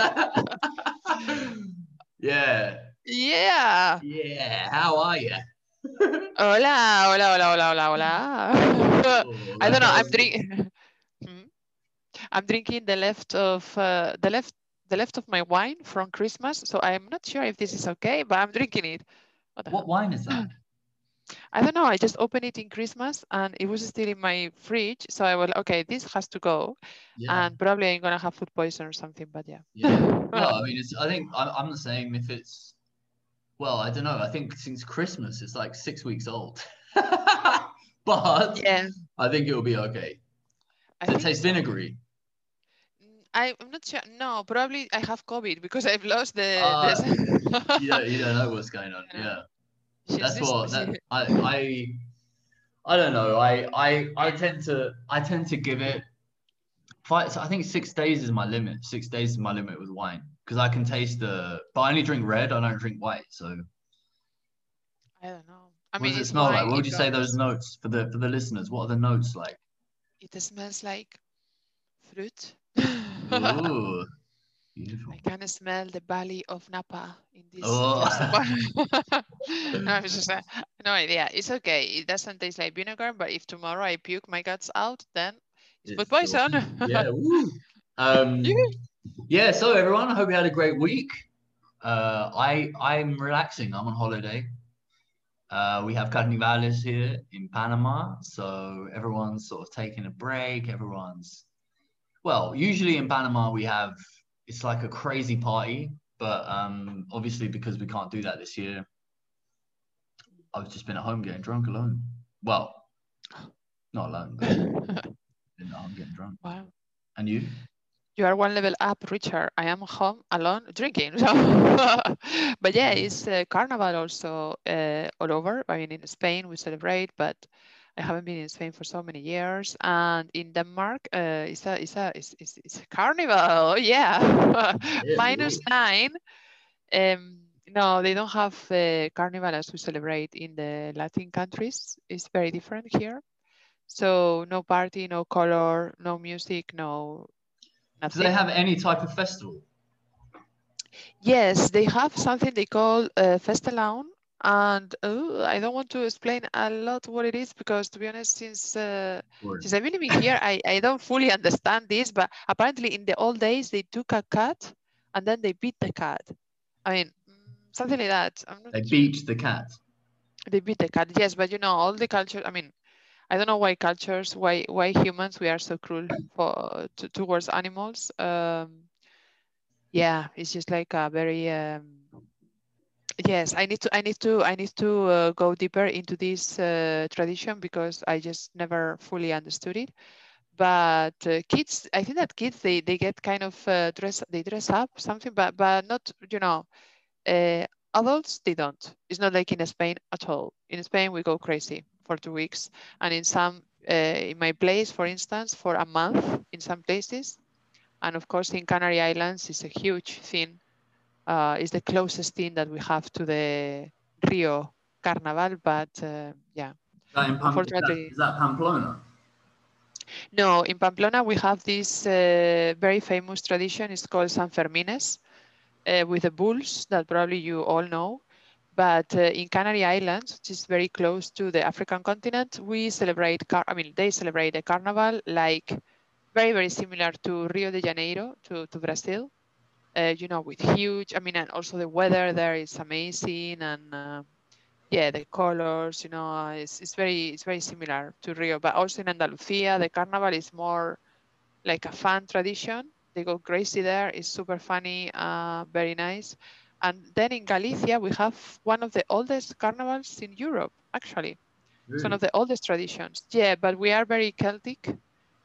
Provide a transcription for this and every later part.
yeah, Yeah. yeah. How are you? Hola, hola, hola, hola, hola, hola. I don't know. I'm drinking. I'm drinking the left of uh, the left the left of my wine from Christmas. So I'm not sure if this is okay, but I'm drinking it. What What wine is that? I don't know. I just opened it in Christmas and it was still in my fridge. So I was like, okay, this has to go. Yeah, And probably I'm gonna have food poison or something. But yeah. yeah. Well, I mean, it's. I think I'm, I'm the same. If it's, well, I don't know. I think since Christmas, it's like six weeks old. but yeah. I think it will be okay. Does it taste so. vinegary? Mm, I'm not sure. No, probably I have COVID because I've lost the. Ah, the... You don't, you don't know what's going on. Yeah. That's what that, I I I don't know. I I I tend to I tend to give it five. I think six days is my limit. Six days is my limit with wine because I can taste the. But I only drink red. I don't drink white. So I don't know. I what mean, does it smell like? What would you say those notes for the for the listeners? What are the notes like? It smells like fruit. Ooh, beautiful. I can smell the valley of Napa in this. Oh. glass of wine. no, it's just uh, no idea. It's okay. It doesn't taste like vinegar, but if tomorrow I puke my guts out, then it's food It's poison. yeah. Woo. Um, Yeah. yeah. So everyone, I hope you had a great week. Uh, I I'm relaxing. I'm on holiday. Uh, we have carnivales here in Panama, so everyone's sort of taking a break. Everyone's well, usually in Panama we have it's like a crazy party, but um, obviously because we can't do that this year, I've just been at home getting drunk alone. Well, not alone, but been at home getting drunk. wow. And you? You are one level up, Richard. I am home alone drinking. So, but yeah, it's uh, carnival also uh, all over. I mean, in Spain we celebrate, but I haven't been in Spain for so many years. And in Denmark, uh, it's a it's a it's, it's, it's a carnival. Oh, yeah, minus nine. Um, no, they don't have uh, carnival as we celebrate in the Latin countries. It's very different here. So no party, no color, no music, no Do they have any type of festival? Yes, they have something they call uh, Fastelavn, and uh, I don't want to explain a lot what it is because, to be honest, since uh, since I've been living here, I, I don't fully understand this. But apparently, in the old days, they took a cat and then they beat the cat. I mean, mm, something like that. I'm not They sure. beat the cat. They beat the cat. Yes, but you know, all the culture. I mean, I don't know why cultures, why why humans we are so cruel for to, towards animals. Um, yeah, it's just like a very. Um, yes, I need to. I need to. I need to uh, go deeper into this uh, tradition because I just never fully understood it. But uh, kids, I think that kids they they get kind of uh, dress. They dress up something, but but not you know. Uh, adults they don't it's not like in spain at all in spain we go crazy for two weeks and in some uh, in my place for instance for a month in some places and of course in canary islands it's a huge thing uh, it's the closest thing that we have to the rio carnival but uh, yeah Is that in Pam- is that- Unfortunately- is that Pamplona? No, in Pamplona we have this uh, very famous tradition. It's called San Fermines, uh, with the bulls that probably you all know. But uh, in Canary Islands, which is very close to the African continent, we celebrate. Car- I mean, they celebrate the carnival like very very similar to Rio de Janeiro, to to Brazil. Uh, you know, with huge. I mean, and also the weather there is amazing, and uh, yeah, the colors. You know, it's it's very it's very similar to Rio. But also in Andalusia, the carnival is more like a fun tradition. They go crazy there. It's super funny, uh, very nice. And then in Galicia, we have one of the oldest carnivals in Europe, actually. It's one of the oldest traditions. Yeah, but we are very Celtic,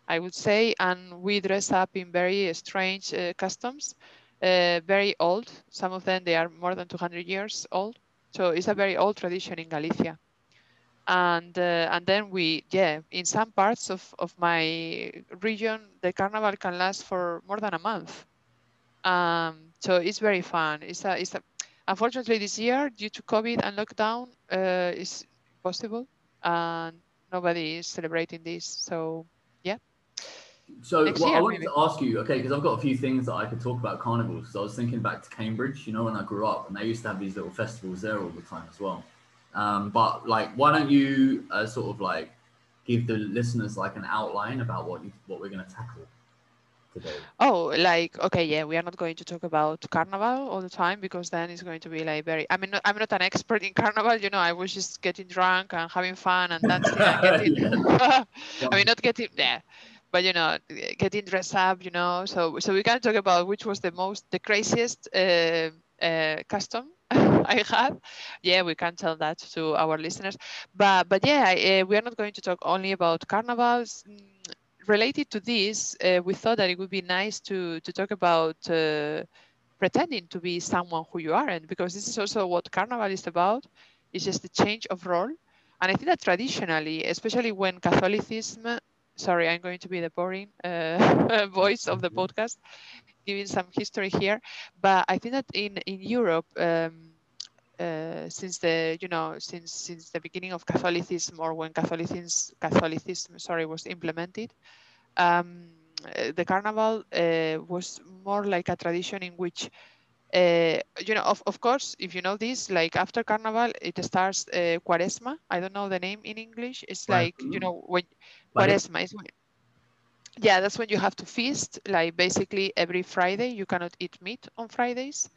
I would say, and we dress up in very strange uh, customs, uh, very old. Some of them, they are more than 200 years old. So it's a very old tradition in Galicia. And, uh, and then we, yeah, in some parts of, of my region, the carnival can last for more than a month. Um, so it's very fun. It's a, it's a, unfortunately this year, due to COVID and lockdown, uh, is possible, and nobody is celebrating this. So yeah. So Next year, I wanted maybe. to ask you, okay, because I've got a few things that I could talk about carnivals. So I was thinking back to Cambridge, you know, when I grew up, and they used to have these little festivals there all the time as well. Um, but like, why don't you uh, sort of like give the listeners like an outline about what you, what we're going to tackle? Today. Oh, like okay, yeah, we are not going to talk about carnival all the time because then it's going to be like very. I mean, I'm not an expert in carnival, you know. I was just getting drunk and having fun and dancing and getting. I mean, not getting yeah, but you know, getting dressed up, you know. So so we can talk about which was the most the craziest uh, uh, custom I had. Yeah, we can tell that to our listeners. But but yeah, uh, we are not going to talk only about carnivals. Mm, related to this, uh, we thought that it would be nice to to talk about uh, pretending to be someone who you aren't, because this is also what carnival is about. It's just a change of role. And I think that traditionally, especially when Catholicism, sorry, I'm going to be the boring uh, voice of the podcast giving some history here, but I think that in in Europe, um, uh, since the you know since since the beginning of Catholicism or when Catholicism Catholicism sorry was implemented, um, the carnival uh, was more like a tradition in which. Uh, you know, of, of course, if you know this, like after Carnival, it starts uh, Quaresma. I don't know the name in English. It's like, you know, when Quaresma is when, yeah, that's when you have to feast. Like basically every Friday, you cannot eat meat on Fridays,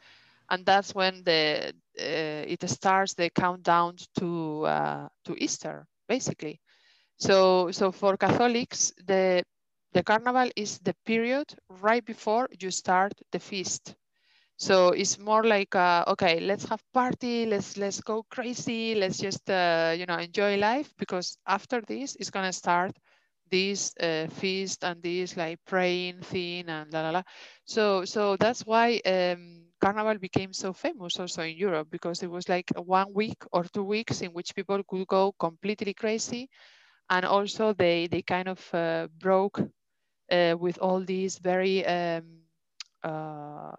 and that's when the uh, it starts the countdown to uh, to Easter, basically. So so for Catholics, the the carnival is the period right before you start the feast. So it's more like uh, okay, let's have party, let's let's go crazy, let's just uh, you know enjoy life because after this it's gonna start this uh, feast and this like praying thing and la la la. So so that's why um, Carnival became so famous also in Europe because it was like one week or two weeks in which people could go completely crazy, and also they they kind of uh, broke uh, with all these very um, uh,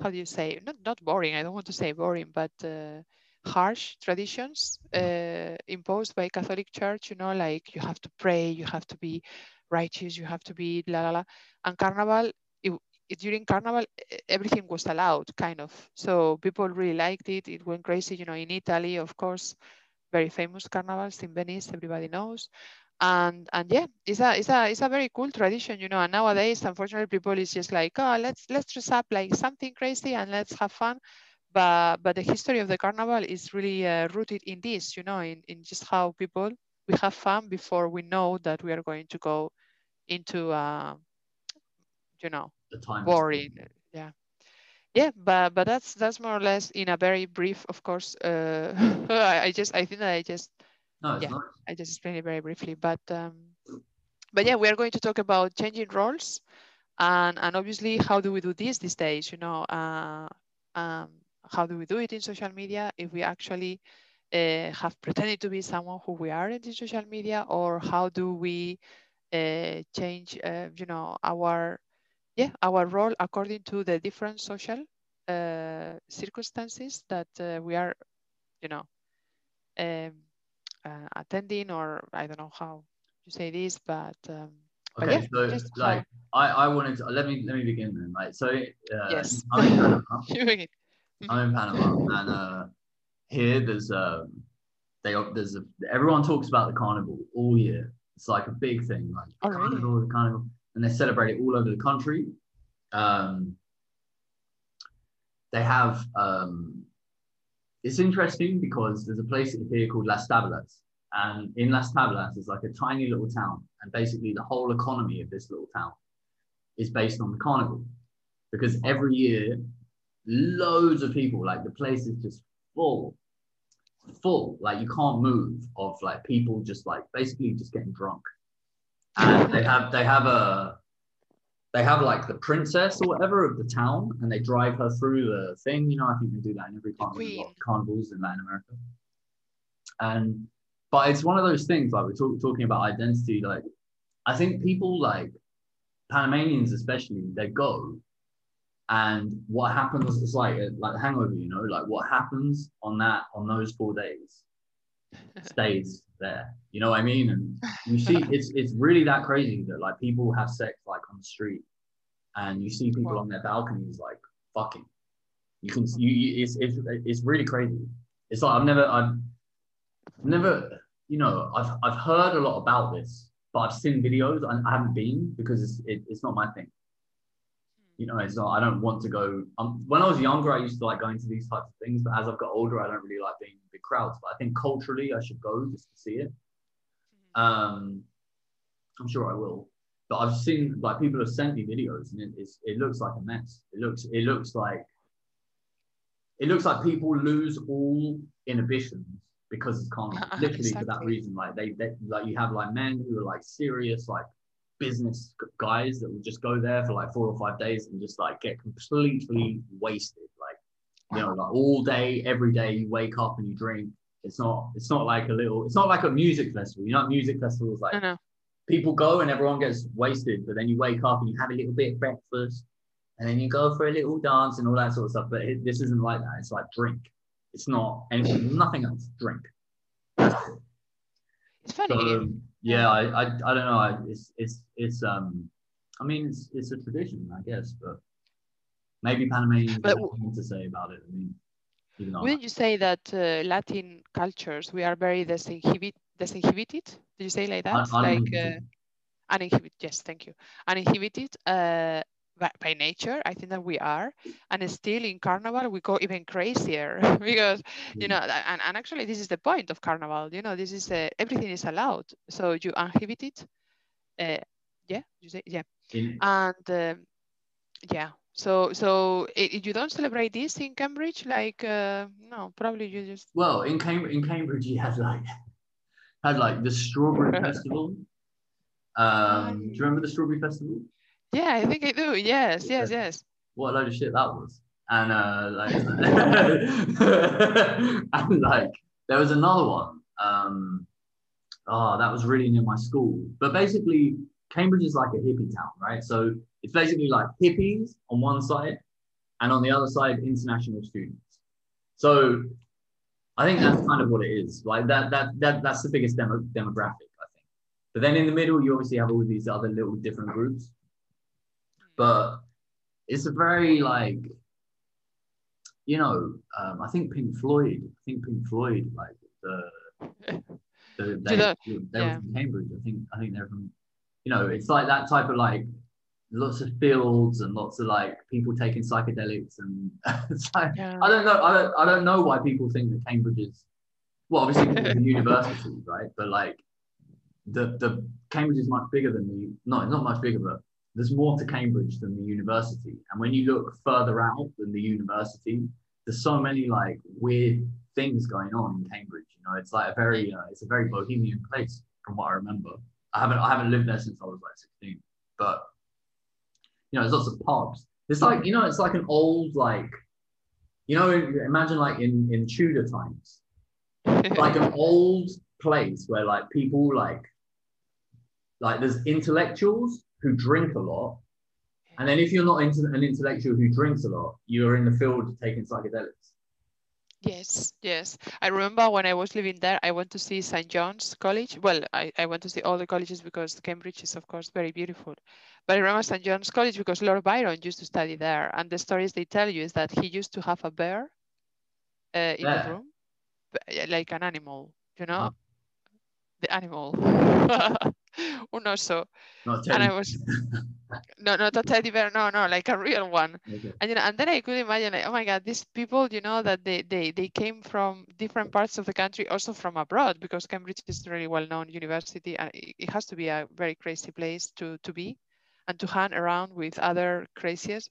how do you say not not boring. I don't want to say boring, but uh, harsh traditions uh, imposed by Catholic Church, you know, like you have to pray, you have to be righteous, you have to be la la la. And Carnival, it, it, during Carnival, everything was allowed, kind of. So people really liked it. It went crazy, you know, in Italy, of course, very famous carnivals in Venice, everybody knows. And and yeah, it's a it's a it's a very cool tradition, you know. And nowadays, unfortunately, people is just like, oh, let's let's dress up like something crazy and let's have fun but but the history of the carnival is really uh, rooted in this you know in, in just how people we have fun before we know that we are going to go into uh, you know the time boring yeah yeah but but that's that's more or less in a very brief of course uh, I, I, just i think that i just no, yeah nice. i just explained it very briefly but um but yeah we are going to talk about changing roles and and obviously how do we do this these days you know uh um how do we do it in social media if we actually uh, have pretended to be someone who we aren't in social media or how do we uh, change uh, you know our yeah our role according to the different social uh, circumstances that uh, we are you know um, uh, attending or i don't know how you say this but um, okay but yeah, so like how... I, I wanted to let me let me begin then like so yes I'm in Panama. I'm in Panama, and uh, here there's um, they there's a, everyone talks about the carnival all year. It's like a big thing, like oh, carnival, really? the carnival, and they celebrate it all over the country. Um, they have um, it's interesting because there's a place here called Las Tablas, and in Las Tablas is like a tiny little town, and basically the whole economy of this little town is based on the carnival, because every year loads of people. Like the place is just full, full. Like you can't move of like people just like basically just getting drunk. And they have they have a they have like the princess or whatever of the town, and they drive her through the thing. You know, I think they do that in every carnival, carnivals in Latin America. And but it's one of those things like we're talk, talking about identity. Like I think people like Panamanians especially, they go And what happens is like uh, like the hangover, you know, like what happens on that on those four days stays there. You know what I mean? And you see, it's it's really that crazy that like people have sex like on the street, and you see people Wow. on their balconies like fucking. You can you, you it's, it's it's really crazy. It's like I've never I've never you know I've I've heard a lot about this, but I've seen videos and I haven't been because it's it, it's not my thing. You know, it's not. I don't want to go. Um, when I was younger, I used to like going to these types of things, but as I've got older, I don't really like being in big crowds. But I think culturally, I should go just to see it. Um, I'm sure I will. But I've seen like people have sent me videos, and it, it's, it looks like a mess. It looks it looks like it looks like people lose all inhibitions because it's carnival. Literally for that reason. Like they, they like you have like men who are like serious like business guys that will just go there for like four or five days and just like get completely wasted. Like you know, like all day, every day you wake up and you drink. It's not it's not like a little it's not like a music festival. You know, music festivals like people go and everyone gets wasted, but then you wake up and you have a little bit of breakfast, and then you go for a little dance and all that sort of stuff. But it, this isn't like that. It's like drink. It's not anything, nothing else. Drink. It's funny. So um, yeah, I, I, I don't know. I, it's it's it's um, I mean it's it's a tradition, I guess, but maybe Panamanians But have to say about it. I mean, Wouldn't you say that uh, Latin cultures we are very disinhibit disinhibited? Did you say like that? un- like uh, uninhibited. Yes, thank you. Uninhibited uh, by, nature, I think that we are, and still in Carnival we go even crazier because you Mm. know, and, and actually this is the point of Carnival. You know, this is uh, everything is allowed, so you uninhibit it. Uh, yeah, you say yeah, In- and um, yeah. So so i- i- you don't celebrate this in Cambridge, like uh, no, probably you just Well, in Cambridge, in Cambridge, you had like had like the strawberry festival. Um, do you remember the strawberry festival? Yeah, I think I do. Yes, yes, yes. What a load of shit that was. And uh, like, and like there was another one. Um, oh, that was really near my school. But basically, Cambridge is like a hippie town, right? So it's basically like hippies on one side, and on the other side, international students. So I think that's kind of what it is. Like that, that, that that's the biggest demo, demographic, I think. But then in the middle, you obviously have all these other little different groups. But it's a very like, you know, um, I think Pink Floyd. I think Pink Floyd, like the, the they, that- they yeah. were from Cambridge. I think I think they're from, you know, it's like that type of like lots of fields and lots of like people taking psychedelics and it's like Yeah. I don't know. I don't. I don't know why people think that Cambridge is. Well, obviously the university, right? But like, the the Cambridge is much bigger than the. No, it's not much bigger, but there's more to Cambridge than the university. And when you look further out than the university, there's so many like weird things going on in Cambridge. You know, it's like a very. Uh, it's a very bohemian place, from what I remember. I haven't. I haven't lived there since I was like 16, but you know, there's lots of pubs. It's like you know, it's like an old like, you know, imagine like in in Tudor times, like an old place where like people like, like there's intellectuals who drink a lot, and then if you're not into an intellectual who drinks a lot, you're in the field taking psychedelics. Yes, yes. I remember when I was living there, I went to see St. John's College. Well, I, I went to see all the colleges because Cambridge is, of course, very beautiful. But I remember St. John's College because Lord Byron used to study there. And the stories they tell you is that he used to have a bear uh, in Yeah. the room, like an animal, you know? Uh-huh. The animal. Un oso. Not And I was, no, not a teddy bear, no, no, like a real one. Okay. And you know, and then I could imagine, like, oh my God, these people, you know, that they they they came from different parts of the country, also from abroad, because Cambridge is a really well-known university, and it, it has to be a very crazy place to to be, and to hang around with other crazies.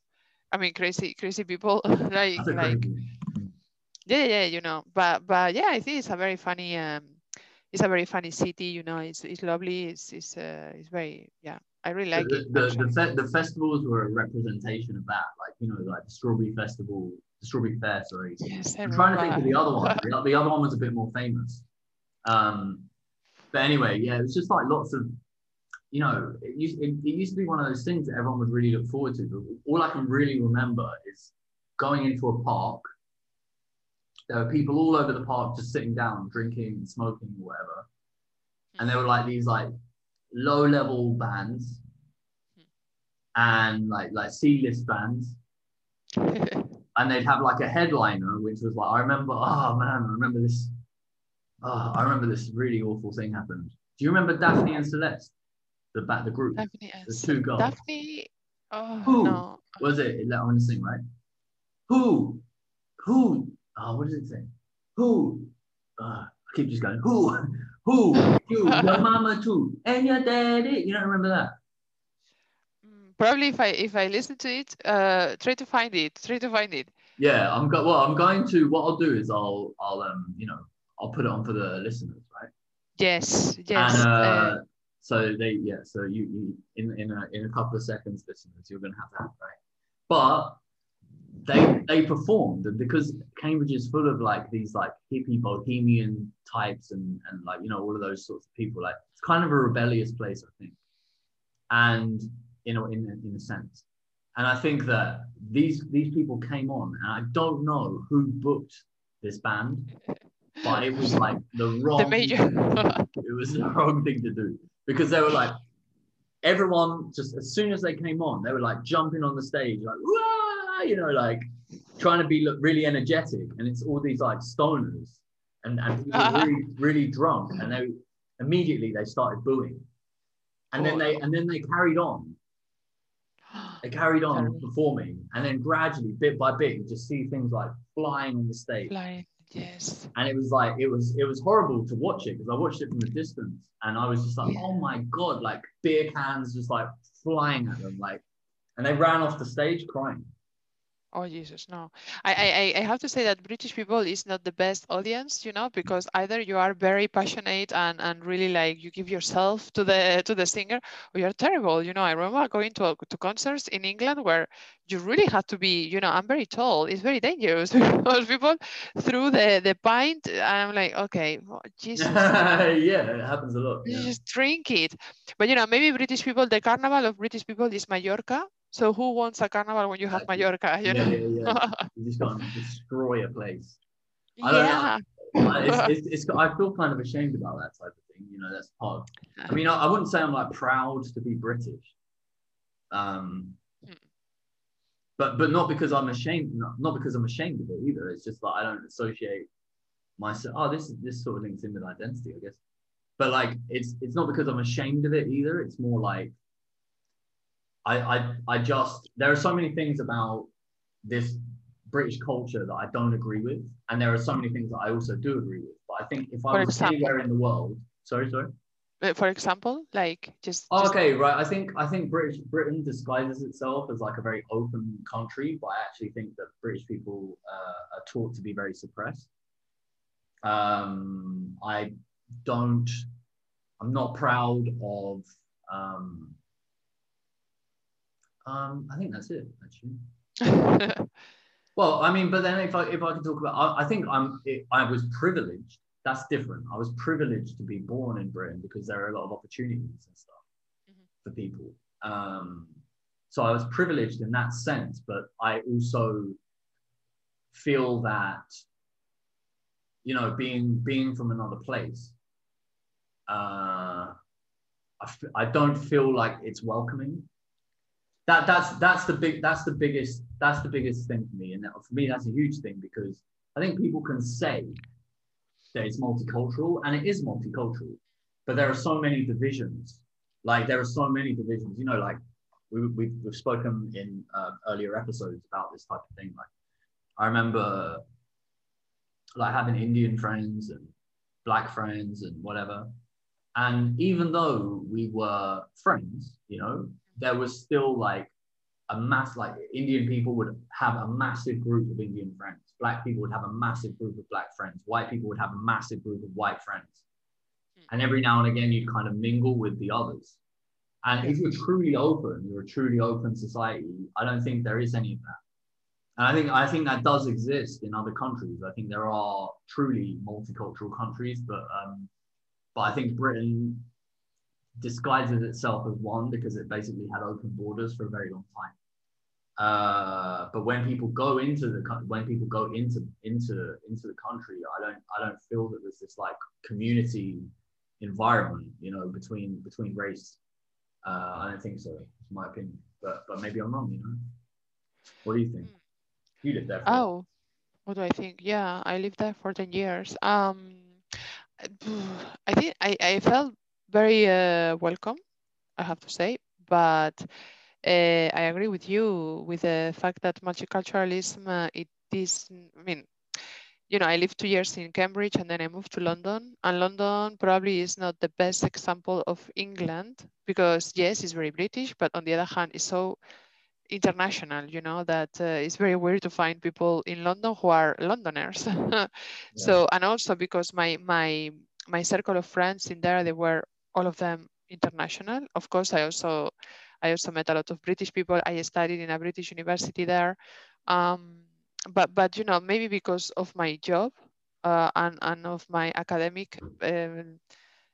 I mean, crazy crazy people like like yeah, yeah, you know, but but yeah, I think it's a very funny um, it's a very funny city, you know, it's it's lovely, it's it's uh, it's very yeah, I really like the, it. the, the, fe- the festivals were a representation of that, like you know, like the Strawberry Festival, the Strawberry Fair. Sorry, Yes, I'm trying to think of the other one. The, the other one was a bit more famous. Um, but anyway, yeah, it was just like lots of you know, it used, it, it used to be one of those things that everyone would really look forward to. But all I can really remember is going into a park. There were people all over the park just sitting down, drinking, smoking, whatever. And there were like these like low level bands and like like C list bands. And they'd have like a headliner, which was like, I remember, oh man, I remember this. Oh, I remember this really awful thing happened. Do you remember Daphne and Celeste? The back the group. Daphne and The two girls. Daphne. Oh Who? no. Was it? Let me sing, right? Who? Who? Oh, what does it say? Who? Uh, I keep just going. Who? Who? You, your mama too, and your daddy. You don't remember that? Mm, Probably if I if I listen to it, uh, try to find it. Try to find it. Yeah, I'm go- well. I'm going to. What I'll do is I'll I'll um you know I'll put it on for the listeners, right? Yes. Yes. And uh, uh, so they yeah. So you, you in in a in a couple of seconds, listeners, you're gonna have that, right? But they they performed. And because Cambridge is full of like these like hippie bohemian types and and like you know all of those sorts of people like it's kind of a rebellious place I think. And you know in in a sense. And I think that these these people came on and I don't know who booked this band but it was like the wrong the major. it was the wrong thing to do. Because they were like everyone just as soon as they came on they were like jumping on the stage like You know like trying to be look really energetic and it's all these like stoners and, and really really drunk and they immediately they started booing and then they and then they carried on they carried on performing and then gradually bit by bit you just see things like flying on the stage Flying. Yes. and it was like it was it was horrible to watch it because I watched it from a distance and I was just like, Yeah. oh my god, like beer cans just like flying at them, like, and they ran off the stage crying. Oh Jesus, no. I, I I- have to say that British people is not the best audience, you know, because either you are very passionate and, and really like you give yourself to the to the singer, or you're terrible. You know, I remember going to to concerts in England where you really have to be, you know, I'm very tall. It's very dangerous because people threw the the pint. I'm like, okay, oh, Jesus. yeah, it happens a lot. You Yeah. just drink it. But you know, maybe British people, the carnival of British people is Mallorca. So who wants a carnival when you have Mallorca? You Yeah, know? yeah, yeah. You just gotta destroy a place. I don't know. yeah. Uh, It's, it's, it's, I feel kind of ashamed about that type of thing. You know, that's part. Of, I mean, I, I wouldn't say I'm like proud to be British. Um, Hmm. but but not because I'm ashamed. Not, not because I'm ashamed of it either. It's just that I don't associate myself. Oh, this this sort of links in with identity, I guess. But like, it's it's not because I'm ashamed of it either. It's more like I I I just there are so many things about this British culture that I don't agree with, and there are so many things that I also do agree with. But I think if I For was example? anywhere in the world, sorry, sorry. For example, like just, Oh, just- okay, right. I think I think British Britain disguises itself as like a very open country, but I actually think that British people uh, are taught to be very suppressed. Um, I don't. I'm not proud of. Um, um, I think that's it. Actually. Well, I mean, but then if I if I could talk about, I, I think I'm I was privileged. That's different. I was privileged to be born in Britain because there are a lot of opportunities and stuff Mhm. for people. Um, so I was privileged in that sense, but I also feel that you know being being from another place, uh, I, f- I don't feel like it's welcoming that that's that's the big that's the biggest that's the biggest thing for me. And for me that's a huge thing because i think people can say that it's multicultural and it is multicultural but there are so many divisions. Like there are so many divisions. You know like we, we've, we've spoken in uh, earlier episodes about this type of thing. Like i remember like having indian friends and black friends and whatever. And even though we were friends you know there was still like a mass like Indian people would have a massive group of Indian friends. Black people would have a massive group of black friends. White people would have a massive group of white friends. And every now and again you'd kind of mingle with the others. And if you're truly open, you're a truly open society, I don't think there is any of that. And I think I think that does exist in other countries. I think there are truly multicultural countries, but um, but I think Britain disguises itself as one because it basically had open borders for a very long time. Uh, but when people go into the when people go into into into the country, I don't I don't feel that there's this like community environment, you know, between between race. Uh, I don't think so. It's my opinion, but but maybe I'm wrong. You know, what do you think? You lived there. oh, what do I think? Yeah, I lived there for ten years. Um, I think I I felt very uh, welcome. I have to say, but uh, I agree with you with the fact that multiculturalism, uh, it is, I mean, you know, I lived two years in Cambridge and then I moved to London. And London probably is not the best example of England because, yes, it's very British, but on the other hand, it's so international, you know, that uh, it's very weird to find people in London who are Londoners. yeah. So, and also because my, my, my circle of friends in there, they were all of them international. Of course, I also I also met a lot of British people. I studied in a British university there. Um, but, but, you know, maybe because of my job uh, and, and of my academic um,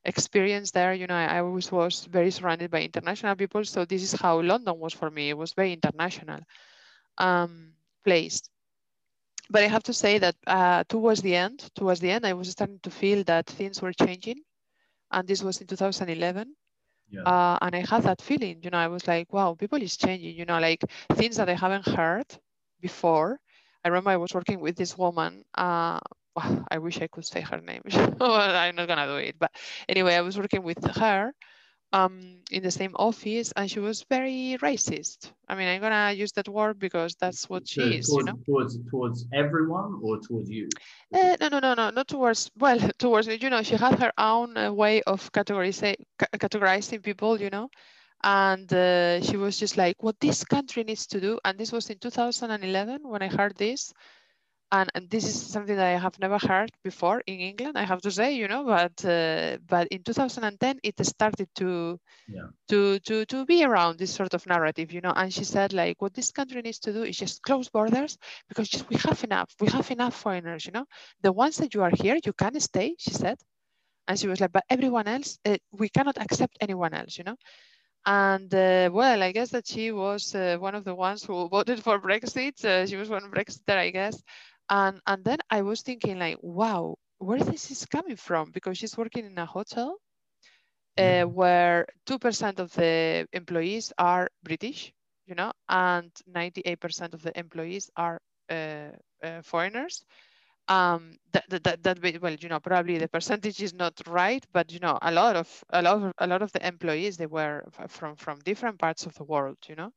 experience there, you know, I, I always was very surrounded by international people. So this is how London was for me. It was very international um, place. But I have to say that uh, towards the end, towards the end, I was starting to feel that things were changing. And this was in 2011 yeah. Uh, and I had that feeling, you know, I was like, wow, people is changing, you know, like things that I haven't heard before. I remember I was working with this woman. Uh, I wish I could say her name. But I'm not gonna do it. But anyway, I was working with her um, in the same office, and she was very racist. I mean, I'm gonna use that word because that's what she is. Towards, you know, towards towards everyone or towards you. Uh, no, no, no, no, not towards. Well, towards you know, she had her own uh, way of categorizing categorizing people. You know, and uh, she was just like, what this country needs to do. And this was in 2011 when I heard this and, and, this is something that I have never heard before in England, I have to say, you know, but uh, but in 2010 it started to yeah. to to to be around this sort of narrative, you know. And she said like, what this country needs to do is just close borders because just, we have enough, we have enough foreigners, you know. The ones that you are here, you can stay, she said. And she was like, but everyone else, uh, we cannot accept anyone else, you know. And uh, well, I guess that she was uh, one of the ones who voted for Brexit. Uh, she was one Brexiter, I guess. And, and then I was thinking like, wow, where this is coming from? Because she's working in a hotel uh, where 2% of the employees are British, you know, and 98% of the employees are uh, uh, foreigners. Um, that, that, that, well, you know, probably the percentage is not right, but you know, a lot of a lot of a lot of the employees they were from from different parts of the world, you know,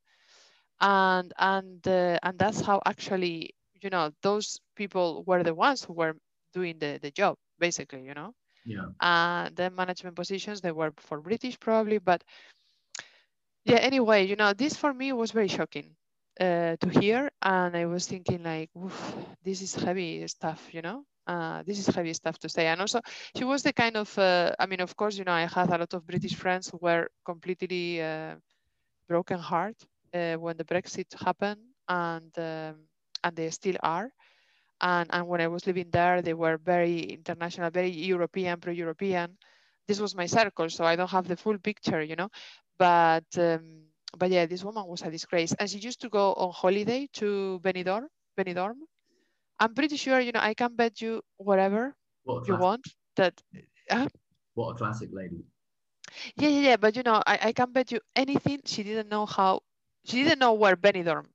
and and uh, and that's how actually you know, those people were the ones who were doing the, the job, basically, you know? Yeah. Uh, the management positions, they were for British probably, but yeah, anyway, you know, this for me was very shocking uh, to hear. And I was thinking like, this is heavy stuff, you know? Uh, this is heavy stuff to say. And also, she was the kind of, uh, I mean, of course, you know, I had a lot of British friends who were completely uh, broken heart uh, when the Brexit happened. And um, and they still are. And, and when I was living there, they were very international, very European, pro-European. This was my circle, so I don't have the full picture, you know. But um, but yeah, this woman was a disgrace, and she used to go on holiday to Benidorm. Benidorm. I'm pretty sure, you know, I can bet you whatever you want that. Uh, what a classic lady. Yeah, yeah, yeah. But you know, I, I can bet you anything. She didn't know how. She didn't know where Benidorm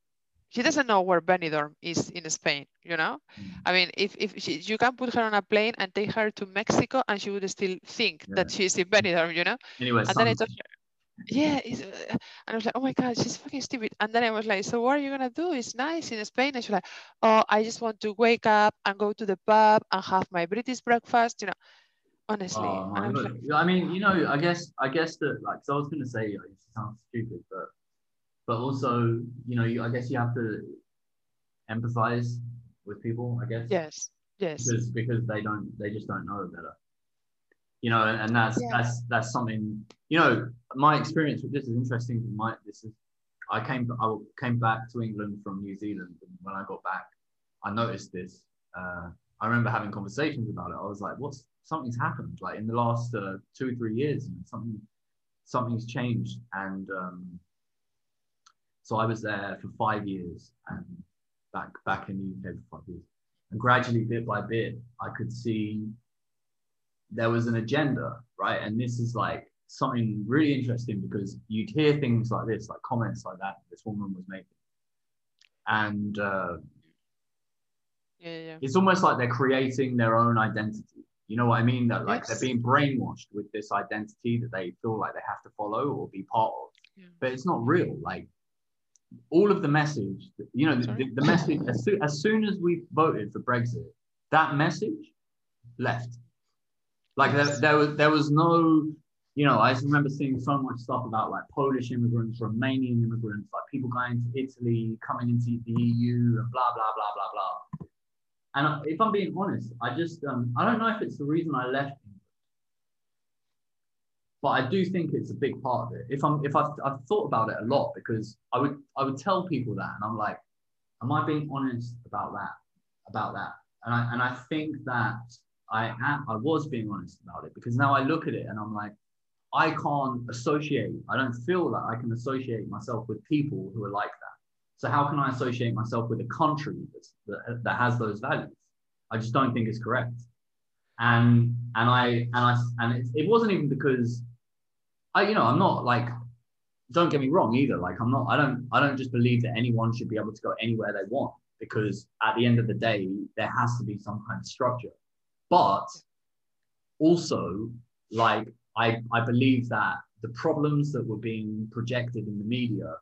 she doesn't know where Benidorm is in Spain, you know? Mm. I mean, if, if she, you can put her on a plane and take her to Mexico and she would still think yeah. that she's in Benidorm, you know? Anyway, and then I told her, yeah, uh, and I was like, oh my God, she's fucking stupid. And then I was like, so what are you gonna do? It's nice in Spain. And she's like, oh, I just want to wake up and go to the pub and have my British breakfast, you know? Honestly. Oh, I, like, I mean, you know, I guess, I guess that, like, so I was gonna say, like, it sounds stupid, but but also you know you, i guess you have to empathize with people i guess yes yes because because they don't they just don't know better you know and, and that's yeah. that's that's something you know my experience with this is interesting my this is i came i came back to england from new zealand and when i got back i noticed this uh, i remember having conversations about it i was like what's something's happened like in the last uh, two or three years something something's changed. And um, so I was there for five years and back back in the UK for five years. And gradually, bit by bit, I could see there was an agenda, right? And this is like something really interesting because you'd hear things like this, like comments like that this woman was making. And uh, Yeah, yeah. it's almost like they're creating their own identity. You know what I mean? That like Yes. they're being brainwashed with this identity that they feel like they have to follow or be part of. Yeah. But it's not real. Like all of the message, you know, the, the, message as, as soon as we voted for Brexit, that message left. Like there, there was there was no, you know, I just remember seeing so much stuff about like Polish immigrants, Romanian immigrants, like people going to Italy, coming into the EU, and blah blah blah blah blah. And if I'm being honest, I just um, I don't know if it's the reason I left but I do think it's a big part of it. If I'm if I've, I've thought about it a lot because I would I would tell people that, and I'm like, am I being honest about that? About that? And I and I think that I am, I was being honest about it because now I look at it and I'm like, I can't associate. I don't feel that I can associate myself with people who are like that. So how can I associate myself with a country that, that has those values? I just don't think it's correct. And and I and I and it, it wasn't even because I you know I'm not like don't get me wrong either. Like I'm not I don't I don't just believe that anyone should be able to go anywhere they want because at the end of the day there has to be some kind of structure. But also like I I believe that the problems that were being projected in the media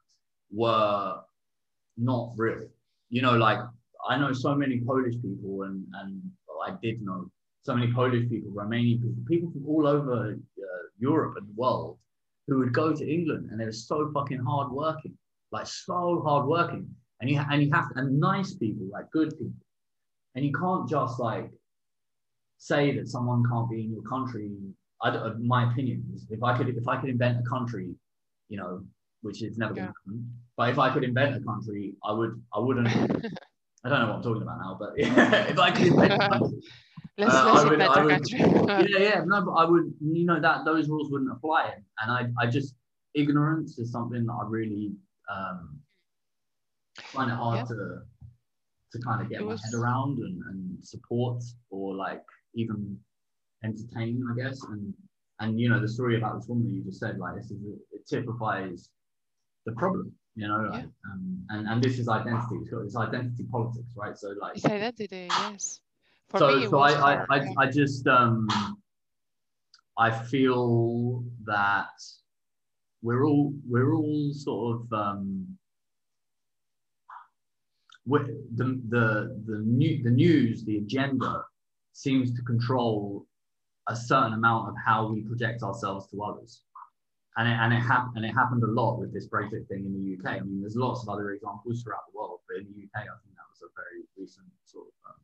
were not real. You know, like I know so many Polish people, and and I did know so many Polish people, Romanian people, people from all over uh, Europe and the world who would go to England, and they were so fucking hard working, like so hard working, and you and you have to, and nice people, like good people, and you can't just like say that someone can't be in your country. I don't, my opinion is if I could if I could invent a country, you know, which is never going to happen. But if I could invent a country, I would I wouldn't. I don't know what I'm talking about now, but if I could invent a country, Let's, Uh, let's would- would- country. yeah, yeah, no, but I would, you know, that those rules wouldn't apply, and I, I just ignorance is something that I really um, find it hard Yeah. to, to kind of get It my head around and, and support or like even entertain, I guess, and and you know the story about this woman that you just said, like this is it typifies the problem, you know, like, um, and and this is identity, it's got this identity politics, right? So like It's identity, yes. For so, me, so I, I, I. I just um I feel that we're all we're all sort of um the the the new the news the agenda seems to control a certain amount of how we project ourselves to others and it, and it happened and it happened a lot with this Brexit thing in the UK. I mean, there's lots of other examples throughout the world, but in the UK, I think that was a very recent sort of um,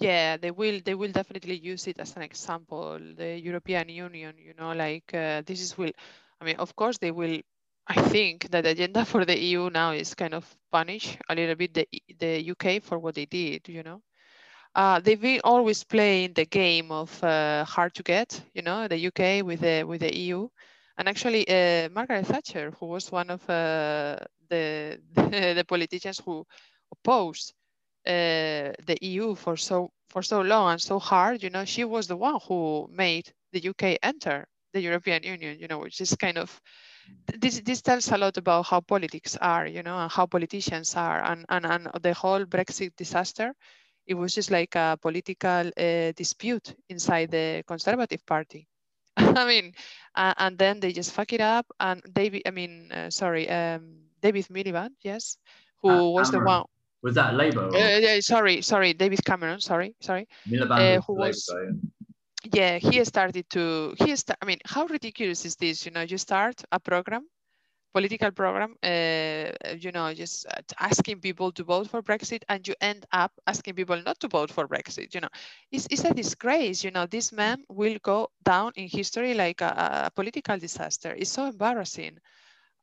Yeah, they will. They will definitely use it as an example. The European Union, you know, like uh, this is will. I mean, of course, they will. I think that the agenda for the EU now is kind of punish a little bit the the UK for what they did. You know, uh, they've been always playing the game of uh, hard to get. You know, the UK with the with the EU, and actually, uh, Margaret Thatcher, who was one of uh, the the politicians who opposed uh, the EU for so for so long and so hard, you know, she was the one who made the UK enter the European Union, you know, which is kind of this this tells a lot about how politics are, you know, and how politicians are, and and, and the whole Brexit disaster. It was just like a political uh, dispute inside the Conservative Party. I mean, uh, and then they just fuck it up. And David, I mean, uh, sorry, um, David Miliband, yes, who Ah, was the one was that Labour? Uh, yeah, sorry, sorry, David Cameron. Sorry, sorry. Miliband uh, who the Labour was- yeah. Yeah, he started to. He sta- I mean, how ridiculous is this? You know, you start a program, political program. Uh, you know, just asking people to vote for Brexit, and you end up asking people not to vote for Brexit. You know, it's it's a disgrace. You know, this man will go down in history like a, a political disaster. It's so embarrassing.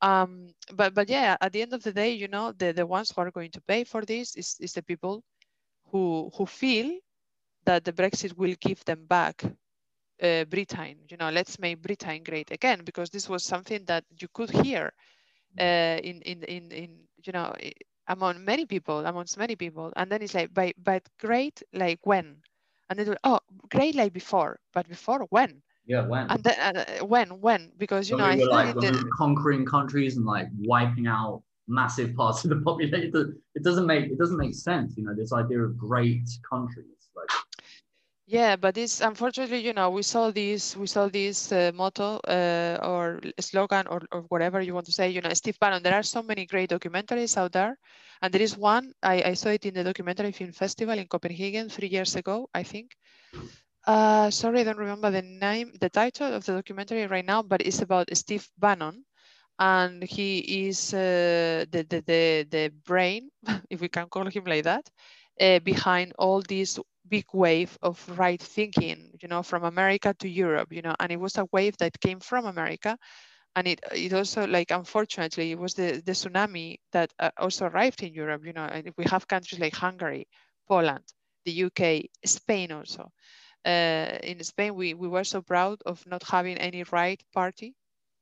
Um, but but yeah, at the end of the day, you know, the the ones who are going to pay for this is is the people who who feel that the Brexit will give them back uh, Britain, you know, let's make Britain great again, because this was something that you could hear uh, in, in, in, in, you know, among many people, amongst many people. And then it's like, but, but great, like when? And then, oh, great, like before, but before when? Yeah, when? And then, uh, when, when? Because, you when know, we I were like think when we were conquering countries and like wiping out massive parts of the population. It doesn't make it doesn't make sense, you know, this idea of great countries. Like Yeah, but this unfortunately, you know, we saw this, we saw this uh, motto uh, or slogan or, or whatever you want to say. You know, Steve Bannon. There are so many great documentaries out there, and there is one I, I saw it in the documentary film festival in Copenhagen three years ago, I think. Uh, sorry, I don't remember the name, the title of the documentary right now, but it's about Steve Bannon, and he is uh, the, the the the brain, if we can call him like that, uh, behind all this big wave of right thinking, you know, from America to Europe, you know, and it was a wave that came from America. And it, it also like, unfortunately, it was the, the tsunami that uh, also arrived in Europe, you know, and we have countries like Hungary, Poland, the UK, Spain also. Uh, in Spain, we, we were so proud of not having any right party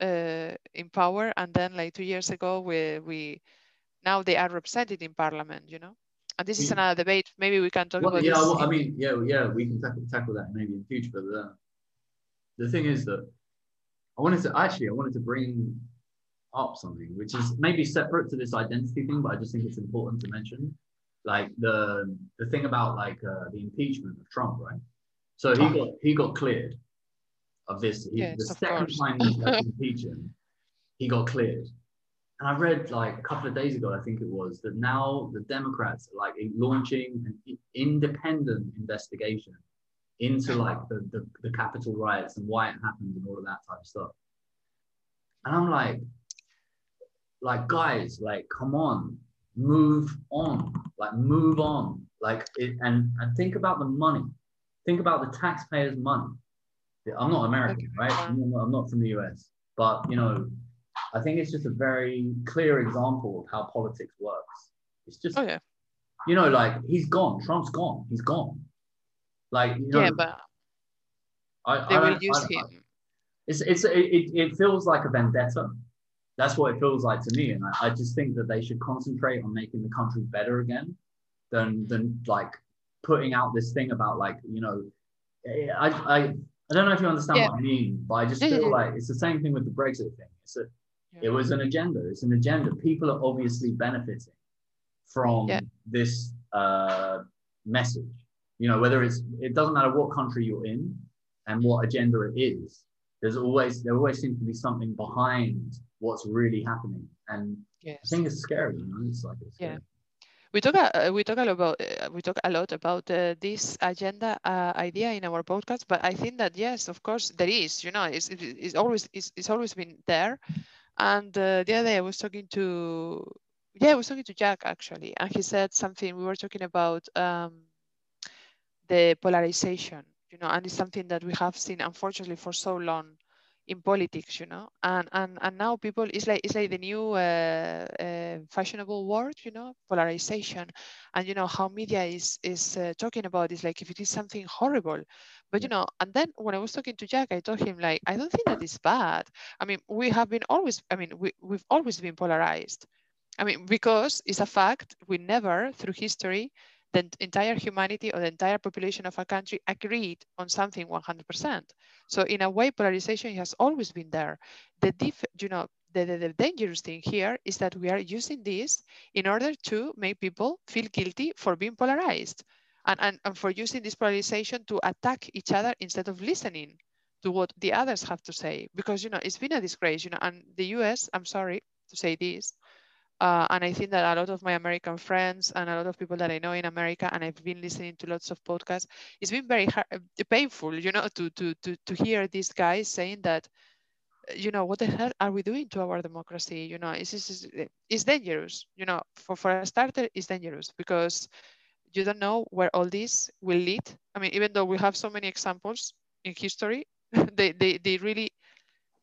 uh, in power. And then like two years ago, we, we now they are represented in parliament, you know and this is another debate. Maybe we can talk well, about yeah, this. well, I mean, yeah, yeah, we can tackle, tackle that maybe in the future. But the, the thing is that I wanted to actually, I wanted to bring up something which is maybe separate to this identity thing, but I just think it's important to mention. Like the the thing about like uh, the impeachment of Trump, right? So he got he got cleared of this. He, Yes, the of second course. time he had to him, he got cleared. And I read like a couple of days ago, I think it was, that now the Democrats are like launching an independent investigation into like the, the, the Capitol riots and why it happened and all of that type of stuff. And I'm like, like guys, like come on, move on, like move on, like it, and and think about the money, think about the taxpayers' money. I'm not American, right? I'm not, I'm not from the US, but you know, I think it's just a very clear example of how politics works. It's just, Oh yeah, you know, like he's gone, Trump's gone, he's gone. Like, you know, yeah, but I, they I will use I- I- him. it's it's it, it, it feels like a vendetta. That's what it feels like to me, and I, I just think that they should concentrate on making the country better again, than mm. than like putting out this thing about like you know, I I, I don't know if you understand Yeah. what I mean, but I just feel like it's the same thing with the Brexit thing. It's a, Yeah. it was an agenda. It's an agenda. People are obviously benefiting from Yeah. this uh, message. You know, whether it's it doesn't matter what country you're in and what agenda it is. There's always there always seems to be something behind what's really happening, and I Yes. think it's scary. You know, it's like it's Yeah. We talk uh, we talk a lot about uh, we talk a lot about uh, this agenda uh, idea in our podcast, but I think that yes, of course there is. You know, it's it's always it's, it's always been there. And uh, the other day I was talking to yeah I was talking to Jack actually, and he said something. We were talking about um, the polarization, you know, and it's something that we have seen unfortunately for so long in politics, you know, and and and now people it's like it's like the new uh, uh, fashionable word, you know, polarization, and you know how media is is uh, talking about is like if it is something horrible, but you know, and then when I was talking to Jack, I told him like I don't think that is bad. I mean, we have been always, I mean, we we've always been polarized. I mean, because it's a fact, we never through history the entire humanity or the entire population of a country agreed on something 100%. So in a way, polarization has always been there. The diff, you know, the, the, the dangerous thing here is that we are using this in order to make people feel guilty for being polarized and, and, and for using this polarization to attack each other instead of listening to what the others have to say. Because, you know, it's been a disgrace, you know, and the US, I'm sorry to say this, uh, and I think that a lot of my American friends and a lot of people that I know in America, and I've been listening to lots of podcasts, it's been very hard, painful, you know, to, to, to, to hear these guys saying that, uh, you know, what the hell are we doing to our democracy? You know, it's, it's, it's dangerous, you know, for, for a starter, it's dangerous because you don't know where all this will lead. I mean, even though we have so many examples in history, they, they, they really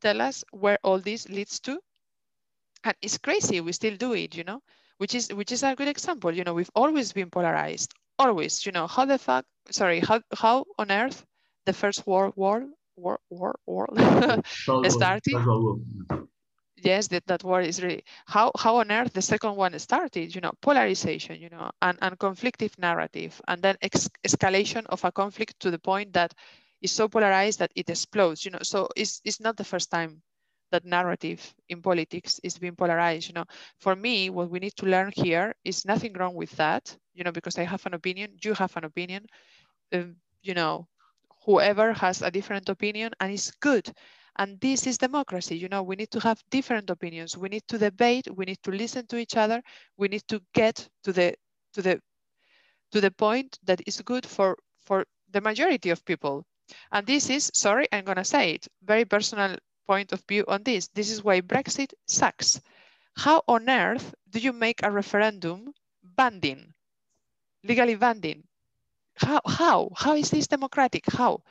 tell us where all this leads to and it's crazy we still do it you know which is which is a good example you know we've always been polarized always you know how the fuck sorry how how on earth the first world war war, war, war started. that's what we'll- yes that, that war is really how how on earth the second one started you know polarization you know and, and conflictive narrative and then ex- escalation of a conflict to the point that is so polarized that it explodes you know so it's, it's not the first time that narrative in politics is being polarized you know. For me what we need to learn here is nothing wrong with that you know because i have an opinion you have an opinion. Um, you know whoever has a different opinion and it's good. And this is democracy you know. We need to have different opinions. We need to debate. We need to listen to each other. We need to get to the to the to the point that is good for for the majority of people. And this is sorry i'm going to say it very personal point of view on this. This is why brexit sucks. How on earth do you make a referendum banding legally banding? How how? How is this democratic? How?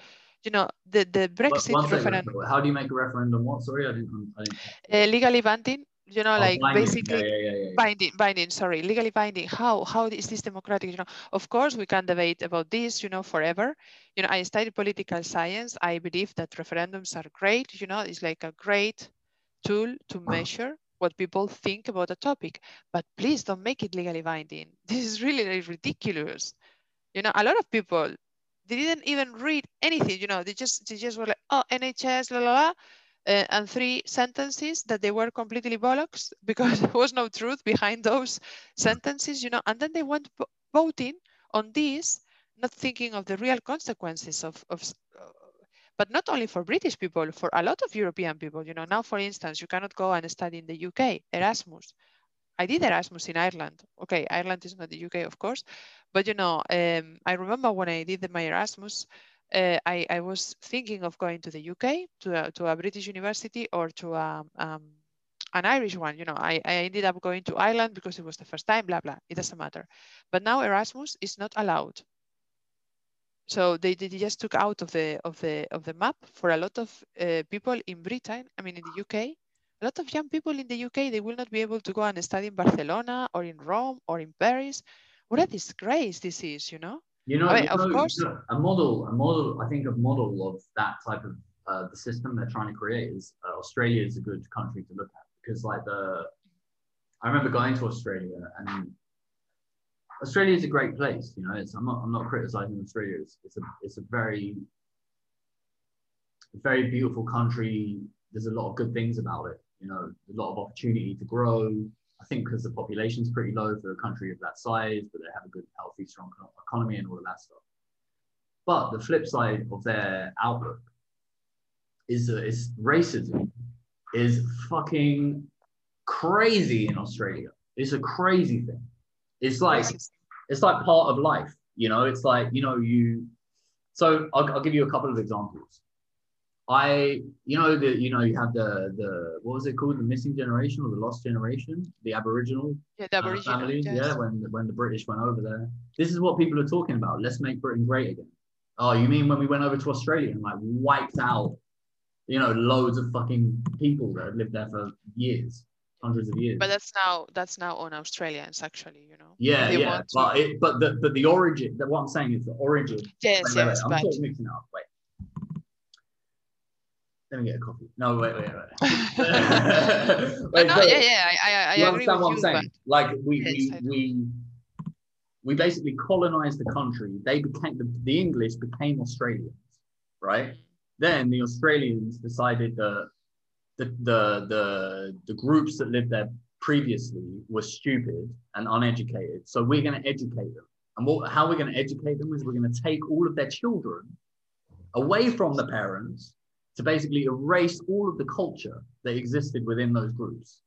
You know the the brexit referendum. How do you make a referendum? What? Sorry, I didn't. I didn't uh, legally binding you know Oh, like binding. basically Yeah, yeah, yeah, binding binding sorry legally binding. How how is this democratic you know? Of course we can debate about this you know forever. You know i studied political science. I believe that referendums are great you know it's like a great tool to uh-huh. measure what people think about a topic. But please don't make it legally binding. This is really, really ridiculous. You know a lot of people they didn't even read anything you know they just they just were like oh nhs la la la uh, and three sentences that they were completely bollocks because there was no truth behind those sentences, you know, and then they went voting on this, not thinking of the real consequences of, of uh, but not only for British people, for a lot of European people, you know, now, for instance, you cannot go and study in the UK, Erasmus. I did Erasmus in Ireland. Okay, Ireland is not the UK, of course, but you know, um, I remember when I did my Erasmus, uh, I, I was thinking of going to the UK, to a, to a British university or to a, um, an Irish one. You know, I, I ended up going to Ireland because it was the first time, blah, blah. It doesn't matter. But now Erasmus is not allowed. So they, they just took out of the of the of the map for a lot of uh, people in Britain. I mean, in the UK, a lot of young people in the UK they will not be able to go and study in Barcelona or in Rome or in Paris. What a disgrace this is, you know. You know, I mean, you of course- you know, a model, a model. I think a model of that type of uh, the system they're trying to create is uh, Australia is a good country to look at because, like the, I remember going to Australia and Australia is a great place. You know, it's I'm not I'm not criticizing Australia. It's, it's a it's a very very beautiful country. There's a lot of good things about it. You know, a lot of opportunity to grow. I think because the population's pretty low for a country of that size, but they have a good, healthy, strong economy and all of that stuff. But the flip side of their outlook is uh, is racism is fucking crazy in Australia. It's a crazy thing. It's like it's like part of life. You know, it's like you know you. So I'll, I'll give you a couple of examples. I, you know, the you know you have the the what was it called, the missing generation or the lost generation, the Aboriginal yeah, the uh, Aboriginal, families, yes. yeah, when when the British went over there. This is what people are talking about. Let's make Britain great again. Oh, you mean when we went over to Australia and like wiped out, you know, loads of fucking people that had lived there for years, hundreds of years. But that's now that's now on Australians actually, you know. yeah, they yeah. to- But it, but the but the origin. That what I'm saying is the origin. Yes, Wait, wait, wait, yes, I'm sort of mixing up. Wait. Let me get a coffee. No, wait, wait, wait. Wait, no, so- yeah, yeah, I, I, I you agree understand what I'm you. saying? Like we Yes, we, we we basically colonized the country. They became the, the English became Australians, right? Then the Australians decided that the the the the groups that lived there previously were stupid and uneducated. So we're going to educate them. And what, how we're going to educate them is we're going to take all of their children away from the parents to basically erase all of the culture that existed within those groups.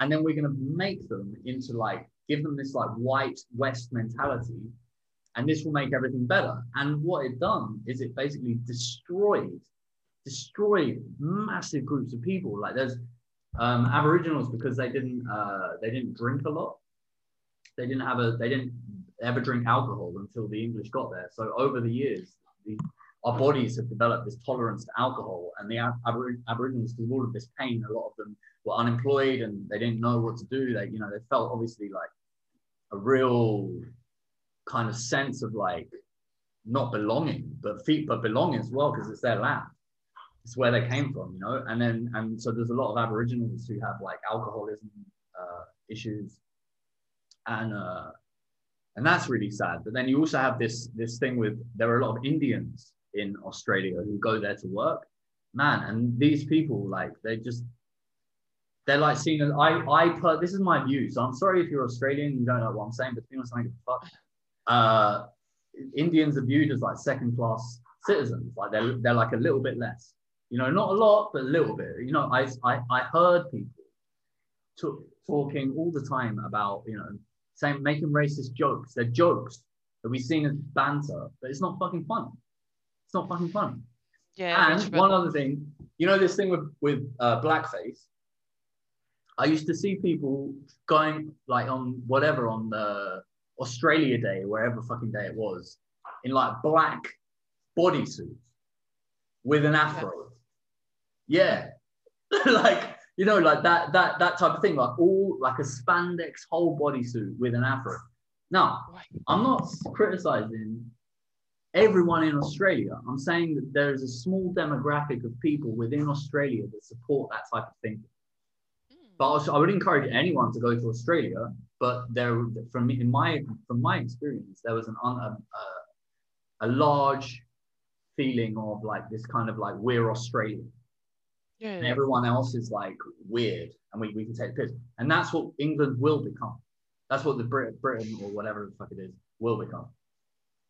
And then we're going to make them into like, give them this like white West mentality. And this will make everything better. And what it done is it basically destroyed, destroyed massive groups of people. Like there's um, Aboriginals because they didn't, uh, they didn't drink a lot. They didn't have a, they didn't ever drink alcohol until the English got there. So over the years, the, our bodies have developed this tolerance to alcohol, and the Ab- Abor- Aboriginals, through all of this pain, a lot of them were unemployed and they didn't know what to do. They, you know, they felt obviously like a real kind of sense of like not belonging, but feet, but belonging as well because it's their land. it's where they came from, you know. And then and so there's a lot of Aboriginals who have like alcoholism uh, issues, and uh, and that's really sad. But then you also have this this thing with there are a lot of Indians in Australia who go there to work, man, and these people like they just they're like seeing I I put this is my view. So I'm sorry if you're Australian, you don't know what I'm saying, but to be honest, I don't fuck. Uh, Indians are viewed as like second class citizens. Like they're they're like a little bit less. You know, not a lot, but a little bit. You know, I I, I heard people to, talking all the time about you know saying making racist jokes. They're jokes that we seen as banter, but it's not fucking fun. It's not fucking fun. Yeah. And one other thing, you know, this thing with with uh, blackface. I used to see people going like on whatever on the Australia Day, wherever fucking day it was, in like black bodysuits with an afro. Yeah, like you know, like that that that type of thing, like all like a spandex whole bodysuit with an afro. Now, I'm not criticizing everyone in Australia. I'm saying that there is a small demographic of people within Australia that support that type of thinking. But also, I would encourage anyone to go to Australia. But there, from me, in my from my experience, there was an un, a, a, large feeling of like this kind of like we're Australian, Yeah. and everyone else is like weird, and we, we can take the piss. And that's what England will become. That's what the Brit, Britain or whatever the fuck it is will become.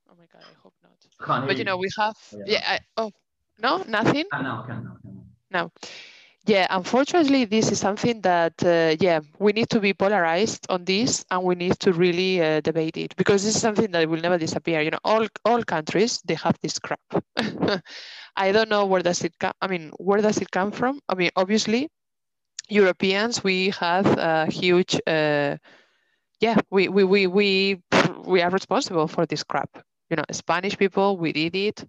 Oh my god, I hope not. But you know, we have. Yeah. Yeah. I, oh no, nothing. Can now, can can now. Yeah, unfortunately, this is something that, uh, yeah, we need to be polarized on this and we need to really uh, debate it because this is something that will never disappear. You know, all, all countries, they have this crap. I don't know where does it come. I mean, where does it come from? I mean, obviously, Europeans, we have a huge, uh, yeah, we, we, we, we, we are responsible for this crap. You know, Spanish people, we did it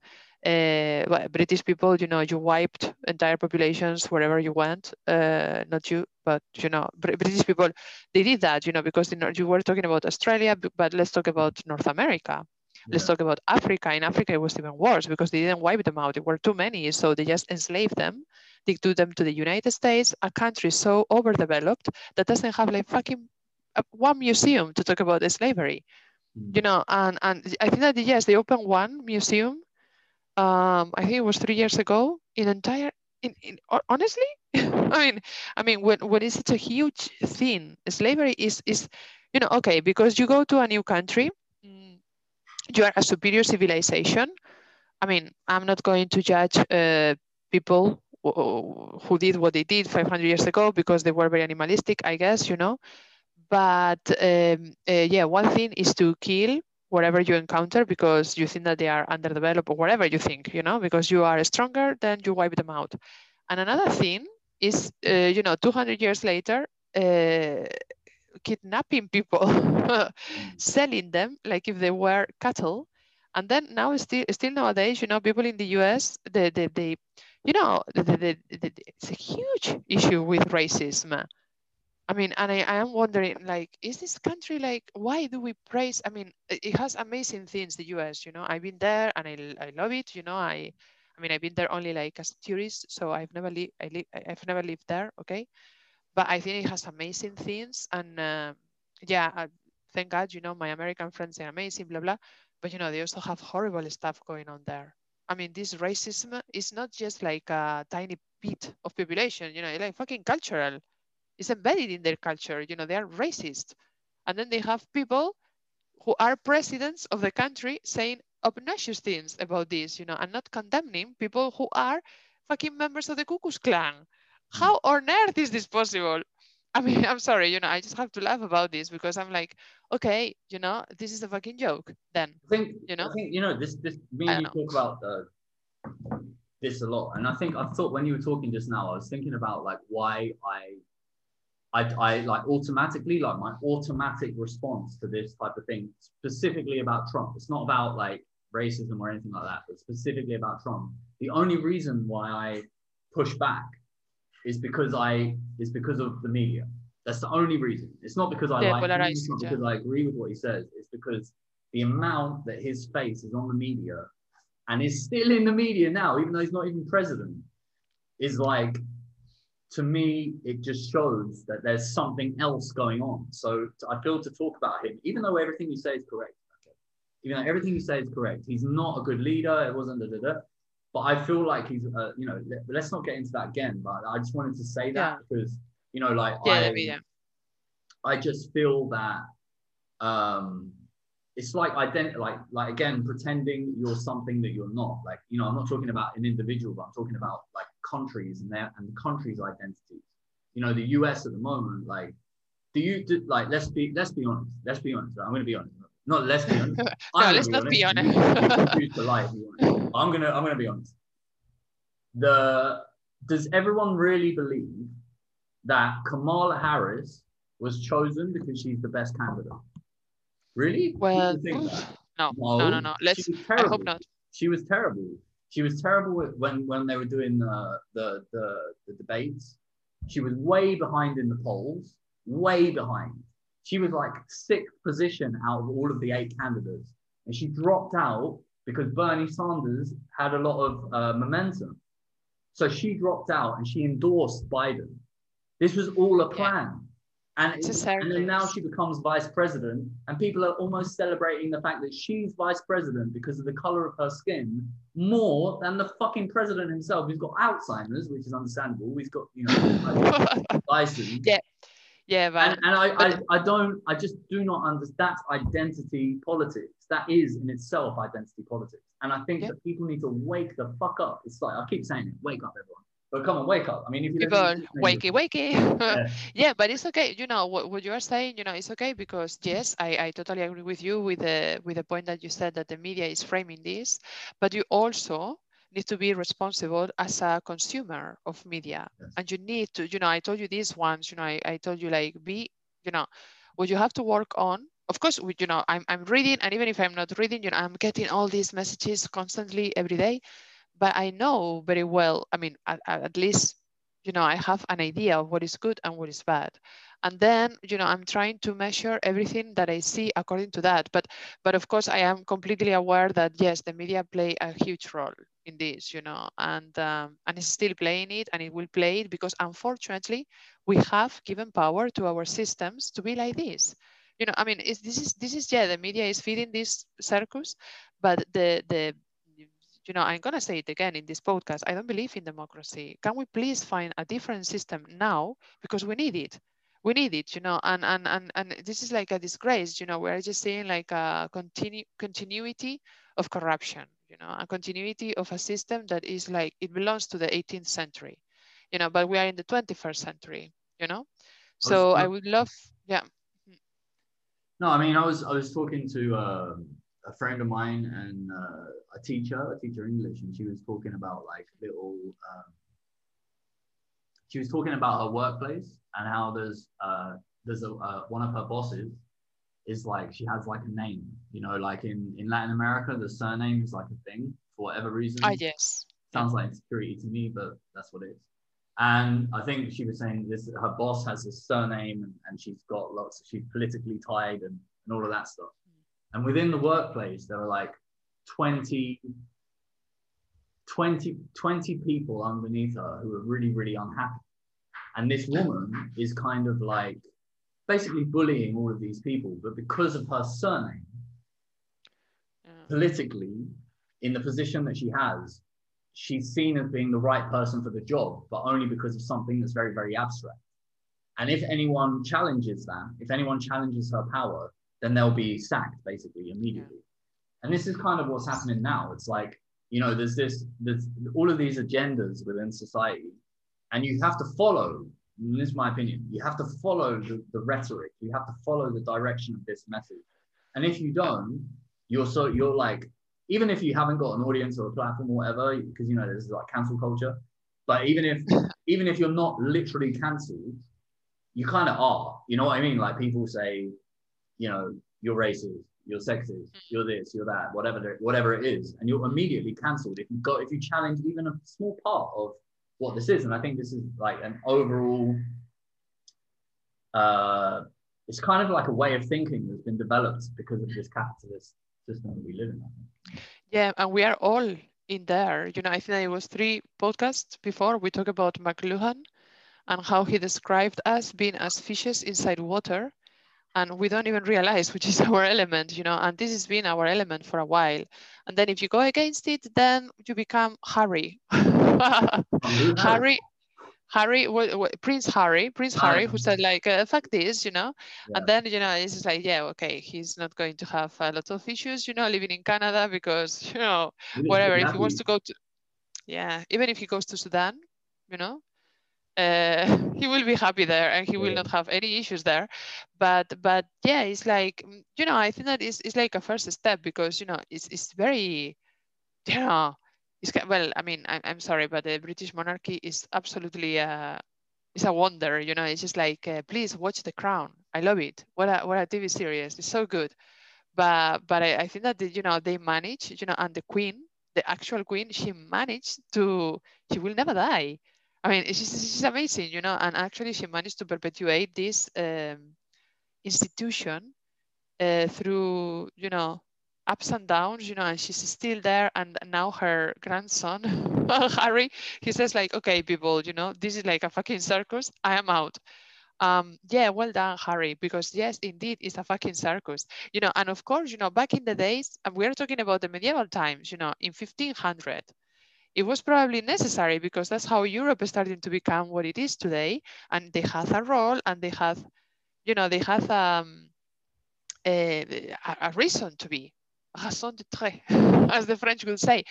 uh, British people, you know, you wiped entire populations wherever you went. Uh, not you, but you know, British people, they did that, you know, because you, know, you were talking about Australia, but let's talk about North America. Let's talk about Africa. In Africa, it was even worse because they didn't wipe them out. There were too many, so they just enslaved them. They took them to the United States, a country so overdeveloped that doesn't have like fucking uh, one museum to talk about slavery. You know and and i think that yes they opened one museum um i think it was three years ago in entire in, in honestly? I mean i mean when when it's such a huge thing slavery is is you know okay because you go to a new country mm, you are a superior civilization. I mean i'm not going to judge uh, people who who did what they did 500 years ago because they were very animalistic i guess you know but um, uh, yeah, one thing is to kill whatever you encounter because you think that they are underdeveloped or whatever you think, you know, because you are stronger, then you wipe them out. And another thing is, uh, you know, 200 years later, uh, kidnapping people, selling them like if they were cattle. And then now, still, still nowadays, you know, people in the US, they, they, they you know, the, the, the, the, it's a huge issue with racism. I mean, and I, I am wondering, like, is this country like, why do we praise? I mean, it has amazing things, the US, you know, I've been there and I, I love it, you know, I, I mean, I've been there only like as a tourist, so I've never lived, I li- I've never lived there, okay? But I think it has amazing things and uh, yeah, thank God, you know, my American friends are amazing, blah, blah. But, you know, they also have horrible stuff going on there. I mean, this racism is not just like a tiny bit of population, you know, like fucking cultural it's embedded in their culture. You know, they are racist. And then they have people who are presidents of the country saying obnoxious things about this, you know, and not condemning people who are fucking members of the Ku Klux Klan. How on earth is this possible? I mean, I'm sorry, you know, I just have to laugh about this because I'm like, okay, you know, this is a fucking joke then. I think You know? I think you know this this me and you talk about uh, this a lot, and I think I thought when you were talking just now, I was thinking about like why I. I, I like automatically like my automatic response to this type of thing specifically about Trump. It's not about like racism or anything like that, but specifically about Trump. The only reason why I push back is because I is because of the media. That's the only reason. It's not because I Yeah, like him, it's not because I agree with what he says. It's because the amount that his face is on the media and is still in the media now, even though he's not even president. is like to me, it just shows that there's something else going on. So I feel to talk about him, even though everything you say is correct, okay, even though everything you say is correct, he's not a good leader. It wasn't da da da. But I feel like he's, uh, you know, let, us not get into that again. But I just wanted to say that yeah. because, you know, like yeah, I, yeah. I just feel that um, it's like ident- like like again pretending you're something that you're not. Like you know, I'm not talking about an individual, but I'm talking about like countries and their and the countries' identities. You know, the US at the moment, like, do you do, like? Let's be let's be honest. Let's be honest. I'm to be honest. Not let's be honest. no, let's not be honest. I'm gonna I'm gonna be honest. The does everyone really believe that Kamala Harris was chosen because she's the best candidate? Really? Well, no, no, no, no, no. Let's. I hope not. She was terrible. She was terrible when when they were doing the, the the the debates. She was way behind in the polls, way behind. She was like sixth position out of all of the eight candidates, and she dropped out because Bernie Sanders had a lot of uh, momentum. So she dropped out and she endorsed Biden. This was all a plan. And, and then now she becomes vice president, and people are almost celebrating the fact that she's vice president because of the color of her skin more than the fucking president himself, who's got Alzheimer's, which is understandable. He's got, you know, license. Yeah. Yeah, but, and, and I, I, I don't, I just do not understand. That's identity politics. That is in itself identity politics. And I think yeah. that people need to wake the fuck up. It's like, I keep saying it, wake up, everyone. But come on, wake up. I mean, if you people wakey, wakey. yeah. yeah. but it's okay. You know what, what you are saying. You know, it's okay because yes, I, I totally agree with you with the with the point that you said that the media is framing this, but you also need to be responsible as a consumer of media, yes. and you need to. You know, I told you this once. You know, I, I told you like be. You know, what you have to work on of course, you know, I'm, I'm reading, and even if I'm not reading, you know, I'm getting all these messages constantly every day but I know very well, I mean, at, at least, you know, I have an idea of what is good and what is bad. And then, you know, I'm trying to measure everything that I see according to that. But, but of course, I am completely aware that yes, the media play a huge role in this, you know, and um, and it's still playing it, and it will play it because unfortunately, we have given power to our systems to be like this you know i mean this is this is yeah the media is feeding this circus but the the you know, I'm going to say it again in this podcast. I don't believe in democracy. Can we please find a different system now? Because we need it. We need it, you know, and and and, and this is like a disgrace, you know, we're just seeing like a continu continuity of corruption, you know, a continuity of a system that is like it belongs to the 18th century, you know, but we are in the 21st century, you know. So I would love, yeah. No, I mean, I was I was talking to um, a friend of mine and uh, a teacher, a teacher English, and she was talking about like little. Um, she was talking about her workplace and how there's uh, there's a uh, one of her bosses is like she has like a name, you know, like in in Latin America, the surname is like a thing for whatever reason. Ah, yes. Sounds like insecurity to me, but that's what it is. And I think she was saying this: her boss has a surname, and, and she's got lots. She's politically tied, and, and all of that stuff. And within the workplace, there are like 20, 20, 20 people underneath her who are really, really unhappy. And this woman is kind of like basically bullying all of these people, but because of her surname, politically, in the position that she has, she's seen as being the right person for the job, but only because of something that's very, very abstract. And if anyone challenges that, if anyone challenges her power, then they'll be sacked basically immediately. And this is kind of what's happening now. It's like, you know, there's this, there's all of these agendas within society, and you have to follow, this is my opinion, you have to follow the, the rhetoric, you have to follow the direction of this message. And if you don't, you're so, you're like, even if you haven't got an audience or a platform or whatever, because, you know, there's like cancel culture, but even if, even if you're not literally cancelled, you kind of are, you know what I mean? Like people say, you know, you're racist, you're sexist, mm. you're this, you're that, whatever, whatever it is, and you're immediately cancelled if you go if you challenge even a small part of what this is. And I think this is like an overall. Uh, it's kind of like a way of thinking that's been developed because of this capitalist system that we live in. Yeah, and we are all in there. You know, I think it was three podcasts before we talked about McLuhan and how he described us being as fishes inside water and we don't even realize which is our element, you know, and this has been our element for a while. And then if you go against it, then you become Harry. Harry, Harry, Prince Harry, Prince Harry, who said like, uh, "Fuck this," you know, yeah. and then you know it's just like, yeah, okay, he's not going to have a lot of issues, you know, living in Canada because you know, whatever. If he wants to go to, yeah, even if he goes to Sudan, you know, uh, he will be happy there and he will not have any issues there. But but yeah it's like you know i think that is it's like a first step because you know it's, it's very you know it's well i mean I'm, I'm sorry but the british monarchy is absolutely a it's a wonder you know it's just like uh, please watch the crown. I love it. What a what a tv series. It's so good. But but I, I think that the, you know they manage you know and the queen the actual queen she managed to she will never die I mean, she's, she's amazing, you know, and actually she managed to perpetuate this um, institution uh, through, you know, ups and downs, you know, and she's still there. And now her grandson, Harry, he says like, okay, people, you know, this is like a fucking circus. I am out. Um, yeah, well done, Harry, because yes, indeed, it's a fucking circus, you know, and of course, you know, back in the days, and we're talking about the medieval times, you know, in 1500, it was probably necessary because that's how Europe is starting to become what it is today. And they have a role and they have, you know, they have um, a, a reason to be, raison d'être, as the French will say.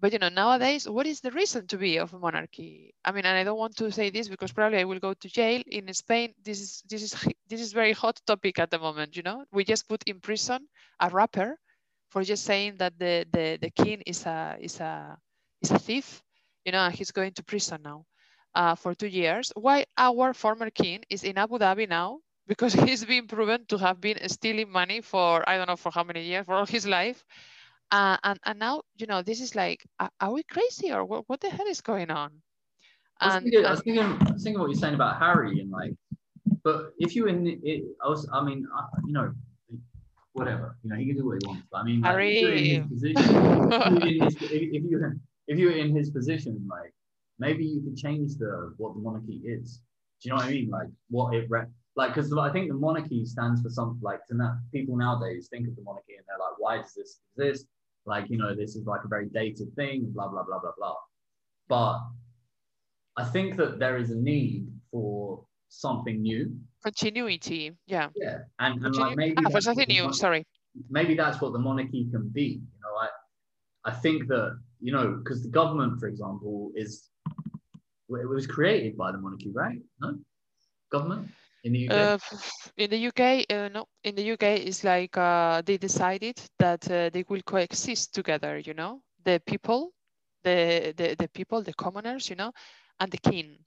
But, you know, nowadays, what is the reason to be of a monarchy? I mean, and I don't want to say this because probably I will go to jail in Spain. This is, this is, this is very hot topic at the moment, you know, we just put in prison a rapper for just saying that the, the, the king is a, is a, is a thief, you know, he's going to prison now uh, for two years. Why our former king is in Abu Dhabi now because he's been proven to have been stealing money for I don't know for how many years, for all his life. Uh, and, and now, you know, this is like, are we crazy or what, what the hell is going on? I was, thinking, I was, thinking, I was thinking what you're saying about Harry and like, but if you in it, I was, I mean, I, you know, whatever, you know, he can do what he wants. But I mean, like, Harry. if, position, if, his, if, you if you were in his position, like maybe you could change the what the monarchy is. Do you know what I mean? Like what it re- like because I think the monarchy stands for something like to people nowadays think of the monarchy and they're like, why does this exist? Like you know, this is like a very dated thing, blah blah blah blah blah. But I think that there is a need for something new. Continuity, yeah. Yeah, and, and like maybe ah, for something new. Sorry. Maybe that's what the monarchy can be. You know, I I think that you know, because the government, for example, is it was created by the monarchy, right? No, government in the UK. Uh, in the UK, uh, no. In the UK, it's like uh, they decided that uh, they will coexist together. You know, the people, the, the the people, the commoners, you know, and the king.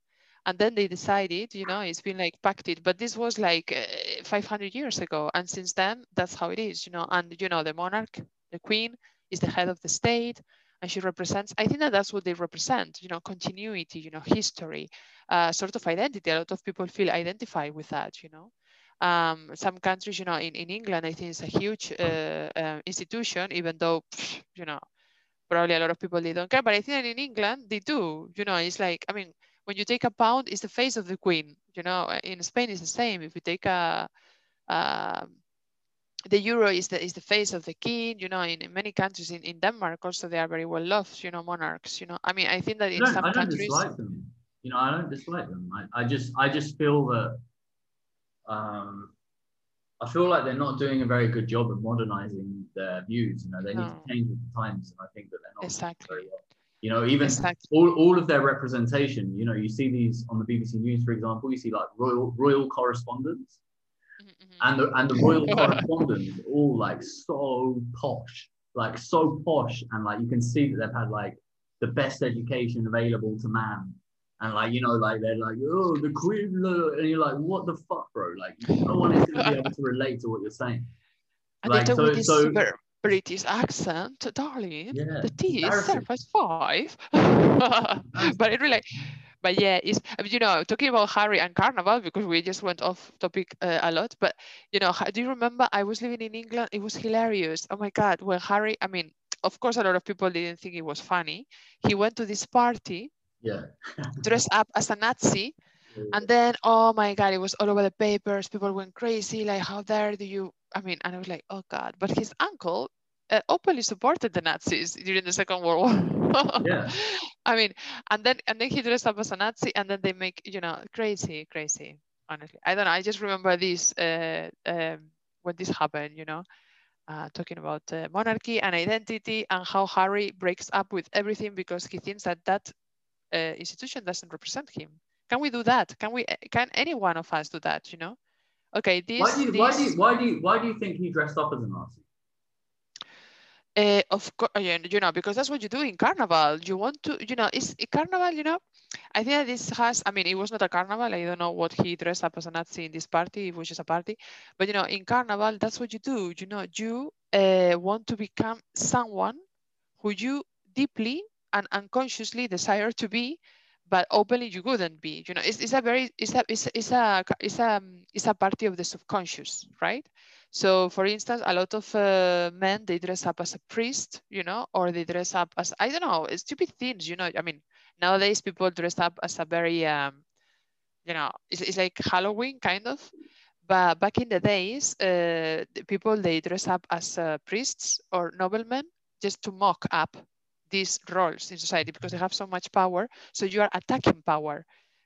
And then they decided, you know, it's been like pacted, but this was like uh, 500 years ago. And since then, that's how it is, you know. And, you know, the monarch, the queen is the head of the state and she represents i think that that's what they represent you know continuity you know history uh, sort of identity. A lot of people feel identified with that you know. Um, some countries you know in, in england i think it's a huge uh, uh, institution even though you know probably a lot of people they don't care. But i think that in england they do you know it's like i mean when you take a pound it's the face of the queen you know. In spain it's the same. If you take a um, the euro is the is the face of the king you know in, in, many countries in, in denmark also they are very well loved you know monarchs you know. I mean i think that in some I don't countries dislike them. You know i don't dislike them. I, I just i just feel that um i feel like they're not doing a very good job of modernizing their views you know. They no. need to change with the times and i think that they're not exactly. very well. You know even exactly. all, all of their representation you know you see these on the bbc news for example you see like royal royal correspondents Mm-hmm, and the and the mm-hmm. royal correspondents all like so posh, like so posh, and like you can see that they've had like the best education available to man. And like you know, like they're like, oh, the queen, and you're like, what the fuck, bro? Like, no one is gonna be able to relate to what you're saying. And like, they so, with this so, British accent, darling. Yeah, the tea is served as five. but it really, but yeah, it's you know talking about Harry and Carnival because we just went off topic uh, a lot. But you know, do you remember I was living in England? It was hilarious. Oh my god, when Harry, I mean, of course a lot of people didn't think it was funny. He went to this party, Yeah. dressed up as a Nazi, and then oh my god, it was all over the papers. People went crazy, like how dare do you? I mean, and I was like, oh god. But his uncle uh, openly supported the Nazis during the Second World War. Yeah. I mean, and then and then he dressed up as a Nazi, and then they make you know crazy, crazy. Honestly, I don't know. I just remember this uh, um, when this happened. You know, uh, talking about uh, monarchy and identity and how Harry breaks up with everything because he thinks that that uh, institution doesn't represent him. Can we do that? Can we? Can any one of us do that? You know? Okay. This. Why do you, this, why do you, why do you, why do you think he dressed up as a Nazi? Uh, of course, you know, because that's what you do in carnival. You want to, you know, it's carnival, you know. I think that this has, I mean, it was not a carnival. I don't know what he dressed up as a Nazi in this party, was just a party. But, you know, in carnival, that's what you do. You know, you uh, want to become someone who you deeply and unconsciously desire to be, but openly you wouldn't be. You know, it's, it's a very, it's a, it's, it's a, it's a, it's a party of the subconscious, right? So, for instance, a lot of uh, men they dress up as a priest, you know, or they dress up as I don't know, stupid things, you know. I mean, nowadays people dress up as a very, um, you know, it's, it's like Halloween kind of. But back in the days, uh, the people they dress up as uh, priests or noblemen just to mock up these roles in society because they have so much power. So you are attacking power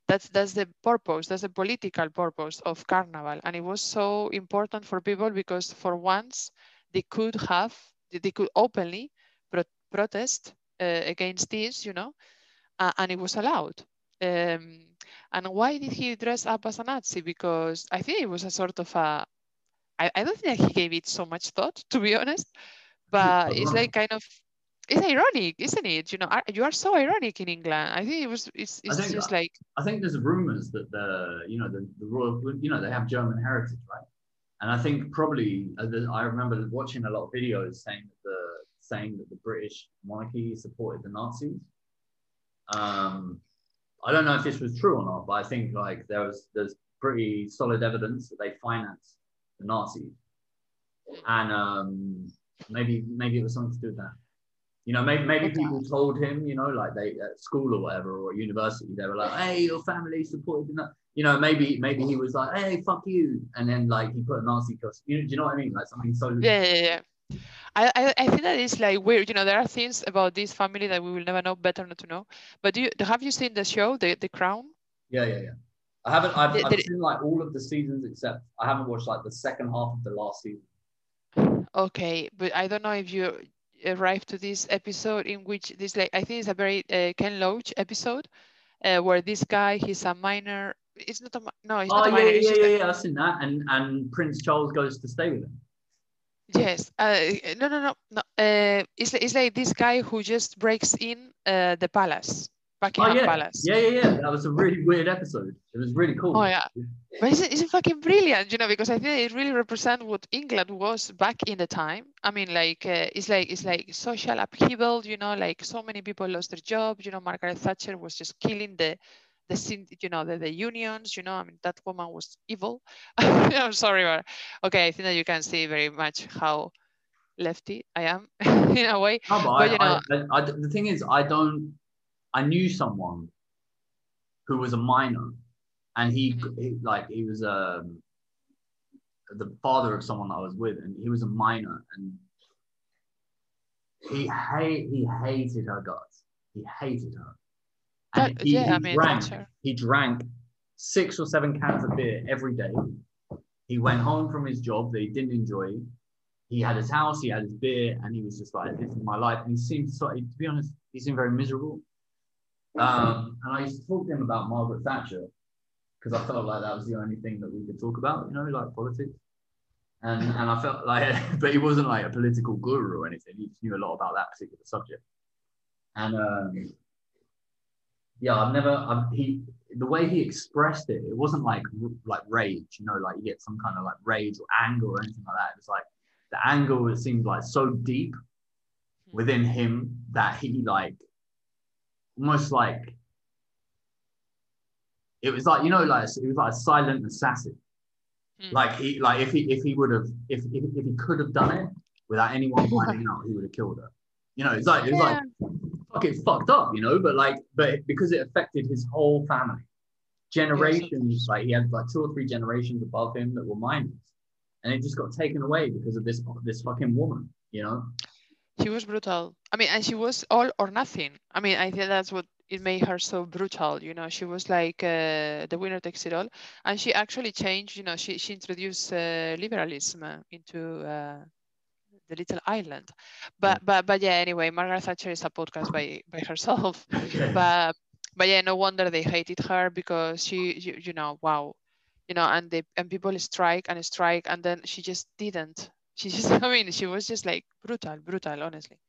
that's that's the purpose that's the political purpose of carnival. And it was so important for people because for once they could have they could openly pro protest uh, against this you know uh, and it was allowed. Um, and why did he dress up as a nazi? Because i think it was a sort of a i, I don't think he gave it so much thought to be honest but it's like kind of it's ironic, isn't it? You know, you are so ironic in England. I think it was. It's, it's think just like I think there's rumors that the you know the, the royal you know they have German heritage, right? And I think probably uh, I remember watching a lot of videos saying that the saying that the British monarchy supported the Nazis. Um, I don't know if this was true or not, but I think like there was there's pretty solid evidence that they financed the Nazis, and um, maybe maybe it was something to do with that. You know, maybe maybe Okay. people told him, you know, like they at school or whatever or at university, they were like, "Hey, your family supported the," Na-" you know, maybe maybe he was like, "Hey, fuck you," and then like he put a Nazi costume. You know, do you know what I mean? Like something so yeah, yeah, yeah. I, I, I think that is like weird. You know, there are things about this family that we will never know. Better not to know. But do you have you seen the show, the the Crown? Yeah, yeah, yeah. I haven't. I've, Did- I've did it- seen like all of the seasons except I haven't watched like the second half of the last season. Okay, but I don't know if you arrived to this episode in which this like I think it's a very uh, Ken Loach episode, uh, where this guy he's a miner. It's not a no, he's Oh not a yeah, miner. yeah, yeah, yeah, yeah. I've seen that. And and Prince Charles goes to stay with him. Yes. Uh, no, no, no, no. Uh, it's, it's like this guy who just breaks in uh, the palace, Oh Buckingham yeah, Palace. yeah, yeah, yeah. That was a really weird episode. It was really cool. Oh yeah. But it's, it's fucking brilliant, you know, because I think it really represents what England was back in the time. I mean, like uh, it's like it's like social upheaval, you know, like so many people lost their jobs. You know, Margaret Thatcher was just killing the the you know the, the unions. You know, I mean that woman was evil. I'm sorry, but okay, I think that you can see very much how lefty I am in a way. But, I, you know- I, I, the thing is, I don't. I knew someone who was a miner, and he, Mhm. he like he was um the father of someone that I was with, and he was a miner, and he hate he hated her guts. He hated her. And That- he, yeah, he I mean, drank. He drank six or seven cans of beer every day. He went home from his job that he didn't enjoy. He had his house, he had his beer, and he was just like, "This is my life." And he seemed so. To be honest, he seemed very miserable. Um, and I used to talk to him about Margaret Thatcher because I felt like that was the only thing that we could talk about, you know, like politics. And and I felt like, but he wasn't like a political guru or anything. He just knew a lot about that particular subject. And um, yeah, I've never. I've, he the way he expressed it, it wasn't like like rage, you know, like you get some kind of like rage or anger or anything like that. It was like the anger. It seemed like so deep within him that he like almost like it was like you know like it was like a silent assassin Hmm. like he like if he if he would have if, if if he could have done it without anyone finding out he would have killed her You know, it's like it's Yeah. like fucking fucked up, you know. But like, but because it affected his whole family, generations. like he had like two or three generations above him that were miners, and it just got taken away because of this this fucking woman. You know. She was brutal. I mean, and she was all or nothing. I mean, I think that's what it made her so brutal. You know, she was like uh, the winner takes it all, and she actually changed. You know, she she introduced uh, liberalism uh, into uh, the little island. But but but yeah. Anyway, Margaret Thatcher is a podcast by by herself. But but yeah, no wonder they hated her because she you, you know wow, you know, and they and people strike and strike, and then she just didn't. She just I mean, she was just like brutal, brutal, honestly.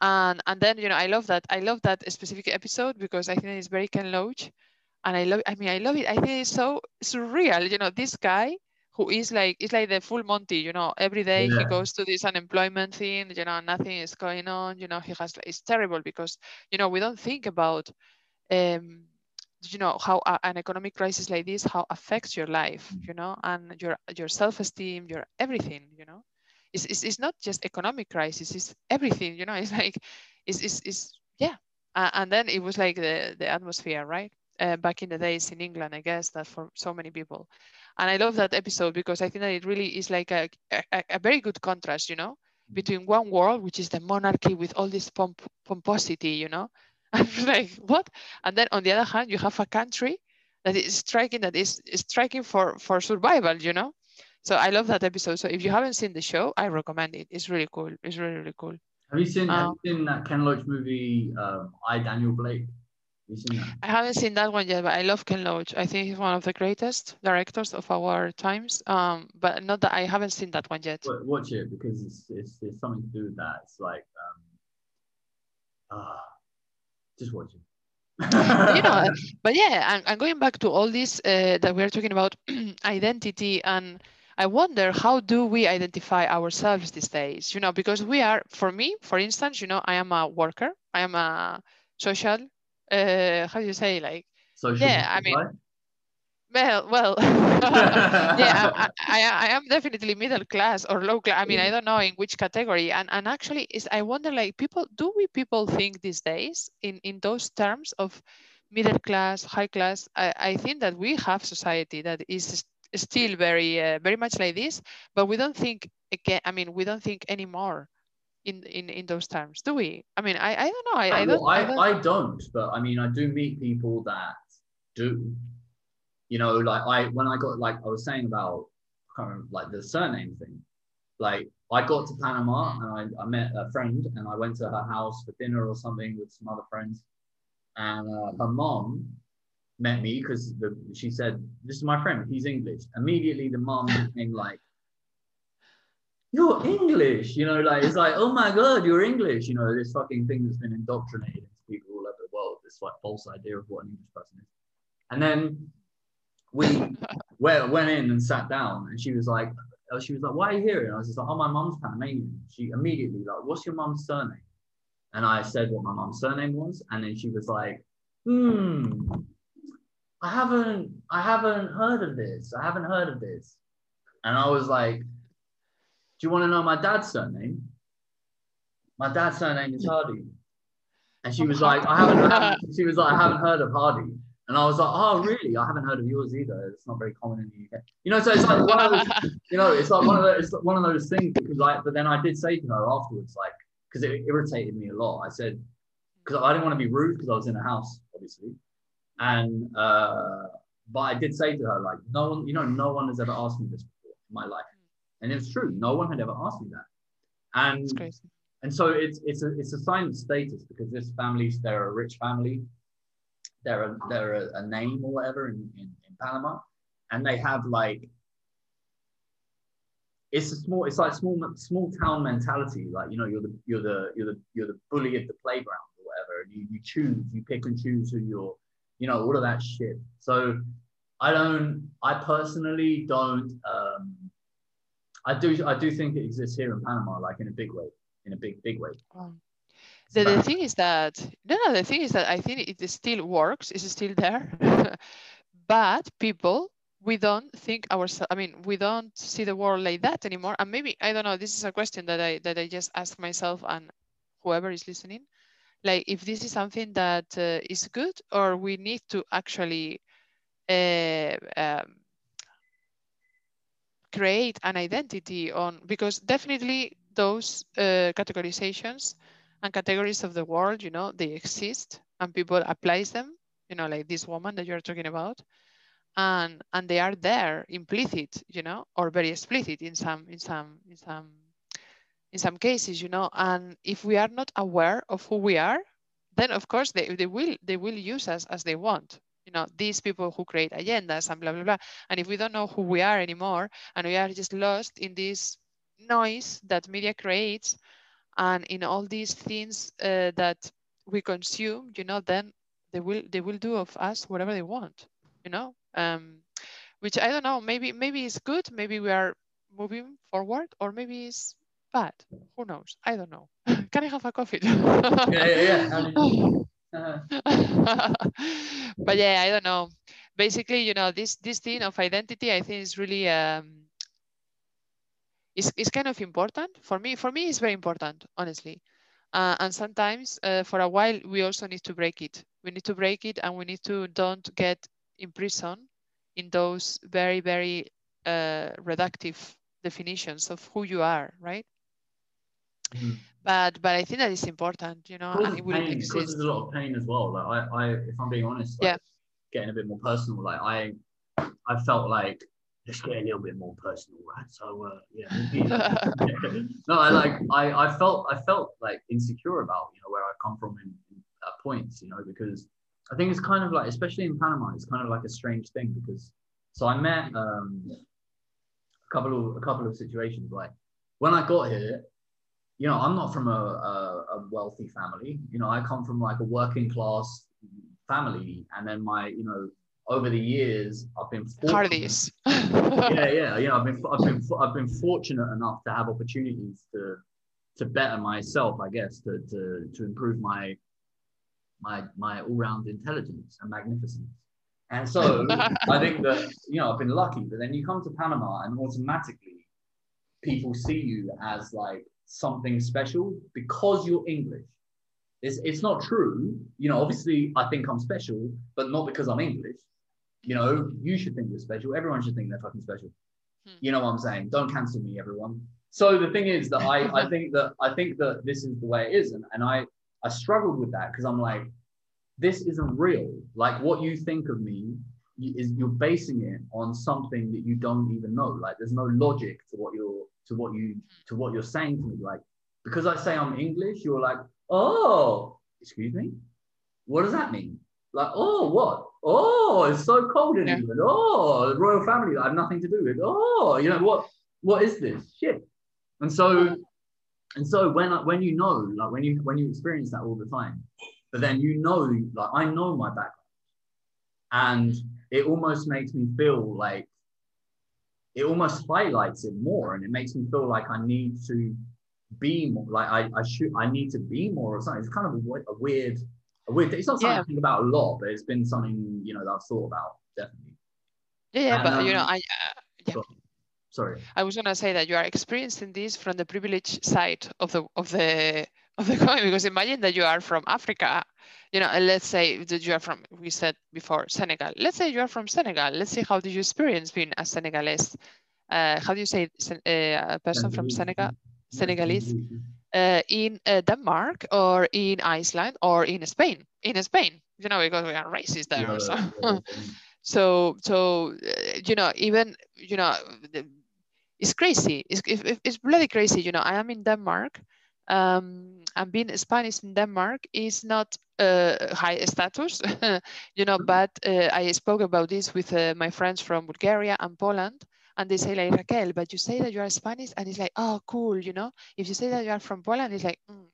And and then you know i love that i love that specific episode because i think it's very ken loach. And i love i mean i love it. I think it's so surreal you know this guy who is like it's like the full monty you know every day he goes to this unemployment thing you know nothing is going on you know he has it's terrible because you know we don't think about um you know how a, an economic crisis like this how affects your life you know and your your self-esteem your everything you know it's, it's, it's not just economic crisis it's everything you know it's like it's, it's, it's yeah. Uh, and then it was like the, the atmosphere right? Uh, back in the days in england i guess that for so many people. And i love that episode because i think that it really is like a, a, a very good contrast you know between one world which is the monarchy with all this pomp- pomposity you know? I'm like what? And then on the other hand you have a country that is striking that is, is striking for for survival you know so I love that episode. So if you haven't seen the show, I recommend it. It's really cool. It's really, really cool. Have you seen Have Um, you seen that Ken Loach movie? Um, I Daniel Blake. Have you seen that? I haven't seen that one yet, but I love Ken Loach. I think he's one of the greatest directors of our times. Um, but not that I haven't seen that one yet. Watch it because it's, it's, it's something to do with that. It's like, um, ah, just watch it. you know, but yeah, I'm going back to all this uh, that we're talking about identity, and I wonder how do we identify ourselves these days? You know, because we are, for me, for instance, you know, I am a worker. I am a social. Uh, how do you say like? Social Yeah, I mean? Well, well, yeah, I, I, I am definitely middle class or low class. I mean, I don't know in which category. And and actually, is I wonder, like, people, do we people think these days in in those terms of middle class, high class? I, I think that we have society that is still very uh, very much like this, but we don't think again. I mean, we don't think anymore in in in those terms, do we? I mean, I I don't know. I, I Well, don't. I don't I, I don't, but I mean, I do meet people that do. You know, like I when I got like I was saying about I remember, like the surname thing. Like I got to Panama and I, I met a friend and I went to her house for dinner or something with some other friends, and uh, her mom met me because she said, "This is my friend. He's English." Immediately, the mom became like, "You're English," you know, like it's like, "Oh my god, you're English," you know, this fucking thing that's been indoctrinated into people all over the world. This like false idea of what an English person is. And then we went, went in and sat down, and she was like, uh, she was like, "Why are you here?" And I was just like, "Oh, my mom's Panamanian." She immediately like, "What's your mom's surname?" And I said what my mom's surname was, and then she was like, "Hmm, I haven't, I haven't heard of this. I haven't heard of this." And I was like, "Do you want to know my dad's surname?" My dad's surname is Hardy. And she was like, I haven't, I haven't she was like, I haven't heard of Hardy. And I was like, oh, really? I haven't heard of yours either. It's not very common in the UK. You know, so it's like one of those, you know, it's like one of those, like one of those things because like, but then I did say to her afterwards, like, because it irritated me a lot. I said, because I didn't want to be rude because I was in a house, obviously. And, uh, but I did say to her, like, no one, you know, no one has ever asked me this before in my life. And it's true. No one had ever asked me that. And and so it's it's a it's a sign of status because this family's they're a rich family, they're a they're a, a name or whatever in, in, in Panama, and they have like it's a small it's like small small town mentality like you know you're the you're the you're the you're the bully of the playground or whatever and you, you choose you pick and choose who you're you know all of that shit. So I don't I personally don't um I do I do think it exists here in Panama like in a big way in a big big way. Um, the, the thing is that no no the thing is that i think it still works it's still there but people we don't think ourselves i mean we don't see the world like that anymore and maybe i don't know this is a question that i that i just asked myself and whoever is listening, like if this is something that uh, is good or we need to actually uh, um, create an identity on because definitely those uh, categorizations and categories of the world you know they exist and people applies them you know like this woman that you're talking about. And and they are there implicit you know or very explicit in some in some in some in some cases you know and if we are not aware of who we are then of course they, they will they will use us as they want. You know these people who create agendas and blah blah blah. And if we don't know who we are anymore and we are just lost in this noise that media creates and in all these things uh, that we consume you know then they will they will do of us whatever they want you know? Um, which i don't know maybe maybe it's good maybe we are moving forward or maybe it's bad who knows? I don't know. Can i have a coffee? Yeah, yeah, yeah. Uh, but yeah i don't know. Basically you know this this thing of identity i think is really um is, is kind of important. For me for me it's very important honestly. Uh, and sometimes uh, for a while we also need to break it. We need to break it and we need to don't get imprisoned in those very very uh, reductive definitions of who you are right Mhm. but but i think that is important you know and it will pain, exist causes a lot of pain as well. Like I, I if I'm being honest, like, Yeah. getting a bit more personal, like I, I felt like let's get a little bit more personal, right? So uh, yeah, no, I like I, I felt I felt like insecure about you know where I come from in, in at points, you know, because I think it's kind of like especially in Panama, it's kind of like a strange thing because so I met um a couple of a couple of situations like when I got here, you know, I'm not from a, a, a wealthy family. You know, I come from like a working class family, and then my, you know, over the years, I've been fortunate- Hardys. yeah, yeah. You know, I've been, I've been, I've been fortunate enough to have opportunities to, to better myself, I guess, to, to, to improve my, my, my all-round intelligence and magnificence. And so I think that you know I've been lucky, but then you come to Panama and automatically people see you as like something special because you're English. It's, it's not true. You know, obviously I think I'm special, but not because I'm English. You know, you should think you're special. Everyone should think they're fucking special. Hmm. You know what I'm saying? Don't cancel me, everyone. So the thing is that I, I think that I think that this is the way it is. And, and I I struggled with that because I'm like, this isn't real. Like what you think of me is you're basing it on something that you don't even know. Like there's no logic to what you're to what you to what you're saying to me. Like because I say I'm English, you're like, oh, excuse me, what does that mean? Like, oh, what? Oh, it's so cold in Yeah. England. Oh, the royal family I have nothing to do with. Oh, you know what? What is this shit? And so, and so when when you know, like when you when you experience that all the time, but then you know, like I know my background, and it almost makes me feel like it almost highlights it more, and it makes me feel like I need to be more, like I I should I need to be more or something. It's kind of a, a weird a weird. It's not something I think about a lot, but it's been something you know that I've thought about definitely. Yeah, yeah, And, but you know, um, I uh, yeah. Go Sorry. I was gonna say that you are experiencing this from the privileged side of the of the of the coin because imagine that you are from Africa, you know, and let's say that you are from we said before Senegal. Let's say you are from Senegal. Let's see how did you experience being a Senegalese? Uh, how do you say uh, a person from Senegal Senegalese uh, in uh, Denmark or in Iceland or in Spain? In Spain, you know, because we are racist there. Yeah, so. yeah, so so uh, you know even you know the- it's crazy it's, it- it- it's bloody crazy you know i am in denmark um and being spanish in denmark is not uh, high status you know but uh, i spoke about this with uh, my friends from bulgaria and poland and they say like raquel but you say that you are spanish and it's like oh cool you know if you say that you are from poland it's like mm.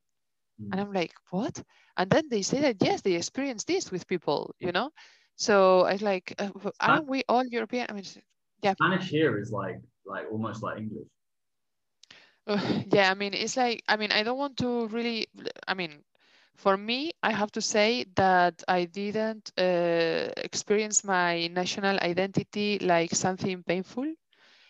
Mm. and i'm like what and then they say that yes they experience this with people you know so i like uh, aren't we all european i mean it's- Spanish here is like like almost like English. Uh, yeah, I mean, it's like, I mean, I don't want to really, I mean, for me, I have to say that I didn't uh, experience my national identity like something painful,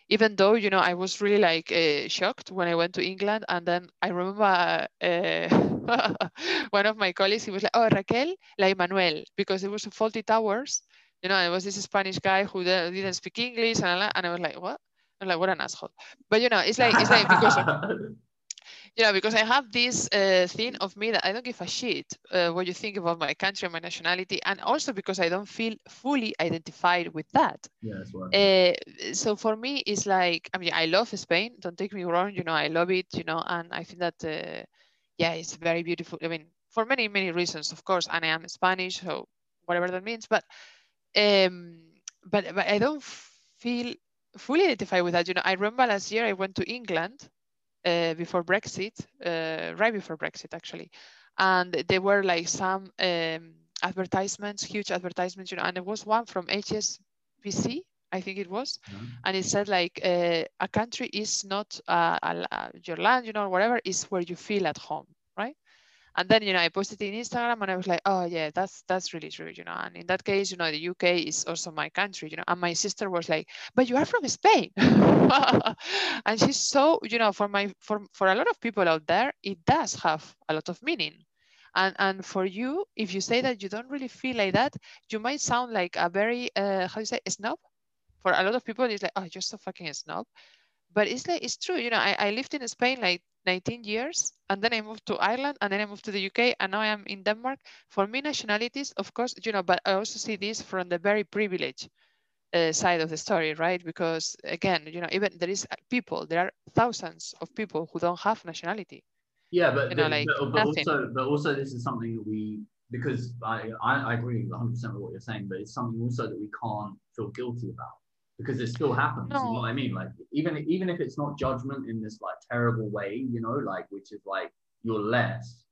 even though, you know, I was really like uh, shocked when I went to England. And then I remember uh, one of my colleagues, he was like, oh, Raquel, like Manuel, because it was Fawlty Towers. You know, it was this Spanish guy who didn't speak English, and I was like, what? I'm like, what an asshole. But you know, it's like it's like because you know because I have this uh, thing of me that I don't give a shit uh, what you think about my country and my nationality, and also because I don't feel fully identified with that. Yeah, right. Uh, so for me, it's like I mean, I love Spain. Don't take me wrong. You know, I love it. You know, and I think that uh, yeah, it's very beautiful. I mean, for many many reasons, of course, and I am Spanish, so whatever that means. But um, but but I don't feel fully identify with that. You know, I remember last year I went to England uh, before Brexit, uh, right before Brexit actually, and there were like some um, advertisements, huge advertisements, you know, and there was one from HSBC, I think it was, mm-hmm. and it said like uh, a country is not uh, a, your land, you know, whatever, is where you feel at home, right? And then you know i posted it in instagram and i was like oh yeah that's that's really true you know? And in that case you know the uk is also my country you know? And my sister was like but you are from spain. And she's so you know for my for for a lot of people out there it does have a lot of meaning. And and for you if you say that you don't really feel like that you might sound like a very uh, how do you say snob? For a lot of people it's like oh you're so fucking snob. But it's like it's true you know? I, I lived in spain like 19 years and then i moved to ireland and then i moved to the uk and now i am in denmark. For me nationalities of course you know but i also see this from the very privileged uh, side of the story right? Because again you know even there is people there are thousands of people who don't have nationality. Yeah but, you know, like but, but also but also this is something that we because I, I, I agree 100% with what you're saying but it's something also that we can't feel guilty about because it still happens. No. You know what I mean? Like even even if it's not judgment in this like terrible way, you know, like which is like you're less.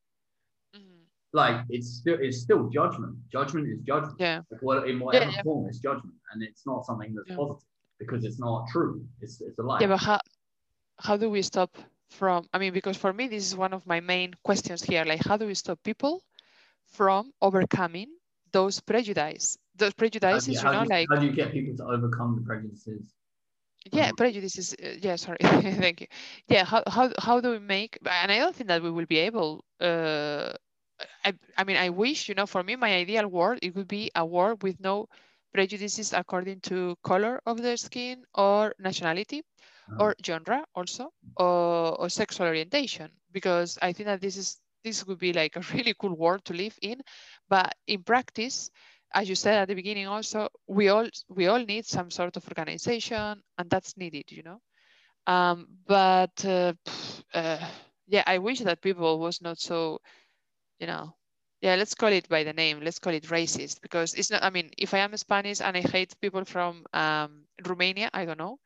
Mm-hmm. Like it's still it's still judgment. Judgment is judgment. Yeah. Like, well, in whatever yeah, yeah. form, it's judgment, and it's not something that's yeah. positive because it's not true. It's it's a lie. Yeah, but how how do we stop from? I mean, because for me, this is one of my main questions here. Like, how do we stop people from overcoming those prejudices those prejudices, you, you know, do, like how do you get people to overcome the prejudices? Yeah, prejudices. Uh, yeah, sorry, thank you. Yeah, how, how how do we make? And I don't think that we will be able. Uh, I I mean, I wish you know, for me, my ideal world it would be a world with no prejudices according to color of the skin or nationality uh-huh. or genre also or, or sexual orientation because i think that this is this would be like a really cool world to live in but in practice as you said at the beginning also we all we all need some sort of organization and that's needed you know? Um, but uh, uh, yeah i wish that people was not so you know yeah let's call it by the name let's call it racist because it's not i mean if i am spanish and i hate people from um, romania i don't know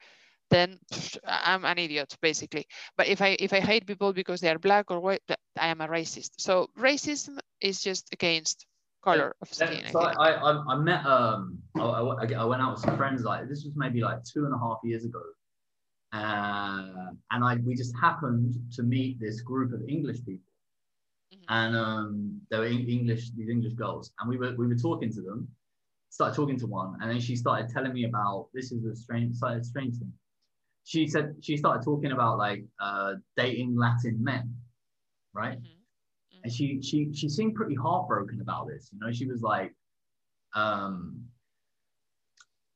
then i'm an idiot basically. But if i if i hate people because they are black or white i am a racist. So racism is just against color of skin. So I, I, I, met um I, I, went out with some friends like this was maybe like two and a half years ago, uh, and I we just happened to meet this group of English people, mm-hmm. and um they were English these English girls, and we were we were talking to them, started talking to one, and then she started telling me about this is a strange a strange thing. She said she started talking about like uh, dating Latin men, right? Mm-hmm and she she she seemed pretty heartbroken about this. You know, she was like, um,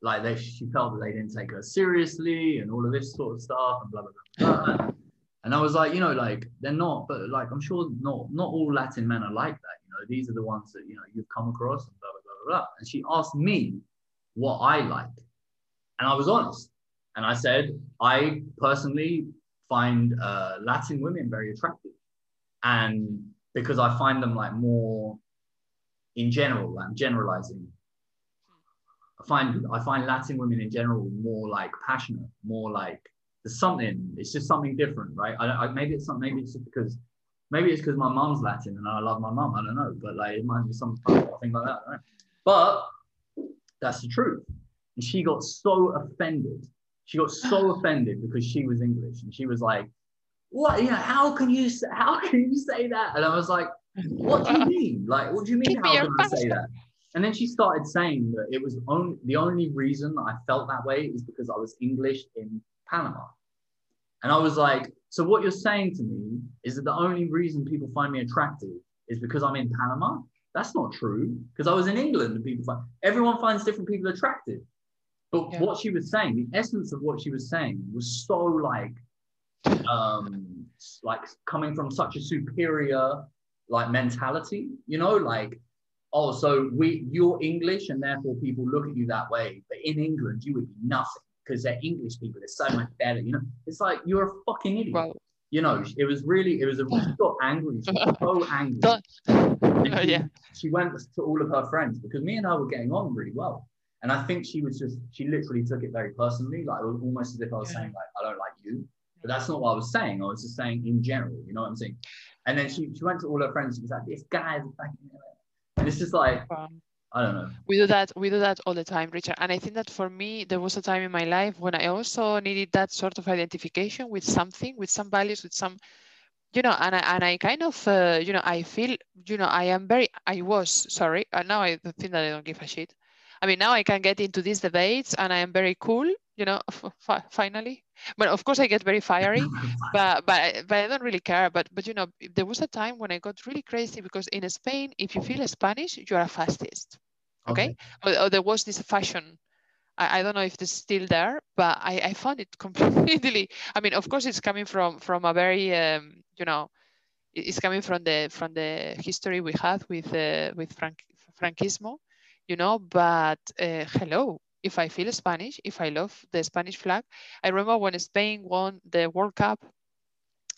like they she felt that they didn't take her seriously and all of this sort of stuff and blah blah blah. blah. and I was like, you know, like they're not, but like I'm sure not not all Latin men are like that. You know, these are the ones that you know you've come across and blah blah blah blah. And she asked me what I like, and I was honest, and I said I personally find uh, Latin women very attractive, and because I find them like more in general, I'm generalizing. I find I find Latin women in general more like passionate, more like there's something. It's just something different, right? I, I maybe it's not. Maybe it's just because maybe it's because my mom's Latin and I love my mom. I don't know, but like it might be some thing like that, right? But that's the truth. And she got so offended. She got so offended because she was English, and she was like, what you know how can you say, how can you say that and i was like what do you mean like what do you mean how can i say that and then she started saying that it was only the only reason i felt that way is because i was english in panama And I was like, so what you're saying to me is that the only reason people find me attractive is because I'm in Panama? That's not true. Because I was in England and people find everyone finds different people attractive. But Yeah. what she was saying, the essence of what she was saying was so like um like coming from such a superior like mentality, you know, like oh, so we you're English and therefore people look at you that way. But in England, you would be nothing because they're English people. They're so much better. You know, it's like you're a fucking idiot. Well, you know, it was really, it was a she got angry. She was so angry. she, yeah. she went to all of her friends because me and her were getting on really well. And I think she was just, she literally took it very personally, like almost as if I was Yeah. saying, like, I don't like you. But that's not what I was saying. I was just saying in general, you know what I'm saying? And then she, she went to all her friends. She was like, this guy's a fucking. And it's just like, um, I don't know. we do that we do that all the time richard and i think that for me there was a time in my life when i also needed that sort of identification with something with some values with some you know and i, and I kind of uh, you know i feel you know i am very i was sorry and now i think that i don't give a shit i mean now i can get into these debates and i am very cool you know fi- finally but of course i get very fiery but but I- but I don't really care. But but you know, there was a time when I got really crazy because in Spain, if you feel Spanish, you are a fascist. Okay, Or, or there was this fashion. I, I don't know if it's still there, but I, I found it completely. I mean, of course, it's coming from from a very um, you know, it's coming from the from the history we had with uh, with Frank, Franquismo, you know. But uh, hello, if I feel Spanish, if I love the Spanish flag, I remember when Spain won the World Cup.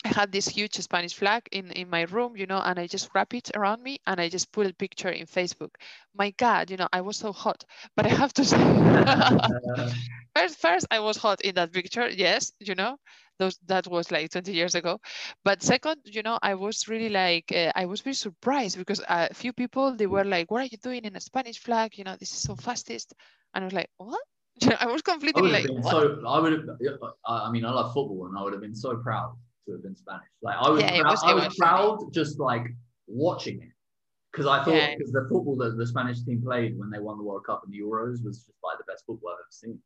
I had this huge Spanish flag in, in my room, you know, and I just wrap it around me and I just put a picture in Facebook. My God, you know, I was so hot. But I have to say, first, first I was hot in that picture. Yes, you know, those that was like 20 years ago. But second, you know, I was really like, uh, I was very surprised because a few people they were like, "What are you doing in a Spanish flag? You know, this is so fascist." And I was like, "What?" I was completely have like, so. I would have. I I mean, I love football, and I would have been so proud to have been Spanish. Like I was, Yeah, proud, was- I was was proud just like watching it because I thought Yeah. because the football that the Spanish team played when they won the World Cup and the Euros was just like the best football I've ever seen.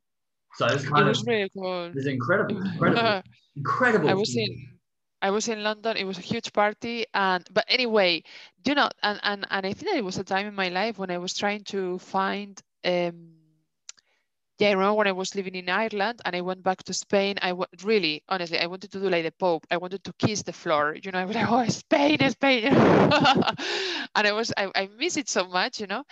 So it's It kind of really cool. it was incredible, incredible, incredible. I was in I was in London. It was a huge party, and but anyway, you know, and and and I think that it was a time in my life when I was trying to find. Um, yeah, I remember when I was living in Ireland and I went back to Spain. I really, honestly, I wanted to do like the Pope. I wanted to kiss the floor. You know, I was like, oh, Spain, Spain, and I was, I, I miss it so much, you know.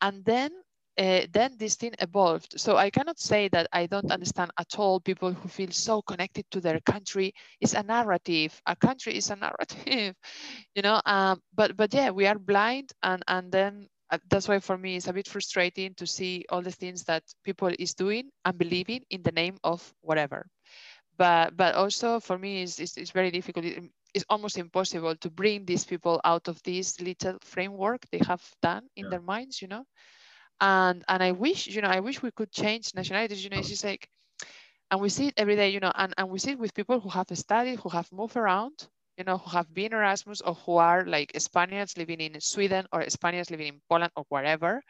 And then uh, then this thing evolved. So I cannot say that I don't understand at all people who feel so connected to their country. It's a narrative. A country is a narrative, you know. Um, but but yeah, we are blind, and and then uh, that's why for me it's a bit frustrating to see all the things that people is doing and believing in the name of whatever. But but also for me it's it's, it's very difficult. It's almost impossible to bring these people out of this little framework they have done in Yeah. their minds, you know and and I wish you know I wish we could change nationalities. You know, it's just like, and we see it every day. You know, and and we see it with people who have studied, who have moved around. You know, who have been Erasmus or who are like Spaniards living in Sweden or Spaniards living in Poland or wherever,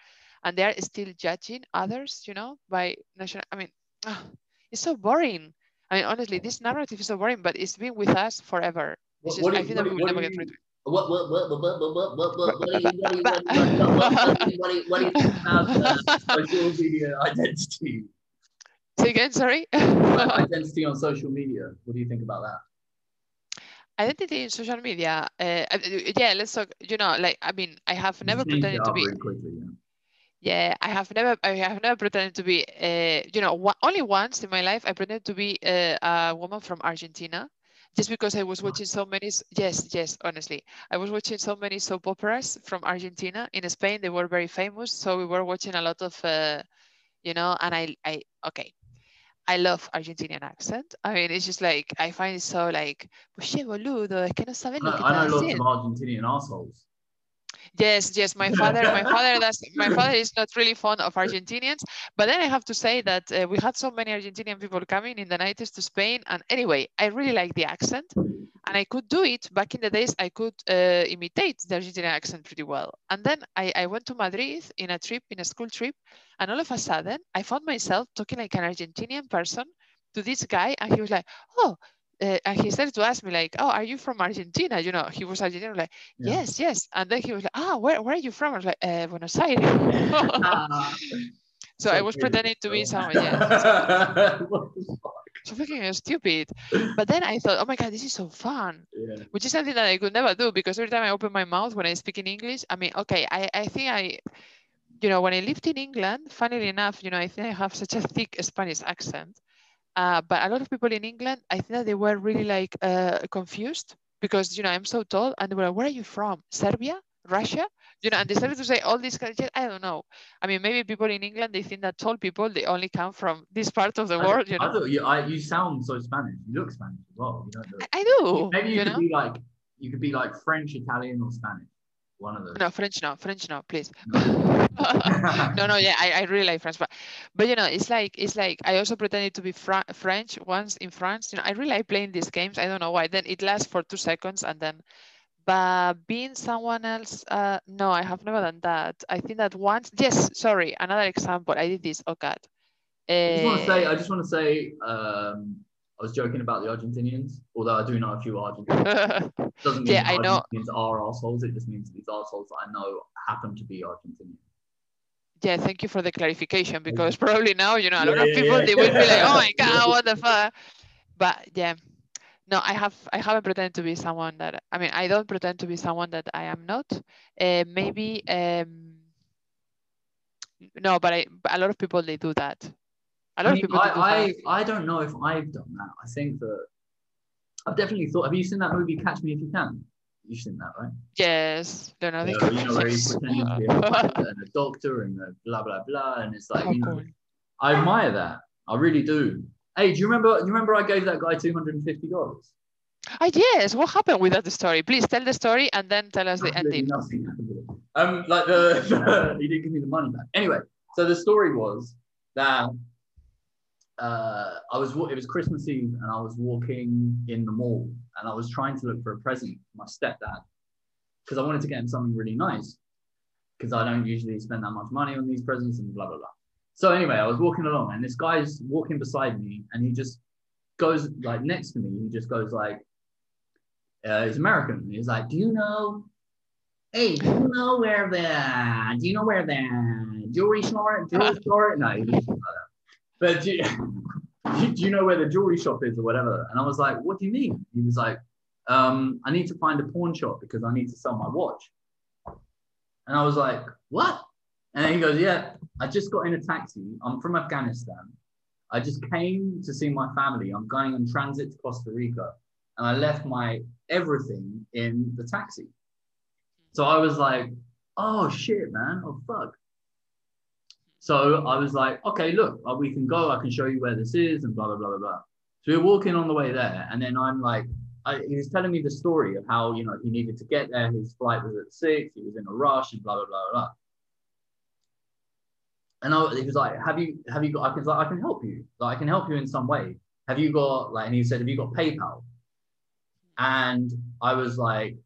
and they are still judging others. You know, by national. I mean, ah, it's so boring. I mean, honestly, this narrative is so boring, but it's been with us forever. What, just, what, I think that we will what, never get rid of it. what, what, what, what, what, what, what, what, what what do you- what what what what what think about uh, social media identity? Say again, sorry. identity on social media. What do you think about that? Identity in social media uh, yeah let's talk you know like i mean i have never pretended to be quickly. Yeah. yeah i have never i have never pretended to be uh, you know one, only once in my life i pretended to be uh, a woman from argentina just because i was watching so many yes yes honestly i was watching so many soap operas from argentina in spain they were very famous so we were watching a lot of uh, you know and i i okay I love Argentinian accent. I mean, it's just like I find it so like, pues che boludo, es que no sabes I know, I know lots of Argentinian assholes. Yes, yes, my father, my father does. My father is not really fond of Argentinians, but then I have to say that uh, we had so many Argentinian people coming in the 90s to Spain, and anyway, I really like the accent, and I could do it back in the days. I could uh, imitate the Argentinian accent pretty well, and then I, I went to Madrid in a trip, in a school trip, and all of a sudden I found myself talking like an Argentinian person to this guy, and he was like, "Oh, uh, and he started to ask me like, "Oh, are you from Argentina?" You know, he was Argentinian. Like, Yeah. yes, yes. And then he was like, "Ah, where, where are you from?" I was like, uh, "Buenos Aires." so I was pretending to be someone. Yeah, What the fuck? so fucking stupid. But then I thought, "Oh my god, this is so fun." Yeah. which is something that I could never do because every time I open my mouth when I speak in English, I mean, okay, I, I think I, you know, when I lived in England, funnily enough, you know, I think I have such a thick Spanish accent. Uh, but a lot of people in England, I think that they were really like uh, confused because, you know, I'm so tall and they were like, where are you from? Serbia? Russia? You know, and they started to say all these kind of shit. I don't know. I mean, maybe people in England, they think that tall people, they only come from this part of the I- world, you I know. thought you, I, you sound so Spanish. You look Spanish as well. You don't. I, I do, Maybe you, you could know. be like you could be like French, Italian, or Spanish. One of those. No, French no, French no, please. No. no, no, yeah, I, I really like French, but but you know, it's like it's like I also pretended to be Fra- French once in France. You know, I really like playing these games. I don't know why. Then it lasts for two seconds, and then, but being someone else, uh, no, I have never done that. I think that once, yes, sorry, another example. I did this. Oh God. I just want to say, I Eh, just want to say, um, I was joking about the Argentinians, although I do know a few Argentinians. Doesn't mean Yeah, I know. Argentinians are assholes. It just means these assholes that I know happen to be Argentinian. yeah, thank you for the clarification because probably now, you know, a lot Yeah, of people yeah. they will be like, oh my God, what the fuck? But yeah, no, I have I haven't pretended to be someone that I mean I don't pretend to be someone that I am not. Uh, maybe um no, but I but a lot of people they do that. Lot I, mean, people they do I. I, I don't know if I've done that. I think that I've definitely thought. Have you seen that movie Catch Me If You Can? You've seen that, right? Yes, Leonardo Yeah, you know where he's pretending to be a and a doctor and a blah blah blah, and it's like How you know, cool. I admire that. I really do. Hey, do you remember? Do you remember I gave that guy two hundred and fifty dollars? Ah, yes. What happened with that story? Please tell the story and then tell us the Absolutely ending. nothing happened. Um, like the, the he didn't give me the money back. Anyway, so the story was that uh, I was it was Christmas Eve and I was walking in the mall and I was trying to look for a present for my stepdad because I wanted to get him something really nice because I don't usually spend that much money on these presents and blah blah blah. So anyway, I was walking along and this guy's walking beside me and he just goes like next to me. He just goes like, uh, he's American. He's like, do you know hey, do you know where the do you know where the jewelry store jewelry store? No, he say that. But do you, do you know where the jewelry shop is or whatever? And I was like, what do you mean? He was like, um, I need to find a pawn shop because I need to sell my watch. And I was like, what? And he goes, yeah, I just got in a taxi. I'm from Afghanistan. I just came to see my family. I'm going on transit to Costa Rica. And I left my everything in the taxi. So I was like, oh shit, man. Oh fuck. So I was like, okay, look, uh, we can go. I can show you where this is and blah, blah, blah, blah, blah. So we we're walking on the way there. And then I'm like, I, he was telling me the story of how, you know, he needed to get there. His flight was at six. He was in a rush and blah, blah, blah, blah. And I, he was like, have you, have you got, I can, like, I can help you. Like, I can help you in some way. Have you got, like, and he said, have you got PayPal? And I was like,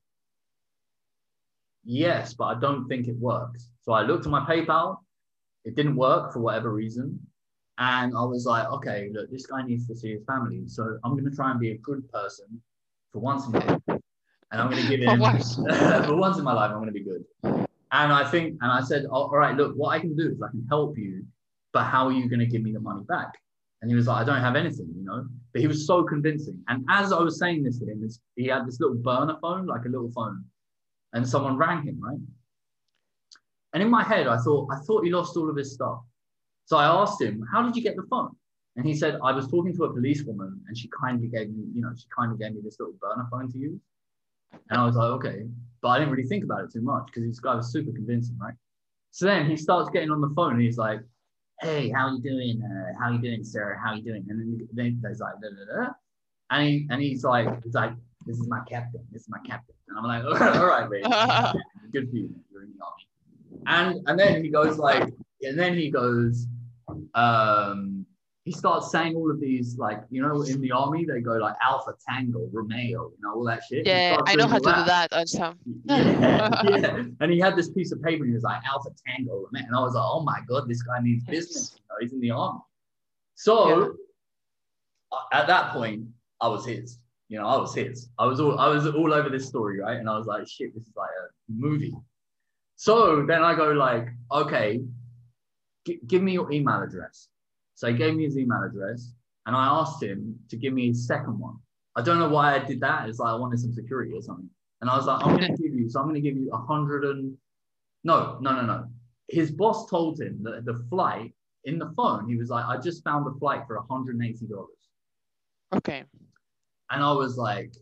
yes, but I don't think it works. So I looked at my PayPal. It didn't work for whatever reason. And I was like, okay, look, this guy needs to see his family. So I'm going to try and be a good person for once in my life. And I'm going to give him, for once in my life, I'm going to be good. And I think, and I said, oh, all right, look, what I can do is I can help you, but how are you going to give me the money back? And he was like, I don't have anything, you know. But he was so convincing. And as I was saying this to him, he had this little burner phone, like a little phone, and someone rang him, right? And in my head, I thought, I thought he lost all of his stuff. So I asked him, How did you get the phone? And he said, I was talking to a policewoman, and she kindly gave me, you know, she kindly gave me this little burner phone to use. And I was like, okay. But I didn't really think about it too much because this guy was super convincing, right? So then he starts getting on the phone and he's like, hey, how are you doing? Uh, how you doing, sir? How are you doing? And then, then there's like, da, da, da. And, he, and he's like, he's like, this is my captain. This is my captain. And I'm like, all right, mate. Good for you. You're in the army. And and then he goes like, and then he goes, um, he starts saying all of these like, you know, in the army they go like Alpha Tango, Romeo, you know, all that shit. Yeah, I know how to do that on some. yeah, yeah. And he had this piece of paper and he was like Alpha Tango, man. And I was like, oh my god, this guy means business. You know, he's in the army. So uh, at that point, I was his. You know, I was his. I was all I was all over this story, right? And I was like, shit, this is like a movie. So then I go like, okay, g- give me your email address. So he gave me his email address, and I asked him to give me his second one. I don't know why I did that. It's like I wanted some security or something. And I was like, I'm going to give you, so I'm going to give you a hundred and no, no, no, no. His boss told him that the flight in the phone, he was like, I just found the flight for $180. Okay. And I was like,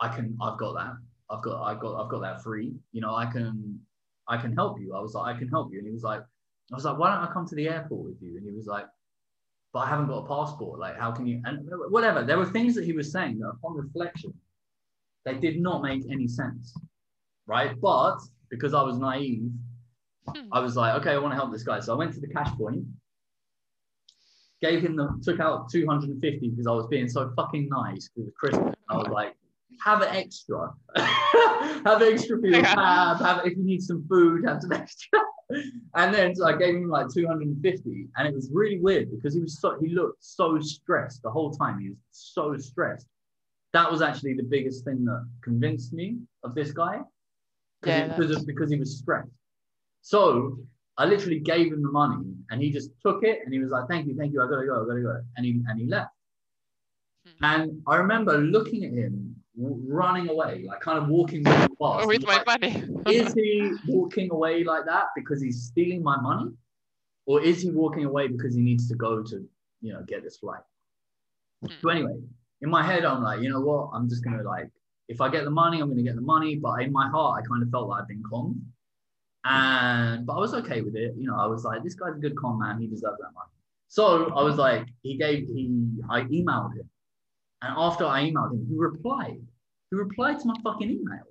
I can, I've got that. I've got, I've got, I've got that free. You know, I can, I can help you. I was like, I can help you. And he was like, I was like, why don't I come to the airport with you? And he was like, but I haven't got a passport. Like, how can you? And whatever. There were things that he was saying that, upon reflection, they did not make any sense, right? But because I was naive, Hmm. I was like, okay, I want to help this guy. So I went to the cash point, gave him the, took out 250 because I was being so fucking nice because it was Christmas. I was like, have an extra, have an extra for your Yeah. cab, have if you need some food, have some extra. and then so I gave him like 250, and it was really weird because he was so he looked so stressed the whole time. He was so stressed. That was actually the biggest thing that convinced me of this guy because Yeah, because, of, because he was stressed. So I literally gave him the money, and he just took it, and he was like, "Thank you, thank you, I gotta go, I gotta go," and he and he left. Hmm. And I remember looking at him running away, like kind of walking really fast. With my like, money. is he walking away like that because he's stealing my money, or is he walking away because he needs to go to, you know, get this flight? Hmm. So anyway, in my head, I'm like, you know what? I'm just gonna like, if I get the money, I'm gonna get the money. But in my heart, I kind of felt like I'd been conned, and but I was okay with it. You know, I was like, this guy's a good con man. He deserves that money. So I was like, he gave he, I emailed him, and after I emailed him, he replied. He replied to my fucking email.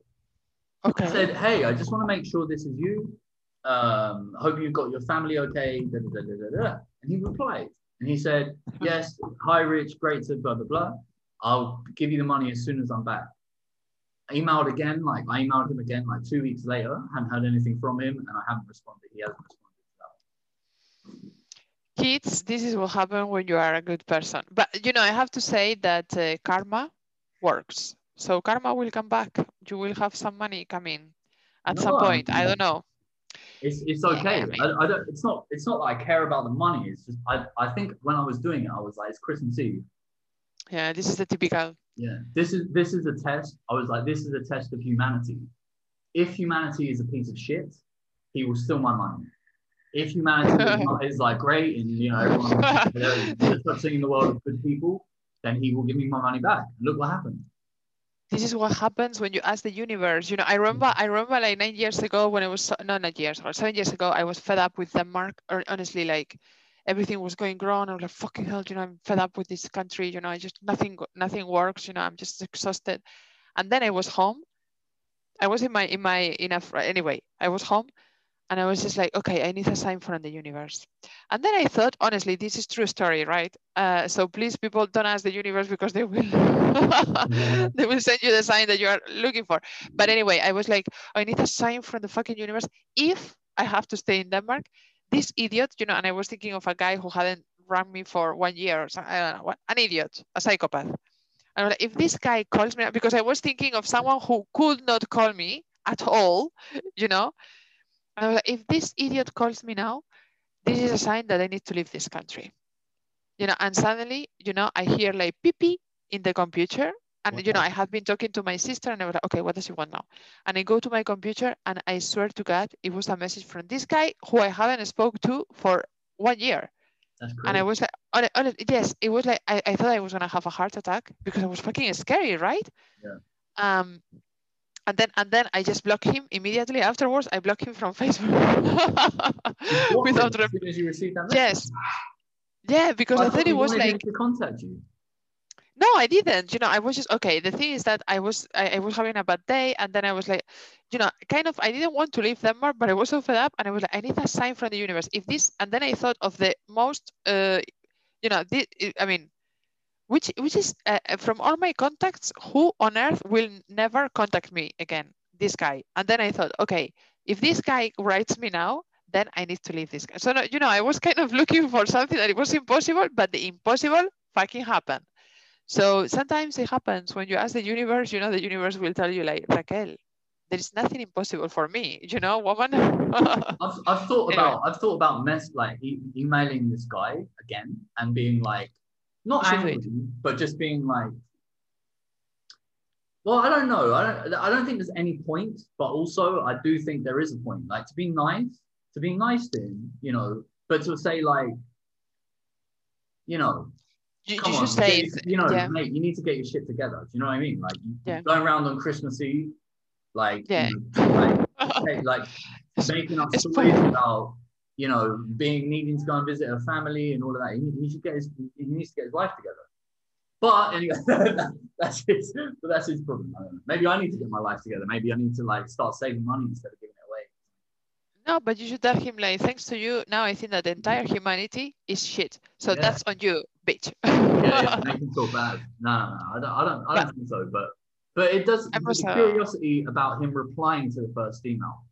I okay. said, "Hey, I just want to make sure this is you. Um, hope you've got your family okay." Da, da, da, da, da, da. And he replied, and he said, "Yes, hi, Rich. Great to blah blah blah. I'll give you the money as soon as I'm back." I emailed again, like I emailed him again, like two weeks later. Hadn't heard anything from him, and I haven't responded. He hasn't responded. Kids, this is what happens when you are a good person. But you know, I have to say that uh, karma works. So karma will come back. You will have some money coming at some No, I point. I mean- don't know. It's it's Yeah, okay. I mean- I, I don't. It's not. It's not that I care about the money. It's just I. I think when I was doing it, I was like, it's Christmas Eve. Yeah, this is the typical. Yeah, this is this is a test. I was like, this is a test of humanity. If humanity is a piece of shit, he will steal my money. If humanity is, not, is like great and you know everyone there's there's such thing in the world of good people, then he will give me my money back. Look what happened. This is what happens when you ask the universe. You know, I remember, I remember like nine years ago when I was so, no, not years or seven years ago, I was fed up with Denmark. Or honestly, like everything was going wrong. I was like, fucking hell, you know, I'm fed up with this country. You know, I just nothing, nothing works. You know, I'm just exhausted. And then I was home. I was in my in my in a anyway. I was home, and I was just like, okay, I need a sign from the universe. And then I thought, honestly, this is true story, right? Uh, so please, people, don't ask the universe because they will they will send you the sign that you are looking for. But anyway, I was like, I need a sign from the fucking universe if I have to stay in Denmark. This idiot, you know, and I was thinking of a guy who hadn't run me for one year or something. I don't know, an idiot, a psychopath. And like, if this guy calls me, because I was thinking of someone who could not call me at all, you know. And I was like, if this idiot calls me now, this is a sign that I need to leave this country. You know, and suddenly, you know, I hear like pee pee in the computer. And you know, I had been talking to my sister and I was like, okay, what does he want now? And I go to my computer and I swear to God, it was a message from this guy who I haven't spoke to for one year. And I was like, on, on, yes, it was like I, I thought I was gonna have a heart attack because I was fucking scary, right? Yeah. Um, and then and then I just block him immediately afterwards. I block him from Facebook without soon as you received that yes, yeah, because I, thought thought it was him like to contact you. no, I didn't. You know, I was just okay. The thing is that I was I, I was having a bad day, and then I was like, you know, kind of I didn't want to leave Denmark, but I was so fed up, and I was like, I need a sign from the universe. If this, and then I thought of the most, uh, you know, this, I mean, which which is uh, uh, from all my contacts, who on earth will never contact me again? This guy. And then I thought, okay, if this guy writes me now, then I need to leave this guy. So no, you know, I was kind of looking for something that it was impossible, but the impossible fucking happened. So sometimes it happens when you ask the universe, you know, the universe will tell you like, Raquel, there is nothing impossible for me, you know, woman. I've, I've thought Anyway. about I've thought about mess like e- emailing this guy again and being like not You angry, but just being like well I don't know I don't I don't think there's any point but also I do think there is a point like to be nice to be nice to him you know but to say like you know you, come you on say, you know yeah. mate you need to get your shit together do you know what I mean like Yeah. going around on Christmas Eve like you Yeah. know, like like making up stories about you know being needing to go and visit a family and all of that. He, he should get his he needs to get his life together. But anyway, that's his but that's his problem. I. Maybe I need to get my life together. Maybe I need to like start saving money instead of giving it away. No, but you should tell him like, thanks to you, now I think that the entire humanity is shit. So Yeah. that's on you, bitch. Yeah, yeah, make him feel bad. No, no, no, I don't, I don't, I don't think so. But but it does. I The was, curiosity about him replying to the first email.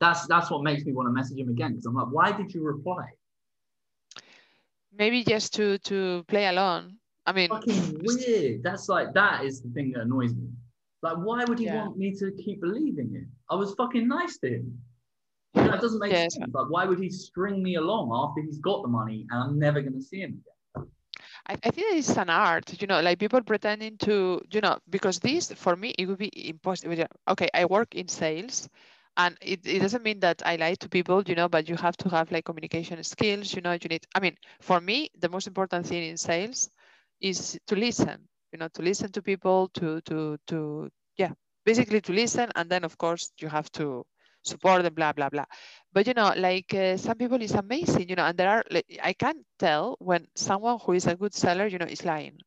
That's that's what makes me want to message him again because I'm like, why did you reply? Maybe just to to play along. I mean, fucking weird. That's like that is the thing that annoys me. Like, why would he Yeah. want me to keep believing it? I was fucking nice to him. You know, it doesn't make Yes. sense. Like, why would he string me along after he's got the money and I'm never gonna see him again? I, I think it's an art, you know, like people pretending to, you know, because this for me it would be impossible. Okay, I work in sales, and it, it doesn't mean that I lie to people, you know, but you have to have like communication skills, you know. You need. I mean, for me, the most important thing in sales is to listen, you know, to listen to people, to to to yeah, basically to listen, and then of course you have to support them, blah blah blah. But you know, like uh, some people is amazing, you know, and there are like, I can't tell when someone who is a good seller, you know, is lying,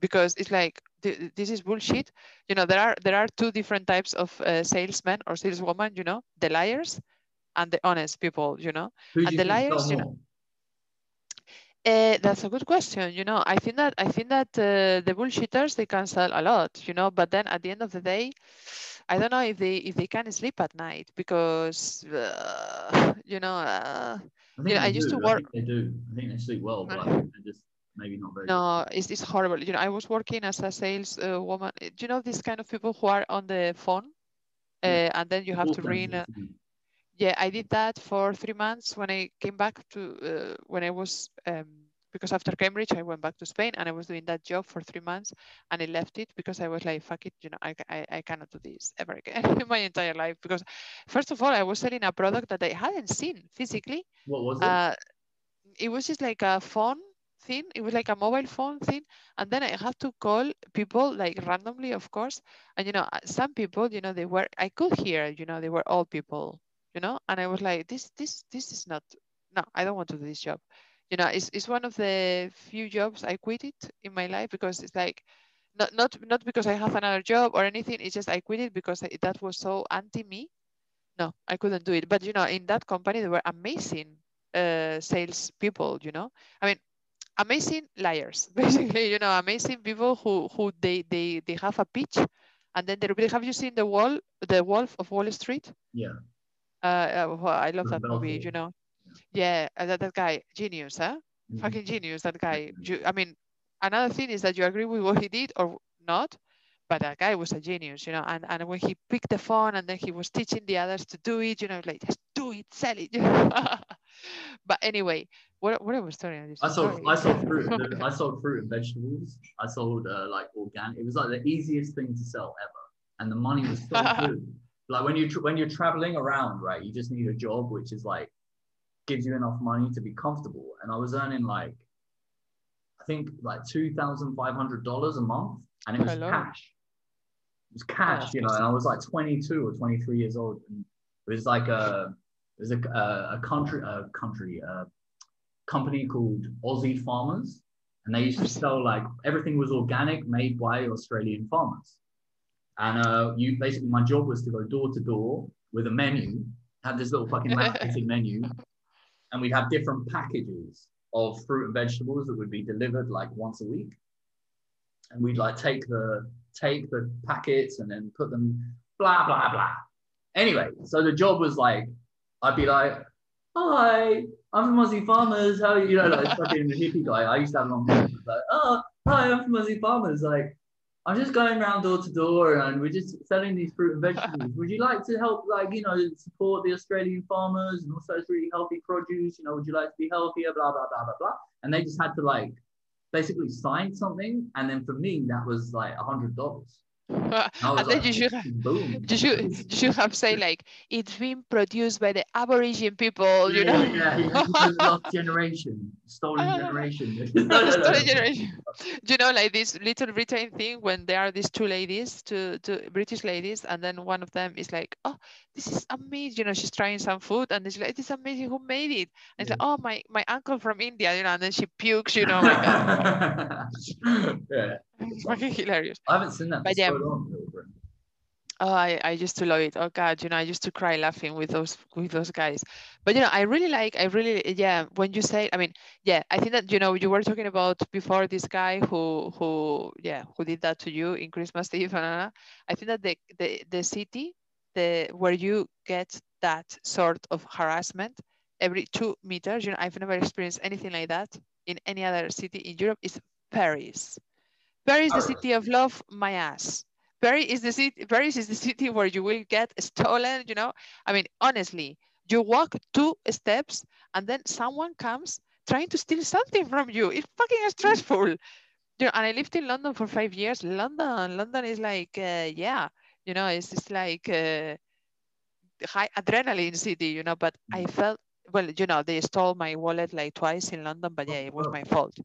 because it's like th- this is bullshit. You know, there are there are two different types of uh, salesmen or saleswoman, you know, the liars and the honest people, you know. Who And the liars, you know. Uh, that's a good question. You know, I think that I think that uh, the bullshitters they can sell a lot. You know, but then at the end of the day, I don't know if they if they can sleep at night because uh, you know. Uh, I you know, I used do. to I work- think they do. I think they sleep well, but I think they're just maybe not very. no, it's, it's horrible. You know, I was working as a sales uh, woman. Do you know these kind of people who are on the phone, uh, and then you have to ring. Uh, yeah, I did that for three months when I came back to uh, when I was um, because after Cambridge I went back to Spain and I was doing that job for three months and I left it because I was like fuck it you know I, I, I cannot do this ever again in my entire life because first of all I was selling a product that I hadn't seen physically What was it? uh, it was just like a phone thing. It was like a mobile phone thing. And then I had to call people like randomly, of course. And, you know, uh, some people, you know, they were, I could hear, you know, they were old people, you know, and I was like, this, this, this is not, no, I don't want to do this job. You know, it's, it's one of the few jobs I quit it in my life because it's like, not, not, not because I have another job or anything. It's just I quit it because I, that was so anti me. No, I couldn't do it. But, you know, in that company, they were amazing uh, sales people you know i mean amazing liars. Basically you know amazing people who who they they they have a pitch and then they repeat have you seen the wall the wolf of wall street? Yeah. uh, uh well, i love that movie you know? Yeah. Uh, that, that guy genius huh? Mhm. fucking genius that guy. You, i mean another thing is that you agree with what he did or not but that guy was a genius you know? And, and when he picked the phone and then he was teaching the others to do it you know like just do it sell it. But anyway what, what i was telling you I sold sorry. I sold fruit. I sold fruit and vegetables. I sold uh, like organic. It was like the easiest thing to sell ever, and the money was so good. Like when you when you're traveling around, right? You just need a job which is like gives you enough money to be comfortable. And I was earning like I think like two thousand five hundred dollars a month, and it was Hello. cash. It was cash, that's you know. And I was like 22 or 23 years old, and it was like a it was a, a, a country a country a company called Aussie Farmers, and they used to sell like everything was organic, made by Australian farmers. And uh, you basically my job was to go door to door with a menu, had this little fucking laminated menu, and we'd have different packages of fruit and vegetables that would be delivered like once a week. And we'd like take the take the packets and then put them blah blah blah. Anyway, so the job was like I'd be like, "Hi, I'm from Aussie Farmers. How are you?" You know, like fucking hippie guy. I used to have long hair. Like, "Oh, Hi, I'm from Aussie Farmers. Like, I'm just going around door to door and we're just selling these fruit and vegetables. Would you like to help, like, you know, support the Australian farmers and also it's really healthy produce? You know, would you like to be healthier? Blah, blah, blah, blah, blah. And they just had to, like, basically sign something. And then for me, that was like a $100. And then you should have, you should you should have said like it's been produced by the Aborigine people, you yeah, know. Yeah, generation, stolen generation. no, stolen generation. You know, like this little Britain thing when there are these two ladies, two two British ladies, and then one of them is like, "Oh, this is amazing." You know, she's trying some food, and it's like, "This is amazing. Who made it?" And it's like, "Oh, my my uncle from India." You know, and then she pukes. You know, like, yeah, it's fucking hilarious. I haven't seen that. But yeah. long, Oh, I, I used to love it. Oh God, you know, I used to cry laughing with those with those guys. But you know, I really like, I really, yeah. When you say, I mean, yeah, I think that you know, you were talking about before this guy who who yeah who did that to you in Christmas Eve. And I think that the the the city, the where you get that sort of harassment every two meters. You know, I've never experienced anything like that in any other city in Europe. Is Paris. Paris, the city of love, my ass. Paris is the city. Paris is the city where you will get stolen. You know, I mean, honestly, you walk two steps and then someone comes trying to steal something from you. It's fucking stressful. You know, and I lived in London for five years. London, London is like, uh, yeah, you know, it's just like uh, high adrenaline city. You know, but I felt well. You know, they stole my wallet like twice in London, but yeah, it was my fault.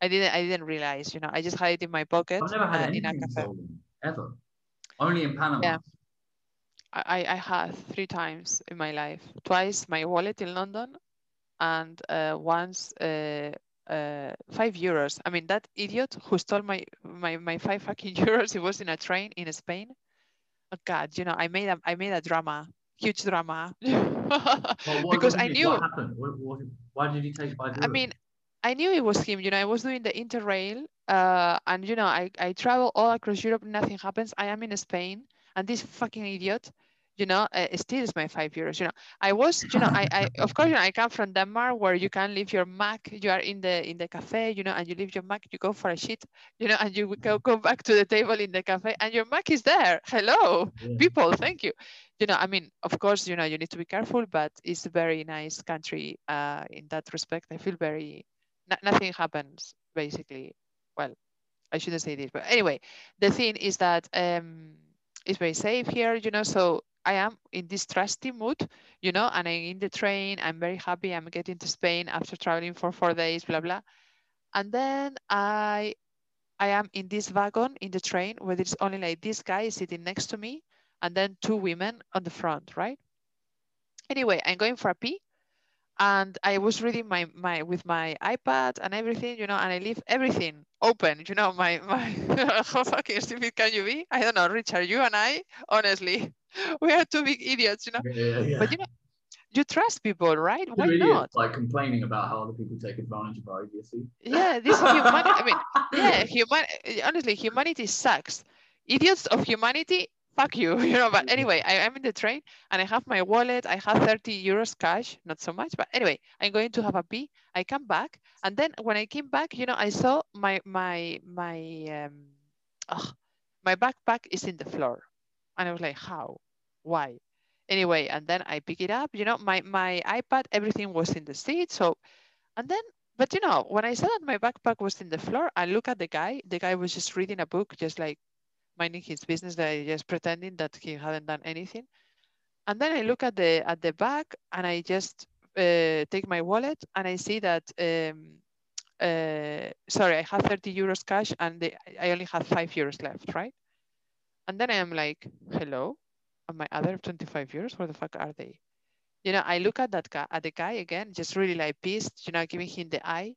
I didn't. I didn't realize. You know, I just had it in my pocket I've never had uh, in a cafe. stolen ever. Only in Panama. Yeah. I, I had three times in my life. Twice my wallet in London, and uh, once uh, uh, five euros. I mean that idiot who stole my my my five fucking euros. It was in a train in Spain. Oh God, you know I made a I made a drama, huge drama, because I knew. What happened? What, what, why did he take five I mean, I knew it was him. You know, I was doing the Interrail, uh, and you know, I I travel all across Europe. Nothing happens. I am in Spain, and this fucking idiot, you know, uh, steals my five euros. You know, I was, you know, I, I of course, you know, I come from Denmark, where you can leave your Mac. You are in the in the cafe, you know, and you leave your Mac. You go for a shit, you know, and you go go back to the table in the cafe, and your Mac is there. Hello, Yeah. people, thank you. You know, I mean, of course, you know, you need to be careful, but it's a very nice country uh, in that respect. I feel very no- nothing happens basically. Well, I shouldn't say this, but anyway, the thing is that um, it's very safe here, you know. So I am in this trusty mood, you know, and I'm in the train. I'm very happy. I'm getting to Spain after traveling for four days, blah blah. And then I, I am in this wagon in the train where there's only like this guy sitting next to me, and then two women on the front, right? Anyway, I'm going for a pee and I was reading my my with my iPad and everything, you know, and I leave everything open, you know. My my how fucking stupid can you be? I don't know, Richard. You and I, honestly, we are two big idiots, you know. Yeah, yeah. But you know, you trust people, right? Why idiots, not? Like complaining about how other people take advantage of our idiocy. Yeah, this humanity. I mean, yeah, human. Honestly, humanity sucks. Idiots of humanity. Fuck you, you know. But anyway, I am in the train and I have my wallet. I have 30 euros cash, not so much, but anyway, I'm going to have a pee. I come back, and then when I came back, you know, I saw my my my um, my backpack is in the floor, and I was like, how, why? Anyway, and then I pick it up. You know, my my iPad, everything was in the seat. So, and then, but you know, when I saw that my backpack was in the floor, I look at the guy. The guy was just reading a book, just like minding his business, that I just pretending that he hadn't done anything. And then I look at the at the back, and I just uh, take my wallet, and I see that. Um, uh, sorry, I have 30 euros cash, and the, I only have five euros left, right? And then I am like, hello, and my other 25 euros, where the fuck are they? You know, I look at that guy, at the guy again, just really like pissed, you know, giving him the eye.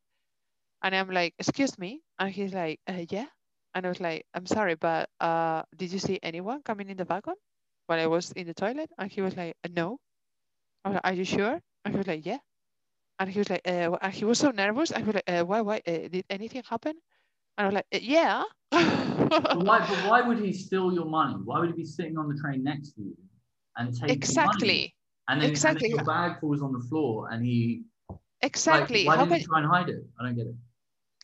And I'm like, excuse me. And he's like, uh, yeah. And I was like, I'm sorry, but uh, did you see anyone coming in the wagon while I was in the toilet? And he was like, no. I was like, are you sure? And he was like, yeah. And he was like, uh, and he was so nervous. I was like, uh, why, why, uh, did anything happen? And I was like, uh, yeah. But why, but why would he steal your money? Why would he be sitting on the train next to you and take your money? exactly, And then, exactly. and then your bag falls on the floor and he exactly. Like, why How didn't can he try and hide it? I don't get it.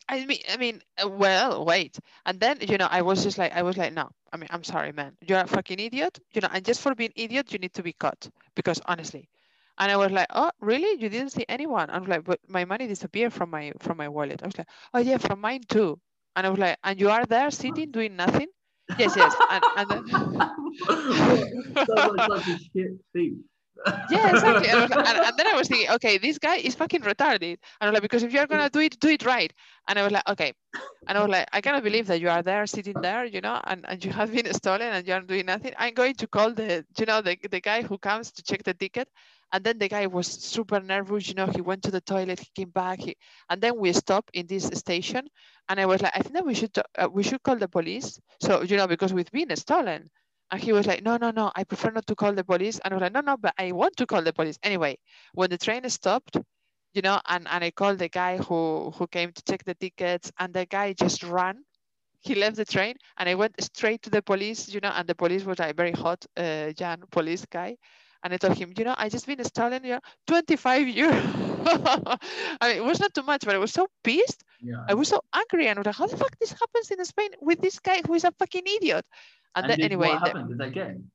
I mean, I mean, uh, well, wait. And then, you know, I was just like, I was like, no, I mean, I'm sorry, man. You're a fucking idiot. You know, and just for being idiot, you need to be caught because honestly. And I was like, oh, really? You didn't see anyone? I was like, but my money disappeared from my from my wallet. I was like, oh yeah, from mine too. And I was like, and you are there sitting doing nothing? Yes, yes. And, and then... Yeah, exactly. And, and, and, then I was thinking, okay, this guy is fucking retarded. And I was like, because if you're gonna do it, do it right. And I was like, okay. And I was like, I cannot believe that you are there sitting there, you know, and, and you have been stolen and you are doing nothing. I'm going to call the, you know, the, the guy who comes to check the ticket. And then the guy was super nervous, you know, he went to the toilet, he came back, he, and then we stopped in this station. And I was like, I think that we should, uh, we should call the police. So, you know, because we've been stolen. And he was like, no, no, no, I prefer not to call the police. And I was like, no, no, but I want to call the police. Anyway, when the train stopped, you know, and, and I called the guy who, who came to check the tickets and the guy just ran. He left the train and I went straight to the police, you know, and the police was like very hot, uh, young police guy. And I told him, you know, I just been stolen, you know, 25 years. I mean, it was not too much, but I was so pissed. Yeah. I was so angry. And I was like, how the fuck this happens in Spain with this guy who is a fucking idiot? And, And then anyway, what the, happened? They get him?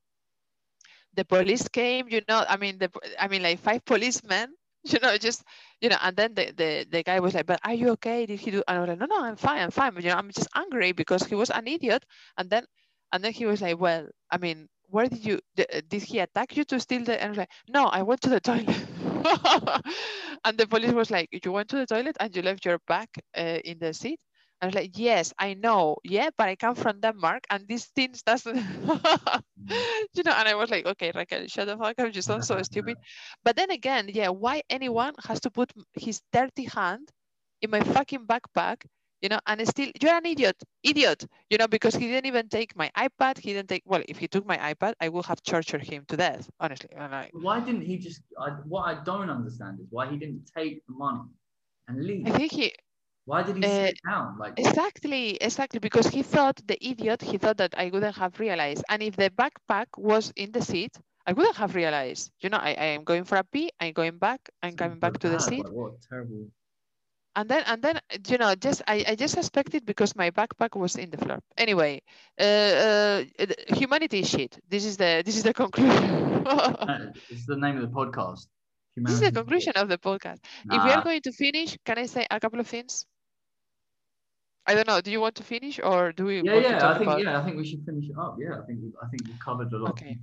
the police came, you know, I mean, the, I mean, like five policemen, you know, just, you know, and then the, the, the guy was like, but are you okay? Did he do? And I was like, no, no, I'm fine, I'm fine. But, you know, I'm just angry because he was an idiot. And then, and then he was like, well, I mean, where did you, did he attack you to steal the, and I was like, no, I went to the toilet. and the police was like, you went to the toilet and you left your bag uh, in the seat? I was like, yes, I know. Yeah, but I come from Denmark and these things doesn't, you know, and I was like, okay, Raquel, shut the fuck up. You sound so stupid. But then again, yeah, why anyone has to put his dirty hand in my fucking backpack, you know, and still, you're an idiot, idiot, you know, because he didn't even take my iPad. He didn't take, well, if he took my iPad, I would have tortured him to death, honestly. And I, Why didn't he just? I, what I don't understand is why he didn't take the money and leave. I think he, Why did he Uh, sit down? Like, Exactly, exactly, because he thought the idiot, he thought that I wouldn't have realized. And if the backpack was in the seat, I wouldn't have realized. You know, I, I am going for a pee, I'm going back, I'm coming back to the seat. What terrible. And then and then you know, just I, I just suspected because my backpack was in the floor. Anyway, uh, uh humanity is shit. This is the this is the conclusion. It's the name of the podcast. this is the conclusion of the podcast. If we are going to finish, can I say a couple of things? I don't know. Do you want to finish or do we yeah, yeah. I think about yeah, I think we should finish it up. Yeah, I think we, I think we've covered a lot. Okay.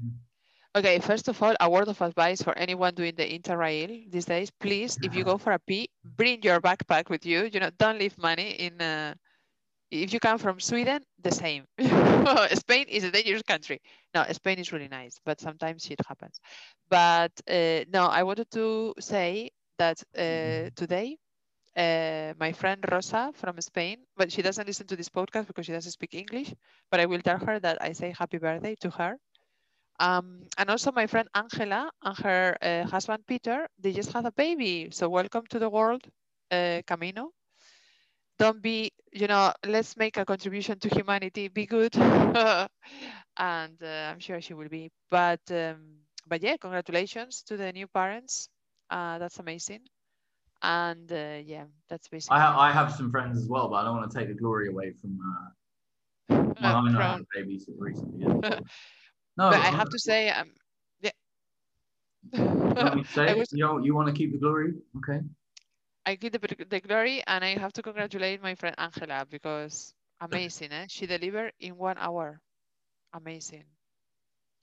Okay, first of all, a word of advice for anyone doing the interrail these days. Please, if you go for a pee, bring your backpack with you. You know, don't leave money in. Uh, if you come from Sweden, the same. Spain is a dangerous country. No, Spain is really nice, but sometimes shit happens. But uh, no, I wanted to say that uh, today, uh, my friend Rosa from Spain, but she doesn't listen to this podcast because she doesn't speak English. But I will tell her that I say happy birthday to her. Um, and also my friend Angela and her uh, husband Peter, they just had a baby. So welcome to the world, uh, Camino. Don't be, you know, let's make a contribution to humanity. Be good, and uh, I'm sure she will be. But um, but yeah, congratulations to the new parents. Uh, that's amazing. And uh, yeah, that's basically. I, ha- I have some friends as well, but I don't want to take the glory away from. Uh, uh, well, I mean, I from- had babies recently. yeah. No, but I have to say, um, yeah. You want me to say was- you, you want to keep the glory? Okay. I give the, the glory and I have to congratulate my friend Angela because amazing, eh? She delivered in one hour. Amazing.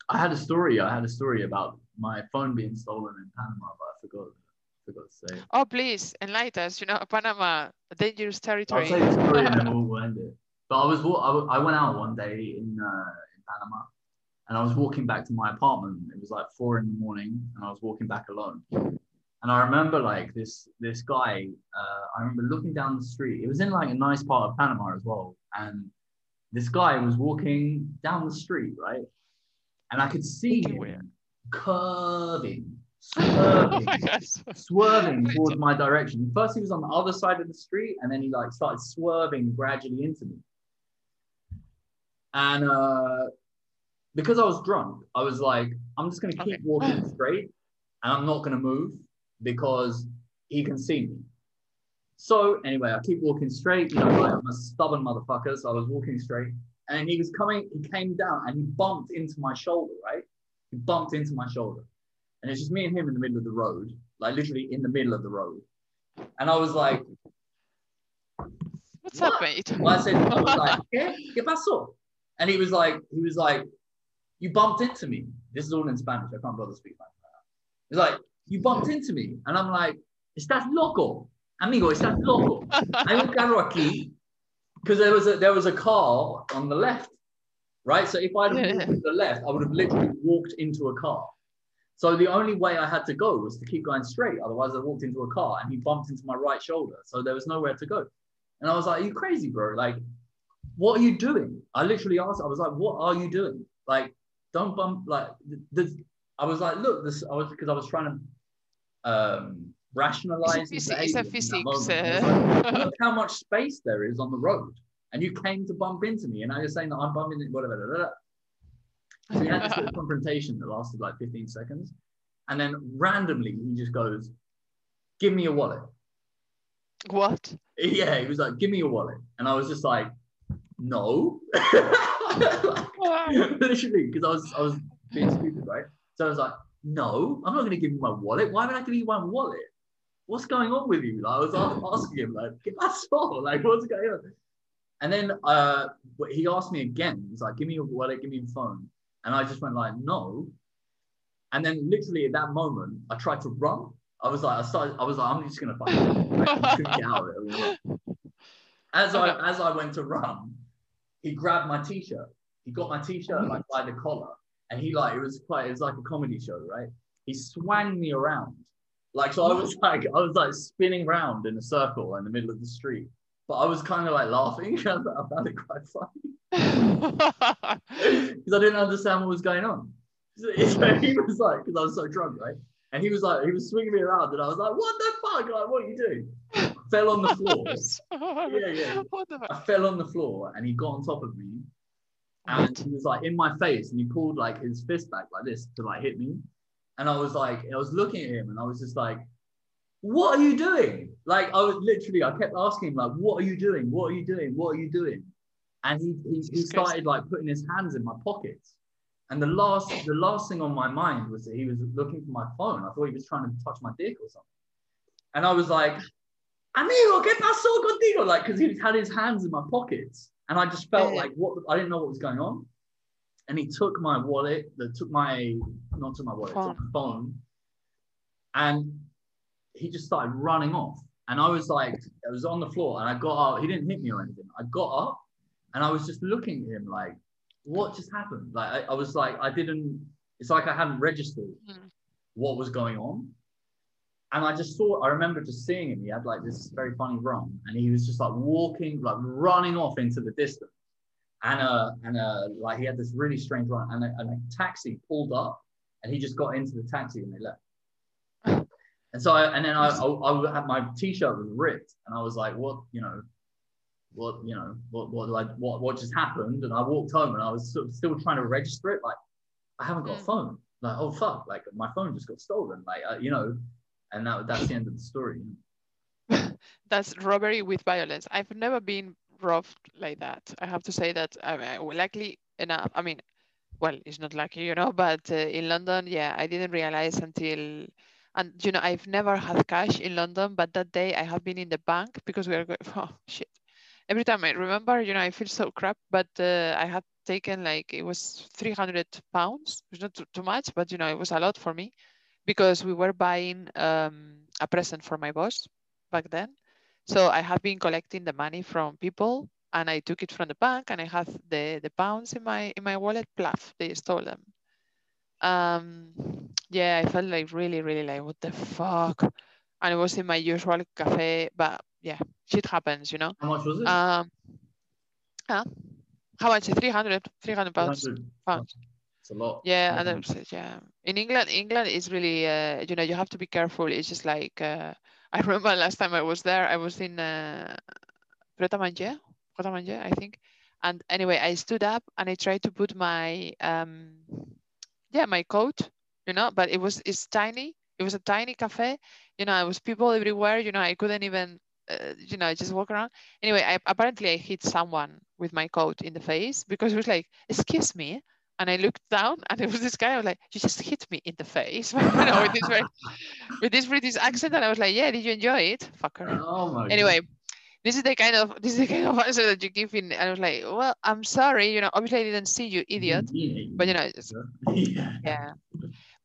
I had a story. I had a story about my phone being stolen in Panama, but I forgot. Forgot to say. it. Oh, please enlighten us. You know, Panama, dangerous territory. I'll say the story and then we'll, end it. But I was I I, w- I went out one day in uh, in Panama, and I was walking back to my apartment. It was like four in the morning, and I was walking back alone. And I remember like this this guy. Uh, I remember looking down the street. It was in like a nice part of Panama as well, and this guy was walking down the street, right? And I could see him curving, swerving, my swerving towards my direction. First, he was on the other side of the street, and then he like started swerving gradually into me. And uh, because I was drunk, I was like, I'm just gonna keep Okay. walking straight, and I'm not gonna move because he can see me. So anyway, I keep walking straight. You know, like I'm a stubborn motherfucker, so I was walking straight, and he was coming. He came down and he bumped into my shoulder. Right, he bumped into my shoulder, and it's just me and him in the middle of the road, like literally in the middle of the road. And I was like, What's What? up, mate? well, I said, I was like, ¿qué? ¿Qué pasó? And he was like, he was like, you bumped into me. This is all in Spanish. I can't bother speaking Spanish. He's like, you bumped into me. And I'm like, estás loco. Amigo, estás loco. Hay un carro aquí. Because there was a there was a car on the left, right? So if I'd walked Yeah. to the left, I would have literally walked into a car. So the only way I had to go was to keep going straight. Otherwise, I walked into a car and he bumped into my right shoulder. So there was nowhere to go. And I was like, Are you crazy, bro? Like, what are you doing? I literally asked, I was like, What are you doing? Like, don't bump, like, this. I was like, Look, this, I was, because I was trying to um, rationalize. It's it's a behavior in that physics. moment. I like, uh, look how much space there is on the road. And you came to bump into me, and now you're saying that I'm bumping into whatever. blah, blah, blah. So we had this little confrontation that lasted like 15 seconds. And then randomly, he just goes, Give me your wallet. what? Yeah, he was like, Give me your wallet. And I was just like, No. Literally, because I was, I was being stupid, right? So I was like, No, I'm not going to give you my wallet. Why would I give you my wallet? What's going on with you? Like, I was asking him, like, get my soul. Like, what's going on? And then uh, he asked me again. He's like, "Give me your wallet, give me your phone," and I just went like, "No." And then literally at that moment, I tried to run. I was like, I started, I was like, I'm just gonna fucking like, I'm just gonna get out of it. I was As I as I went to run, he grabbed my t-shirt. He got my t-shirt like by the collar, and he like it was quite it was like a comedy show, right? He swung me around, like so. I was like I was like spinning round in a circle in the middle of the street, but I was kind of like laughing. I found it quite funny because I didn't understand what was going on. So so he was like, because I was so drunk, right? And he was like, he was swinging me around, and I was like, "What the fuck? Like, what are you doing?" I fell on the floor. Yeah, yeah. What the fuck? I fell on the floor, and he got on top of me, and he was like in my face, and he pulled like his fist back like this to like hit me, and I was like, I was looking at him, and I was just like, "What are you doing?" Like I was literally, I kept asking him like, "What are you doing? What are you doing? What are you doing?" And he he, he started like putting his hands in my pockets. And the last the last thing on my mind was that he was looking for my phone. I thought he was trying to touch my dick or something. And I was like, amigo, ¿qué pasó contigo? Like, because he had his hands in my pockets. And I just felt like what I didn't know what was going on. And he took my wallet, that took my not took my wallet, took my phone, and he just started running off. And I was like, I was on the floor and I got up. He didn't hit me or anything. I got up and I was just looking at him like, what just happened? Like I, I was like, I didn't, it's like I hadn't registered Mm. what was going on. And I just saw, I remember just seeing him. He had like this very funny run and he was just like walking, like running off into the distance. And uh, and uh, like he had this really strange run and a, and a taxi pulled up and he just got into the taxi and they left. And so, I, and then I, I, I had my t-shirt was ripped and I was like, what, you know, what, you know, what, what, like, what, what just happened? And I walked home and I was sort of still trying to register it. Like, I haven't got a Mm. phone. Like, oh fuck, like my phone just got stolen. Like, uh, you know, and that, that's the end of the story. That's robbery with violence. I've never been robbed like that. I have to say that. I, well, luckily enough. I mean, well, it's not lucky, you know, but uh, in London, yeah, I didn't realize until, and you know, I've never had cash in London, but that day I have been in the bank because we are going. Oh shit! Every time I remember, you know, I feel so crap. But uh, I had taken like it was 300 pounds. It's not too, too much, but you know, it was a lot for me because we were buying um, a present for my boss back then. So I have been collecting the money from people and I took it from the bank and I have the, the pounds in my in my wallet, pluff, they stole them. Um yeah, I felt like really, really like what the fuck. And it was in my usual cafe, but yeah, shit happens, you know. How much was it? Um huh? how much? 300, 300 pounds. 300. pounds. It's a lot. Yeah, and Mhm. then yeah. In England, England is really, uh, you know, you have to be careful. It's just like uh, I remember last time I was there, I was in uh, Pret a Manger, Pret Manger, I think. And anyway, I stood up and I tried to put my, um, yeah, my coat, you know, but it was it's tiny. It was a tiny cafe, you know. It was people everywhere, you know. I couldn't even uh, you know, just walk around. Anyway, I apparently I hit someone with my coat in the face because it was like, excuse me. And I looked down and it was this guy. I was like, you just hit me in the face, you know, with this very, with this British accent. And I was like, yeah, did you enjoy it, fucker? Oh my Anyway, this is the kind of this is the kind of answer that you give in. And I was like, well, I'm sorry, you know, obviously I didn't see you, idiot. But you know, yeah. yeah.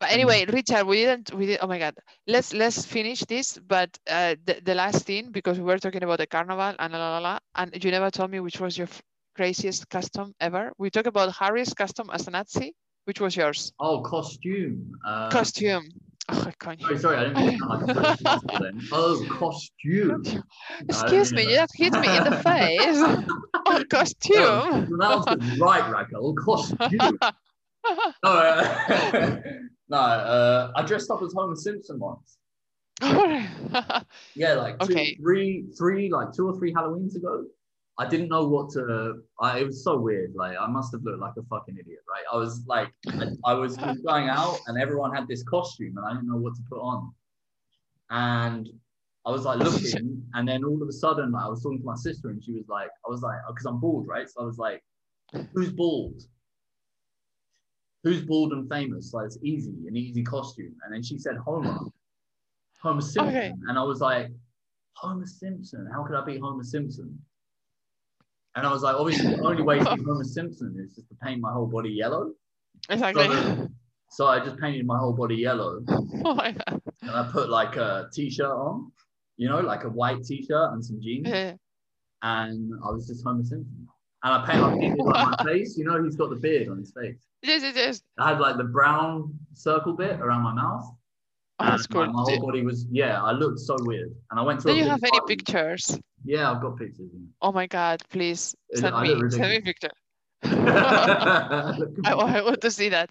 But anyway, Richard, we didn't. We did. Oh my God. Let's let's finish this. But uh, the the last thing because we were talking about the carnival and la la la, and you never told me which was your craziest custom ever. We talked about Harry's custom as a Nazi. Which was yours? Oh, costume. Uh, Costume. Oh. Sorry, sorry, I didn't mean to sound like a British accent then. Oh, costume. Excuse didn't me, you just hit me in the face. oh, No, costume. pronounce it right, Raquel. Costume. No, uh, no uh, I dressed up as Homer Simpson once. Yeah, like two, Okay. three, three, like two or three Halloweens ago. I didn't know what to. I, it was so weird. Like I must have looked like a fucking idiot, right? I was like, I, I was going out, and everyone had this costume, and I didn't know what to put on. And I was like looking, and then all of a sudden, like, I was talking to my sister, and she was like, I was like, because I'm bald, right? So I was like, who's bald? Who's bald and famous? Like it's easy, an easy costume. And then she said Homer, Homer Simpson, Okay. and I was like, Homer Simpson. How could I be Homer Simpson? And I was like, obviously, the only way to be Homer Simpson is just to paint my whole body yellow. exactly. So I just painted my whole body yellow, oh my God. and I put like a t-shirt on, you know, like a white t-shirt and some jeans, Eh, and I was just Homer Simpson. And I painted, I painted like my face, you know, he's got the beard on his face. Yes, yes, yes. I had like the brown circle bit around my mouth. Oh, that's cool. my whole body was yeah. I looked so weird, and I went to. do you have any pictures? Yeah, I've got pictures. Oh my God, please send me, send me a picture. I, I want to see that.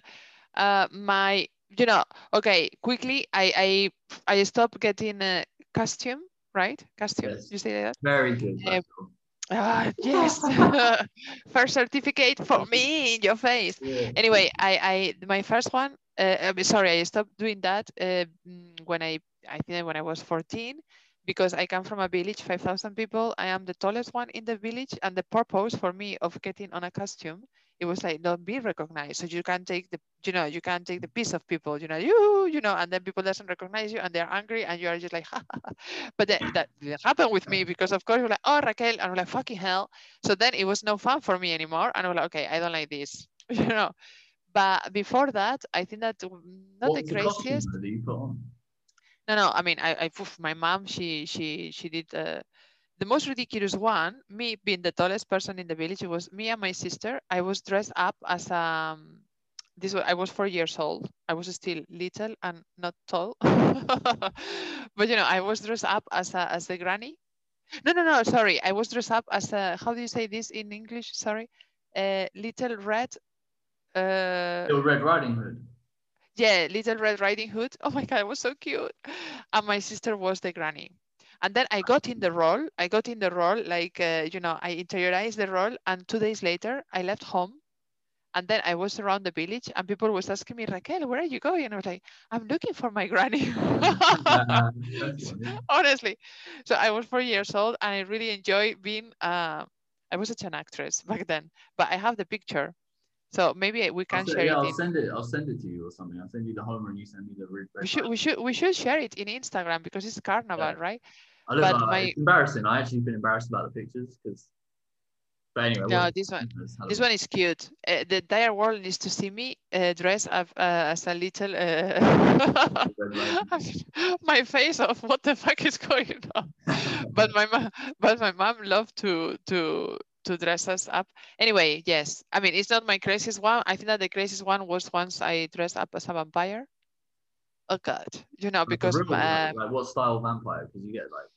Uh, my, you know, okay, quickly, I I I stopped getting a costume, right? Costume, Yes. you say that? Very good. Rachel. Ah, yes. First certificate for me in your face. Yeah. Anyway, I I my first one. Uh, I'm sorry, I stopped doing that uh, mm, when I I think when I was 14 because I come from a village, 5,000 people. I am the tallest one in the village, and the purpose for me of getting on a costume, it was like don't be recognized. So you can take the, you know, you can take the piece of people, you know, you, you know, and then people doesn't recognize you and they're angry and you are just like, ha, ha, ha. but that, that didn't happen with me because of course you're like, oh Raquel, and I'm like, fucking hell. So then it was no fun for me anymore, and I'm like, okay, I don't like this, you know. But before that, I think that not What the craziest. that you put on? No, no. I mean, I, I my mom, she, she, she did uh, the most ridiculous one. Me being the tallest person in the village, it was me and my sister. I was dressed up as um, this. Was, I was four years old. I was still little and not tall, but you know, I was dressed up as a, as the granny. No, no, no. Sorry, I was dressed up as a. How do you say this in English? Sorry, uh, little red. Uh, Little Red Riding Hood. yeah, Little Red Riding Hood. Oh my God, it was so cute. And my sister was the granny. And then I got in the role. I got in the role, like, uh, you know, I interiorized the role. And two days later, I left home. And then I was around the village and people was asking me, Raquel, where are you going? And I was like, I'm looking for my granny. Uh. Honestly. So I was four years old and I really enjoy being, uh, I was such an actress back then, but I have the picture. So maybe we can share yeah, it. I'll in- send it. I'll send it to you or something. I'll send you the Homer and you send me the we should we should we should share it in Instagram because it's carnival, right? I look but like, my- it's embarrassing. I actually been embarrassed about the pictures because. But anyway, No, this one this one is cute. Uh, the entire world needs to see me uh, dressed up uh, as a little. Uh, my face of what the fuck is going on. But my mom, but my mom loved to to to dress us up. Anyway, yes. I mean, it's not my craziest one. I think that the craziest one was once I dressed up as a vampire. Oh God, you know, because like, um, like what style vampire? Because you get like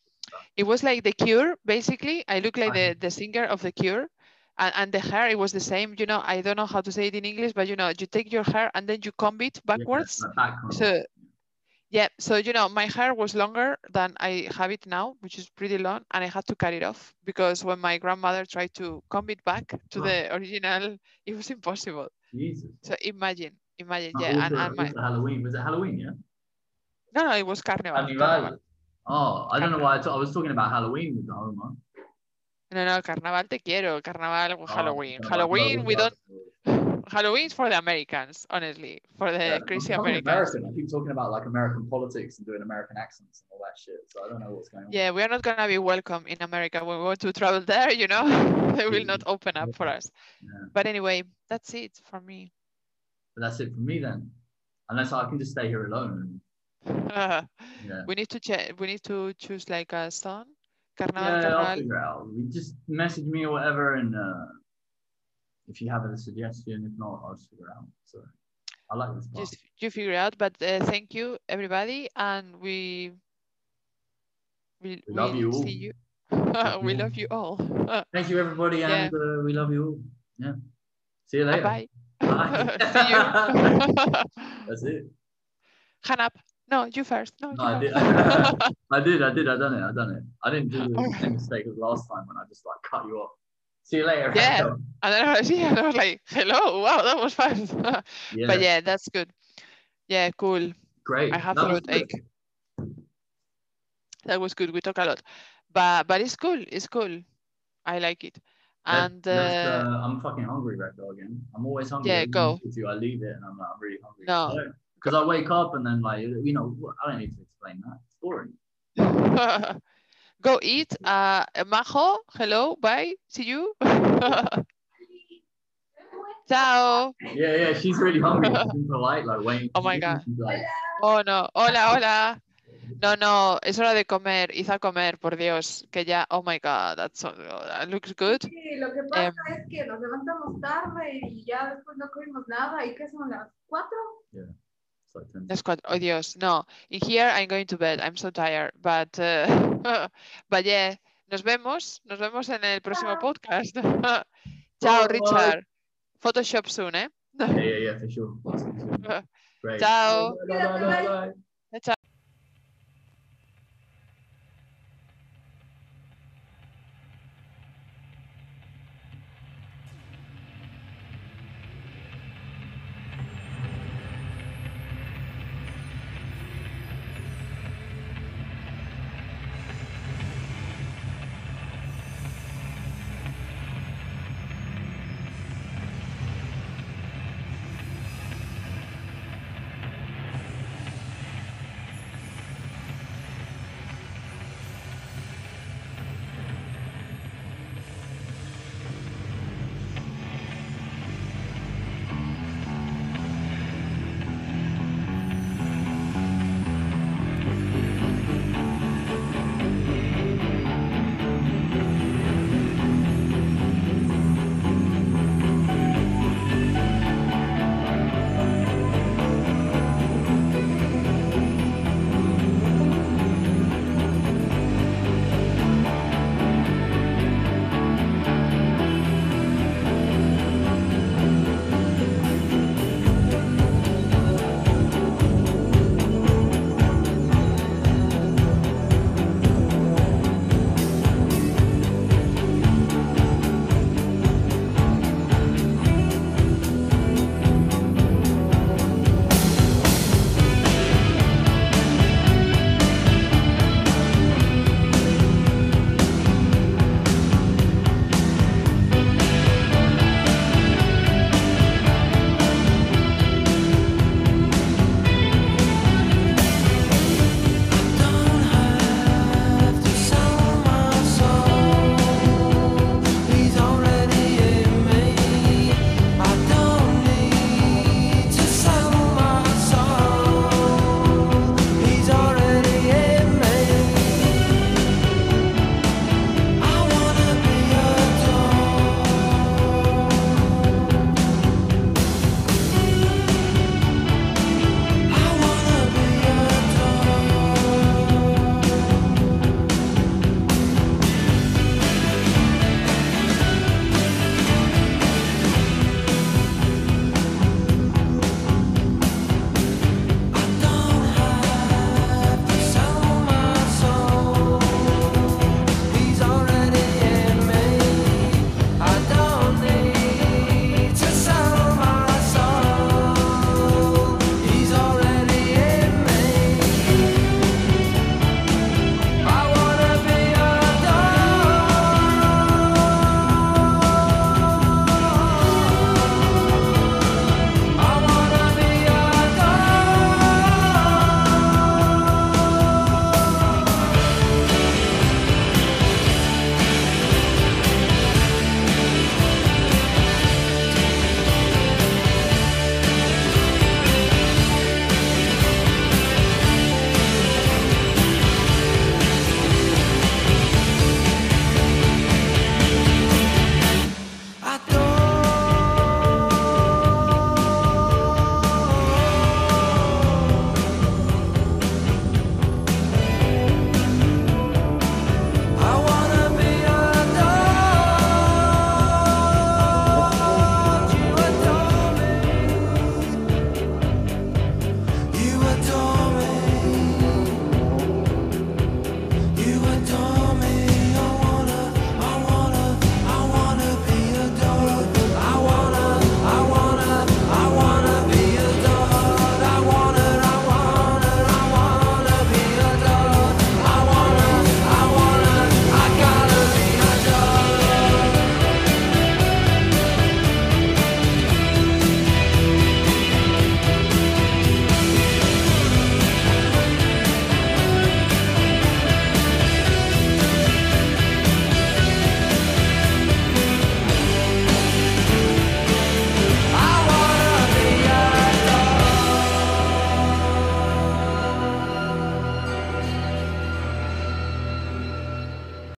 it was like the cure basically i look like the, the singer of the cure and, and the hair it was the same you know i don't know how to say it in english but you know you take your hair and then you comb it yeah, backwards so yeah so you know my hair was longer than i have it now which is pretty long and i had to cut it off because when my grandmother tried to comb it back to Wow. the ah. original it was impossible Jesus. so imagine imagine yeah and, also- and my Halloween was it Halloween? Yeah. no no it was carnival, carnival. Carnival. Oh, I don't know why I, I was talking about Halloween with the Homer. No, no, carnaval te quiero. Carnaval, Oh, Halloween. no, Halloween, we don't. Halloween's for the Americans, honestly, for the Yeah, crazy I'm Americans. American. I keep talking about like American politics and doing American accents and all that shit. So I don't know what's going on. Yeah, we are not gonna be welcome in America when we want to travel there. You know, they will not open up for us. Yeah. But anyway, that's it for me. But that's it for me then. Unless I can just stay here alone. Yeah. we need to check. We need to choose like a song. Carnaval, Yeah, I'll figure out. You just message me or whatever, and uh, if you have a suggestion, if not, I'll just figure it out. So I like this part. Just you figure it out. But uh, thank you everybody, and we we We love you all. see you. We you all. love you all. Thank you, everybody, Yeah. and uh, we love you all. Yeah. See you later. bye. Bye. see you. That's it. Hand up. No, you first. No, No, you I did. first. I did. I did. I done it. I done it. I didn't do the same mistake as last time when I just like cut you off. See you later. Yeah. And then I was, yeah, and I was like, hello, wow, that was fun. yeah. But yeah, that's good. Yeah, cool. Great. I have That ache. That was good. We talk a lot. But but it's cool. It's cool. I like it. And uh, uh, I'm fucking hungry right now again. I'm always hungry. Yeah, Every time I go. I leave it and I'm like, I'm really hungry. No. Because I wake up and then like, you know, I don't need to explain that. It's boring. go eat. Uh, Majo, hello, bye. See you. Ciao. Yeah, yeah, she's really hungry. She's polite, like waiting. Oh my. God. Like, Oh no. Hola, hola. No, no, es hora de comer. Id a comer, por Dios. Que ya, oh my God, that's so, that looks good. Sí, lo que pasa Em. es que nos levantamos tarde y ya después no comimos nada. ¿Y qué son las cuatro? 10 That's quite, Dios, no. In here I'm going to bed. I'm so tired. But, uh, but yeah, nos vemos. Nos vemos en el próximo Chao. podcast. Ciao, Bye. Richard. Photoshop soon, eh? Yeah, yeah, yeah, for sure. Awesome. Great. Ciao. Bye, bye, bye, bye, bye.